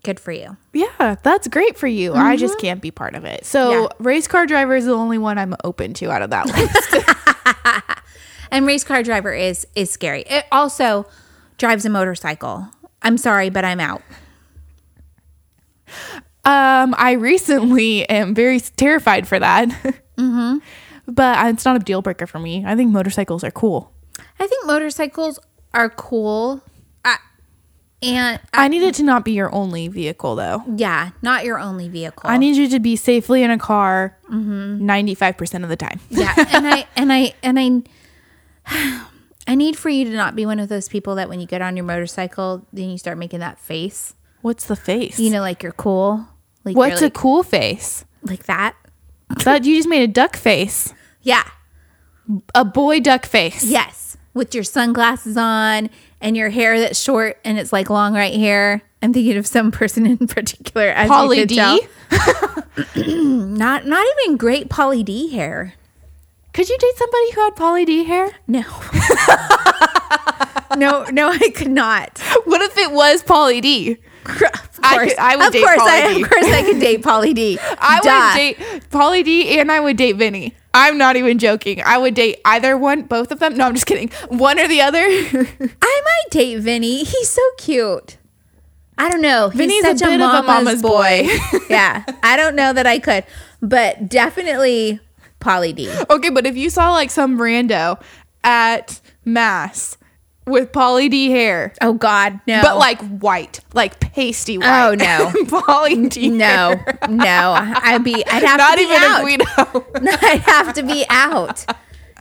Good for you. Yeah, that's great for you. I just mm-hmm. can't be part of it. So Yeah. race car driver is the only one I'm open to out of that list. And race car driver is is scary. It also drives a motorcycle. I'm sorry, but I'm out. um, I recently am very terrified for that. mm-hmm. But it's not a deal breaker for me. I think motorcycles are cool. I think motorcycles are cool. I, and I need it to not be your only vehicle, though. yeah, not your only vehicle. I need you to be safely in a car 95% of the time. yeah, and I and I and I I need for you to not be one of those people that when you get on your motorcycle, then you start making that face. What's the face? You know, like you're cool. Like What's you're a cool face? like that? That you just made a duck face. Yeah. A boy duck face. Yes. With your sunglasses on and your hair that's short and it's like long right here. I'm thinking of some person in particular. As you Pauly D. Not not even great Pauly D hair. Could you date somebody who had Pauly D hair? No. no, no, I could not. What if it was Pauly D? Of course, I could- I would of date course, I, D. of course, I could date Pauly D. I Duh. would date Pauly D and I would date Vinny. I'm not even joking. I would date either one, both of them. No, I'm just kidding. One or the other. I might date Vinny. He's so cute. I don't know. He's Vinny's a such bit of a mama's boy. yeah, I don't know that I could, but definitely Pauly D. okay, but if you saw like some rando at mass with Pauly D hair, Oh God, no. but like white, like pasty white. Oh, no. Pauly D. no, hair. no. I'd be. I'd have Not to be out. Not even out. a Guido. I'd have to be out.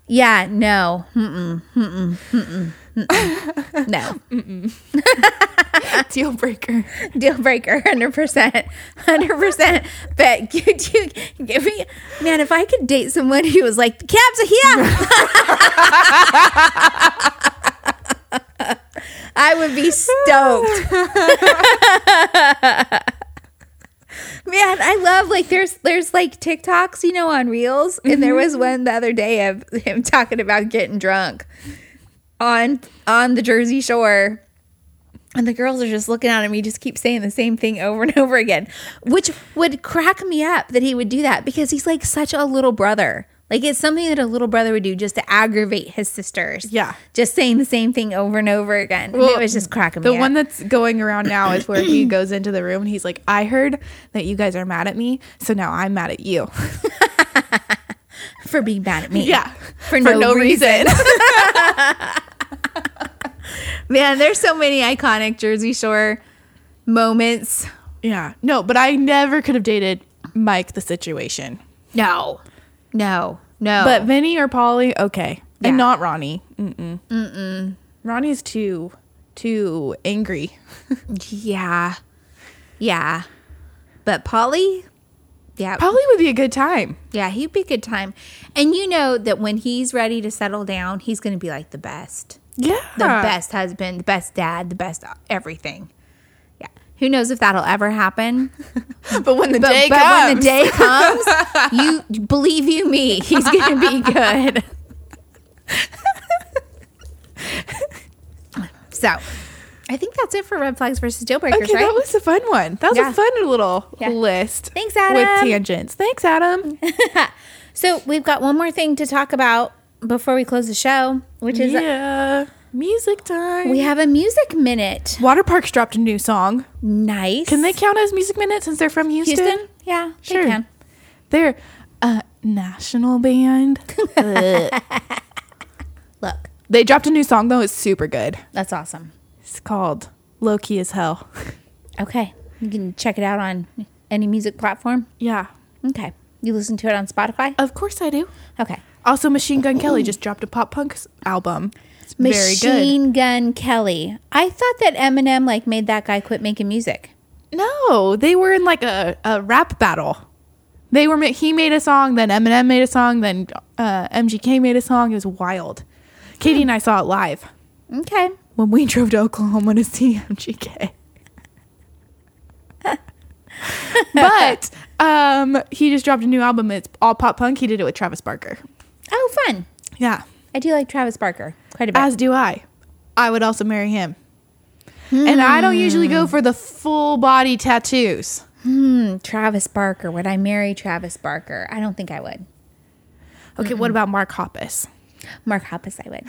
Yeah, no. Mm-mm, mm-mm, mm-mm, mm-mm. No. Deal breaker. Deal breaker, hundred percent, hundred percent. But could you give me, man? If I could date someone who was like, "The cabs are here," I would be stoked. Man, I love like there's there's like TikToks, you know, on Reels, and there mm-hmm. was one the other day of him talking about getting drunk on on the Jersey Shore. And the girls are just looking at him. He just keeps saying the same thing over and over again, which would crack me up that he would do that because he's like such a little brother. Like it's something that a little brother would do just to aggravate his sisters. Yeah. Just saying the same thing over and over again. And it was just cracking The one up. that's going around now is where he goes into the room and he's like, I heard that you guys are mad at me, so now I'm mad at you. for being mad at me. Yeah. For no reason. reason. Man, there's so many iconic Jersey Shore moments. yeah. No, but I never could have dated Mike the situation. No. No. No. But Vinny or Pauly, okay. Yeah. And not Ronnie. Mm-mm. Mm-mm. Ronnie's too, too angry. yeah. Yeah. But Pauly, yeah. Pauly would be a good time. yeah, he'd be a good time. And you know that when he's ready to settle down, he's going to be like the best. Yeah. The best husband, the best dad, the best everything. Yeah. Who knows if that'll ever happen? But when the But, day but comes. when the day comes, you believe you me, he's going to be good. so, I think that's it for red flags versus deal breakers, Okay, right? that was a fun one. That was Yeah. a fun little Yeah. list. Thanks, Adam. With tangents. Thanks, Adam. so, we've got one more thing to talk about before we close the show, which is yeah. Music time. we have a music minute. Waterparks dropped a new song. Nice. Can they count as music minute since they're from Houston? Houston? Yeah, Sure. they can. They're a national band. Look, they dropped a new song though. It's super good. that's awesome. It's called Low Key as Hell. Okay. You can check it out on any music platform. Yeah. Okay. You listen to it on Spotify? Of course I do. Okay. Also, Machine Gun Kelly just dropped a pop punk album. It's very good. Machine Gun Kelly. I thought that Eminem like made that guy quit making music. No, they were in like a, a rap battle. They were ma- he made a song, then Eminem made a song, then uh, MGK made a song. It was wild. Katie and I saw it live Okay. when we drove to Oklahoma to see MGK. but um, he just dropped a new album. It's all pop punk. He did it with Travis Barker. Oh, fun. Yeah, I do like Travis Barker quite a bit. as do I. I would also marry him. And I don't usually go for the full body tattoos. Hmm, Travis Barker. Would I marry Travis Barker? I don't think I would. Okay, what about Mark Hoppus? Mark Hoppus, I would.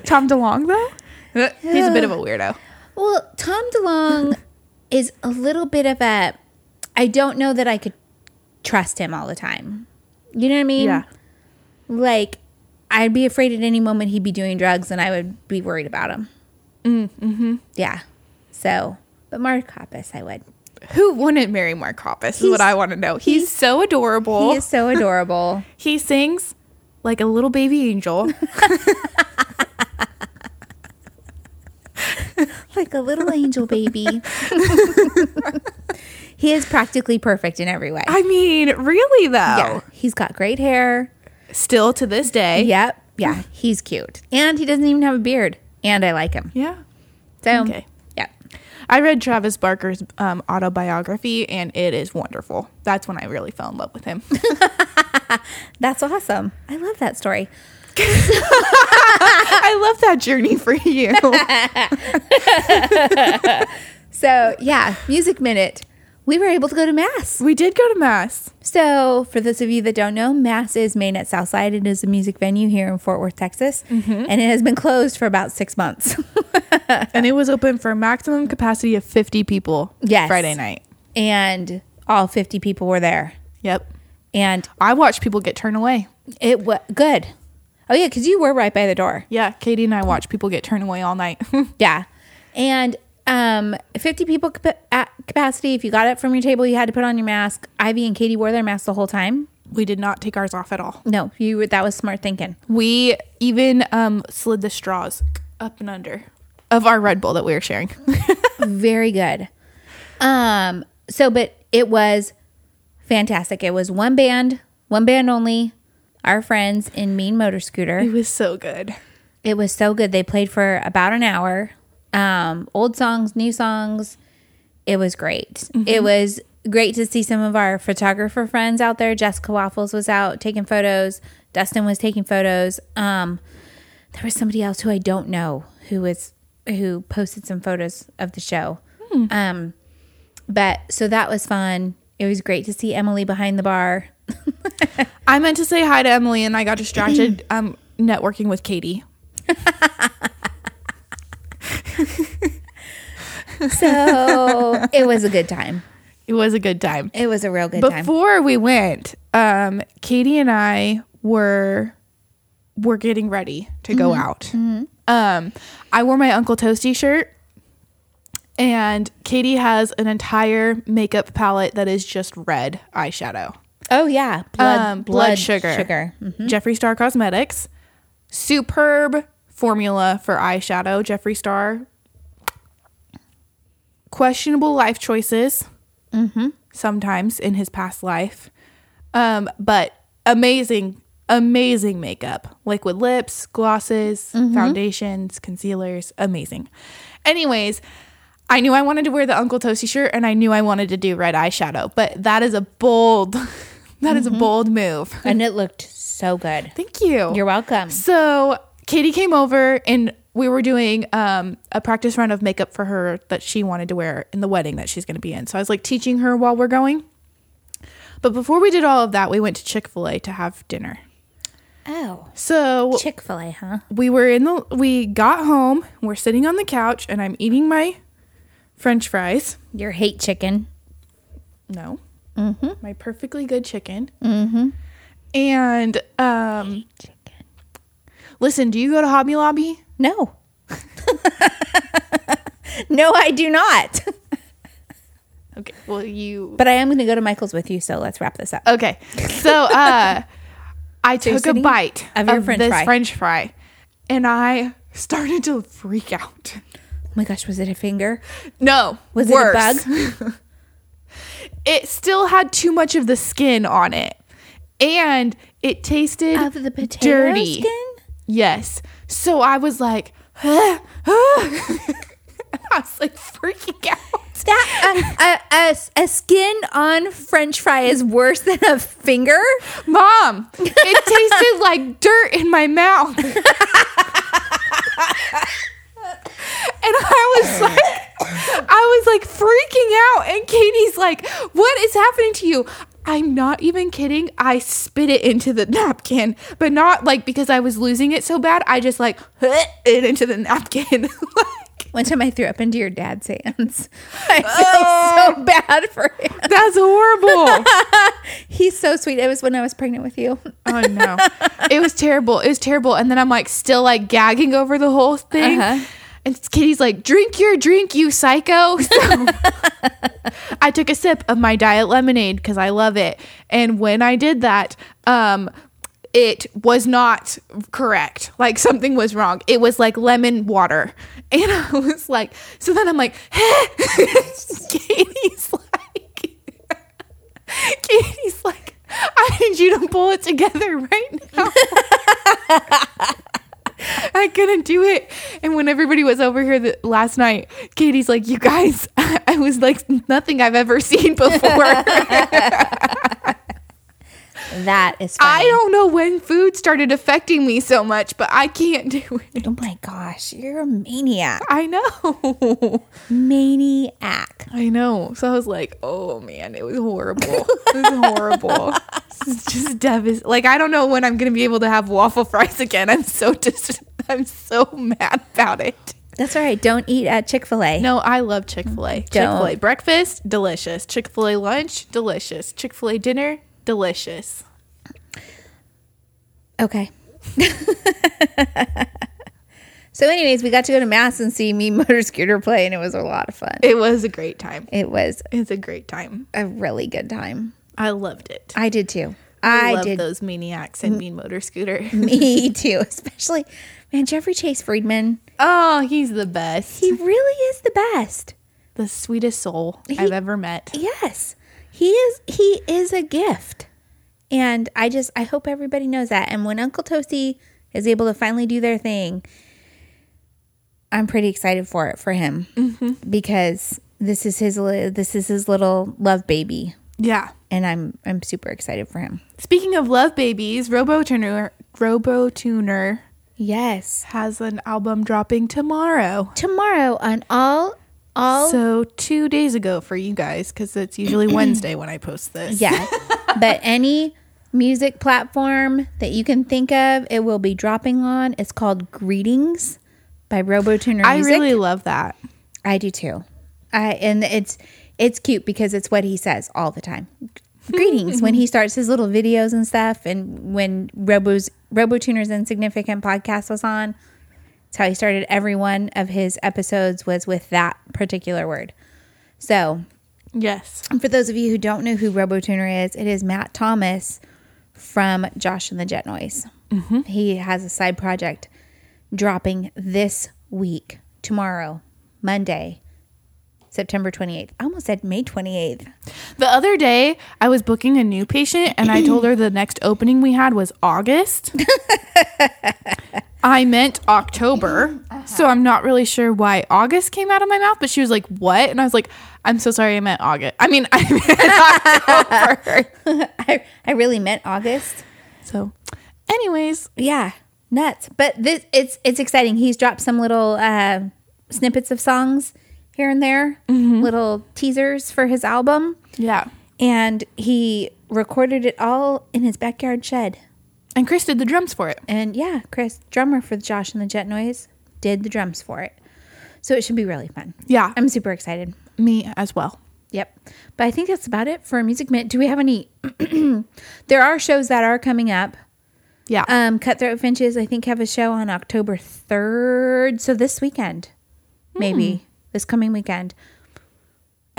Tom DeLonge though? He's a bit of a weirdo. well, Tom DeLonge is a little bit of a. I don't know that I could trust him all the time. You know what I mean? Yeah. Like, I'd be afraid at any moment he'd be doing drugs, and I would be worried about him. Mm, mm-hmm. Yeah. So, but Mark Hoppus, I would. Who wouldn't marry Mark Hoppus is what I want to know. He's, he's- so adorable. He is so adorable. He sings like a little baby angel. like a little angel baby. he is practically perfect in every way. I mean, really though. yeah, he's got great hair. Still to this day. Yep. Yeah, he's cute. And he doesn't even have a beard. And I like him. Yeah. So, Okay. yeah. I read Travis Barker's um, autobiography and it is wonderful. That's when I really fell in love with him. That's awesome. I love that story. I love that journey for you. So, yeah, Music Minute. We were able to go to Mass. we did go to mass. So, for those of you that don't know, Mass is Main at Southside. It is a music venue here in Fort Worth, Texas. Mm-hmm. And it has been closed for about six months. And it was open for a maximum capacity of 50 people Yes. Friday night. and all 50 people were there. Yep. And I watched people get turned away. it was good. Oh, yeah, because you were right by the door. Yeah, Katie and I watched people get turned away all night. Yeah. And um, 50 people at capacity. If you got up from your table, you had to put on your mask. Ivy and Katie wore their masks the whole time. we did not take ours off at all. No, you were, that was smart thinking. We even um, slid the straws up and under of our Red Bull that we were sharing. Very good. Um, so, but it was fantastic. It was one band, one band only. Our friends in Mean Motor Scooter. it was so good. It was so good. They played for about an hour. Um, old songs, new songs. It was great. It was great to see some of our photographer friends out there. Jessica Waffles was out taking photos. Dustin was taking photos. Um, there was somebody else who I don't know who was who posted some photos of the show. Um, but so that was fun. It was great to see Emily behind the bar. I meant to say hi to Emily and I got distracted um, networking with Katie. So it was a good time. It was a good time. It was a real good time. Before we went, um, Katie and I were were getting ready to go out. Um, I wore my Uncle Toasty shirt, and Katie has an entire makeup palette that is just red eyeshadow. Oh yeah, blood, Um, blood, sugar, sugar. Mhm. Jeffree Star Cosmetics, superb formula for eyeshadow. Jeffree Star. Questionable life choices, mm-hmm. sometimes in his past life, um, but amazing, amazing makeup. Liquid lips, glosses, mm-hmm. foundations, concealers, amazing. Anyways. I knew I wanted to wear the Uncle Toasty shirt and I knew I wanted to do red eyeshadow, but that is a bold that is a mm-hmm. bold move. and it looked so good. Thank you. You're welcome. So Katie came over and we were doing um, a practice run of makeup for her that she wanted to wear in the wedding that she's going to be in. So I was like teaching her while we're going. But before we did all of that, we went to Chick fil A to have dinner. Oh, So Chick Fil A, huh? we were in the, we got home, we're sitting on the couch, and I'm eating my french fries. Your hate chicken. No. My perfectly good chicken. Mm-hmm. And um, Chicken. listen, do you go to Hobby Lobby? No. no, I do not. Okay. Well, you But I am going to go to Michael's with you, so let's wrap this up. Okay. So uh I took a bite of your french this fry. french fry and I started to freak out. Oh my gosh, was it a finger? No. Was worse. it a bug? It still had too much of the skin on it. And it tasted Of the potato dirty. skin? Yes. So I was like, I was like freaking out. That a, a, a, a skin on French fry is worse than a finger. Mom, it tasted like dirt in my mouth. And I was like, I was like freaking out. And Katie's like, what is happening to you? I'm not even kidding. I spit it into the napkin, but not like because I was losing it so bad. I just like it into the napkin. like, One time I threw up into your dad's hands. I feel so bad for him. that's horrible. He's so sweet. It was when I was pregnant with you. Oh no. It was terrible. It was terrible. And then I'm like still like gagging over the whole thing. Uh-huh. And Kitty's like, drink your drink, you psycho. So I took a sip of my diet lemonade because I love it. And when I did that, um, it was not correct. Like something was wrong. It was like lemon water. And I was like, so then I'm like, Katie's like, Katie's like, I need you to pull it together right now. I couldn't do it. And when everybody was over here the, last night, Katie's like, You guys, I was like nothing I've ever seen before. That is funny. I don't know when food started affecting me so much, but I can't do it. Oh my gosh, you're a maniac. I know. Maniac. I know. So I was like, oh man, it was horrible. It was horrible. It's just devastating. Like I don't know when I'm gonna be able to have waffle fries again. I'm so dis- I'm so mad about it. That's all right. Don't eat at Chick fil A. No, I love Chick Fil A. Chick Fil A breakfast, delicious. Chick Fil A lunch, delicious. Chick Fil A dinner, delicious. Okay. so, anyways, we got to go to Mass and see me motor scooter play, and it was a lot of fun. It was a great time. It was It's a great time. a really good time. I loved it. I did too. I, I love did. those maniacs and mean motor scooter. Me too. Especially, man, Jeffrey Chase Friedman. Oh, he's the best. He really is the best. the sweetest soul He- I've ever met. Yes, he is. He is a gift, and I just I hope everybody knows that. And when Uncle Toasty is able to finally do their thing, I'm pretty excited for it for him mm-hmm. because this is his this is his little love baby, Yeah. and I'm I'm super excited for him. Speaking of love babies, Robo Tuner Robo Tuner Yes, has an album dropping tomorrow. tomorrow on all all So two days ago for you guys, because it's usually Wednesday when I post this. Yeah. but any music platform that you can think of, it will be dropping on. It's called Greetings by RoboTuner I Music. really love that. I do too. I and it's it's cute because it's what he says all the time. Greetings when he starts his little videos and stuff and when Robo's RoboTuner's Insignificant podcast was on. It's how he started every one of his episodes was with that particular word. So Yes. for those of you who don't know who RoboTuner is, it is Matt Thomas from Josh and the Jet Noise. Mm-hmm. He has a side project dropping this week, tomorrow, Monday, September 28th. I almost said May 28th. The other day, I was booking a new patient and I told her the next opening we had was August. I meant October. So I'm not really sure why August came out of my mouth, but she was like, What? And I was like, I'm so sorry, I meant August. I mean, I meant October. I, I really meant August. So, anyways, Yeah, nuts. But this it's it's exciting. He's dropped some little uh, snippets of songs here and there, little teasers for his album. yeah. and he recorded it all in his backyard shed. And Chris did the drums for it. And yeah, Chris, drummer for Josh and the Jet Noise, did the drums for it. So it should be really fun. Yeah. I'm super excited. Me as well. Yep. But I think that's about it for Music Mint. Do we have any? there are shows that are coming up. Yeah. Um, Cutthroat Finches, I think, have a show on October 3rd. So this weekend, maybe this coming weekend.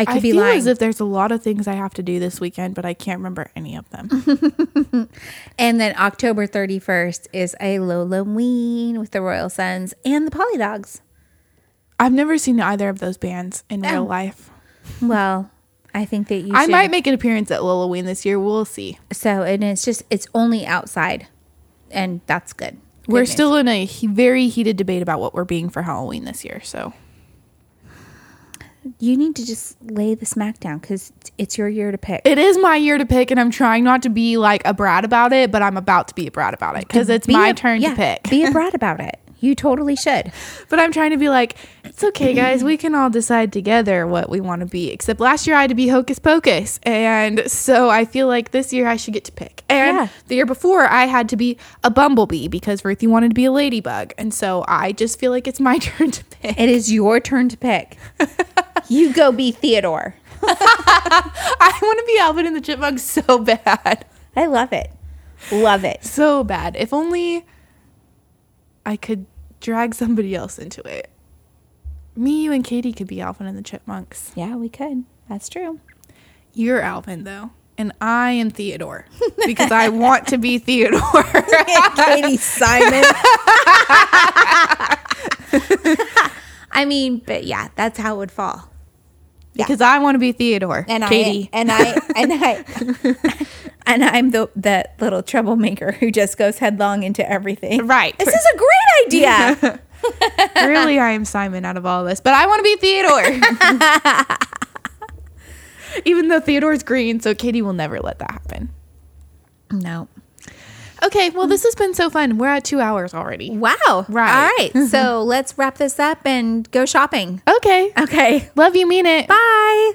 I could I be feel lying. as if there's a lot of things I have to do this weekend, but I can't remember any of them. And then October 31st is a Lolaween with the Royal Sons and the Polly Dogs. I've never seen either of those bands in Oh. real life. Well, I think that you I should. might make an appearance at Halloween this year. We'll see. so, and it's just, it's only outside. And that's good. Good we're news. still in a he- very heated debate about what we're being for Halloween this year. So You need to just lay the smack down because it's your year to pick. it is my year to pick, and I'm trying not to be like a brat about it, but I'm about to be a brat about it because it's Be my a- turn yeah, to pick. be a brat about it. You totally should. But I'm trying to be like, it's okay, guys. We can all decide together what we want to be. Except last year I had to be Hocus Pocus. And so I feel like this year I should get to pick. And Yeah. the year before I had to be a bumblebee because Ruthie wanted to be a ladybug. And so I just feel like it's my turn to pick. It is your turn to pick. you go be Theodore. I want to be Alvin and the Chipmunks so bad. I love it. Love it. So bad. If only I could drag somebody else into it. Me, you, and Katie could be Alvin and the Chipmunks. Yeah, we could. That's true. You're Alvin, though. And I am Theodore because I want to be Theodore. Katie Simon. I mean, but yeah, that's how it would fall. because I want to be Theodore. And Katie. I and I and I and I'm the that little troublemaker who just goes headlong into everything. Right. This is a great idea. really, I am Simon out of all this, but I want to be Theodore. Even though Theodore's green, so Katie will never let that happen. no. Okay, well, this has been so fun. We're at two hours already. Wow. Right. All right. So let's wrap this up and go shopping. Okay. Okay. Love you, mean it. Bye.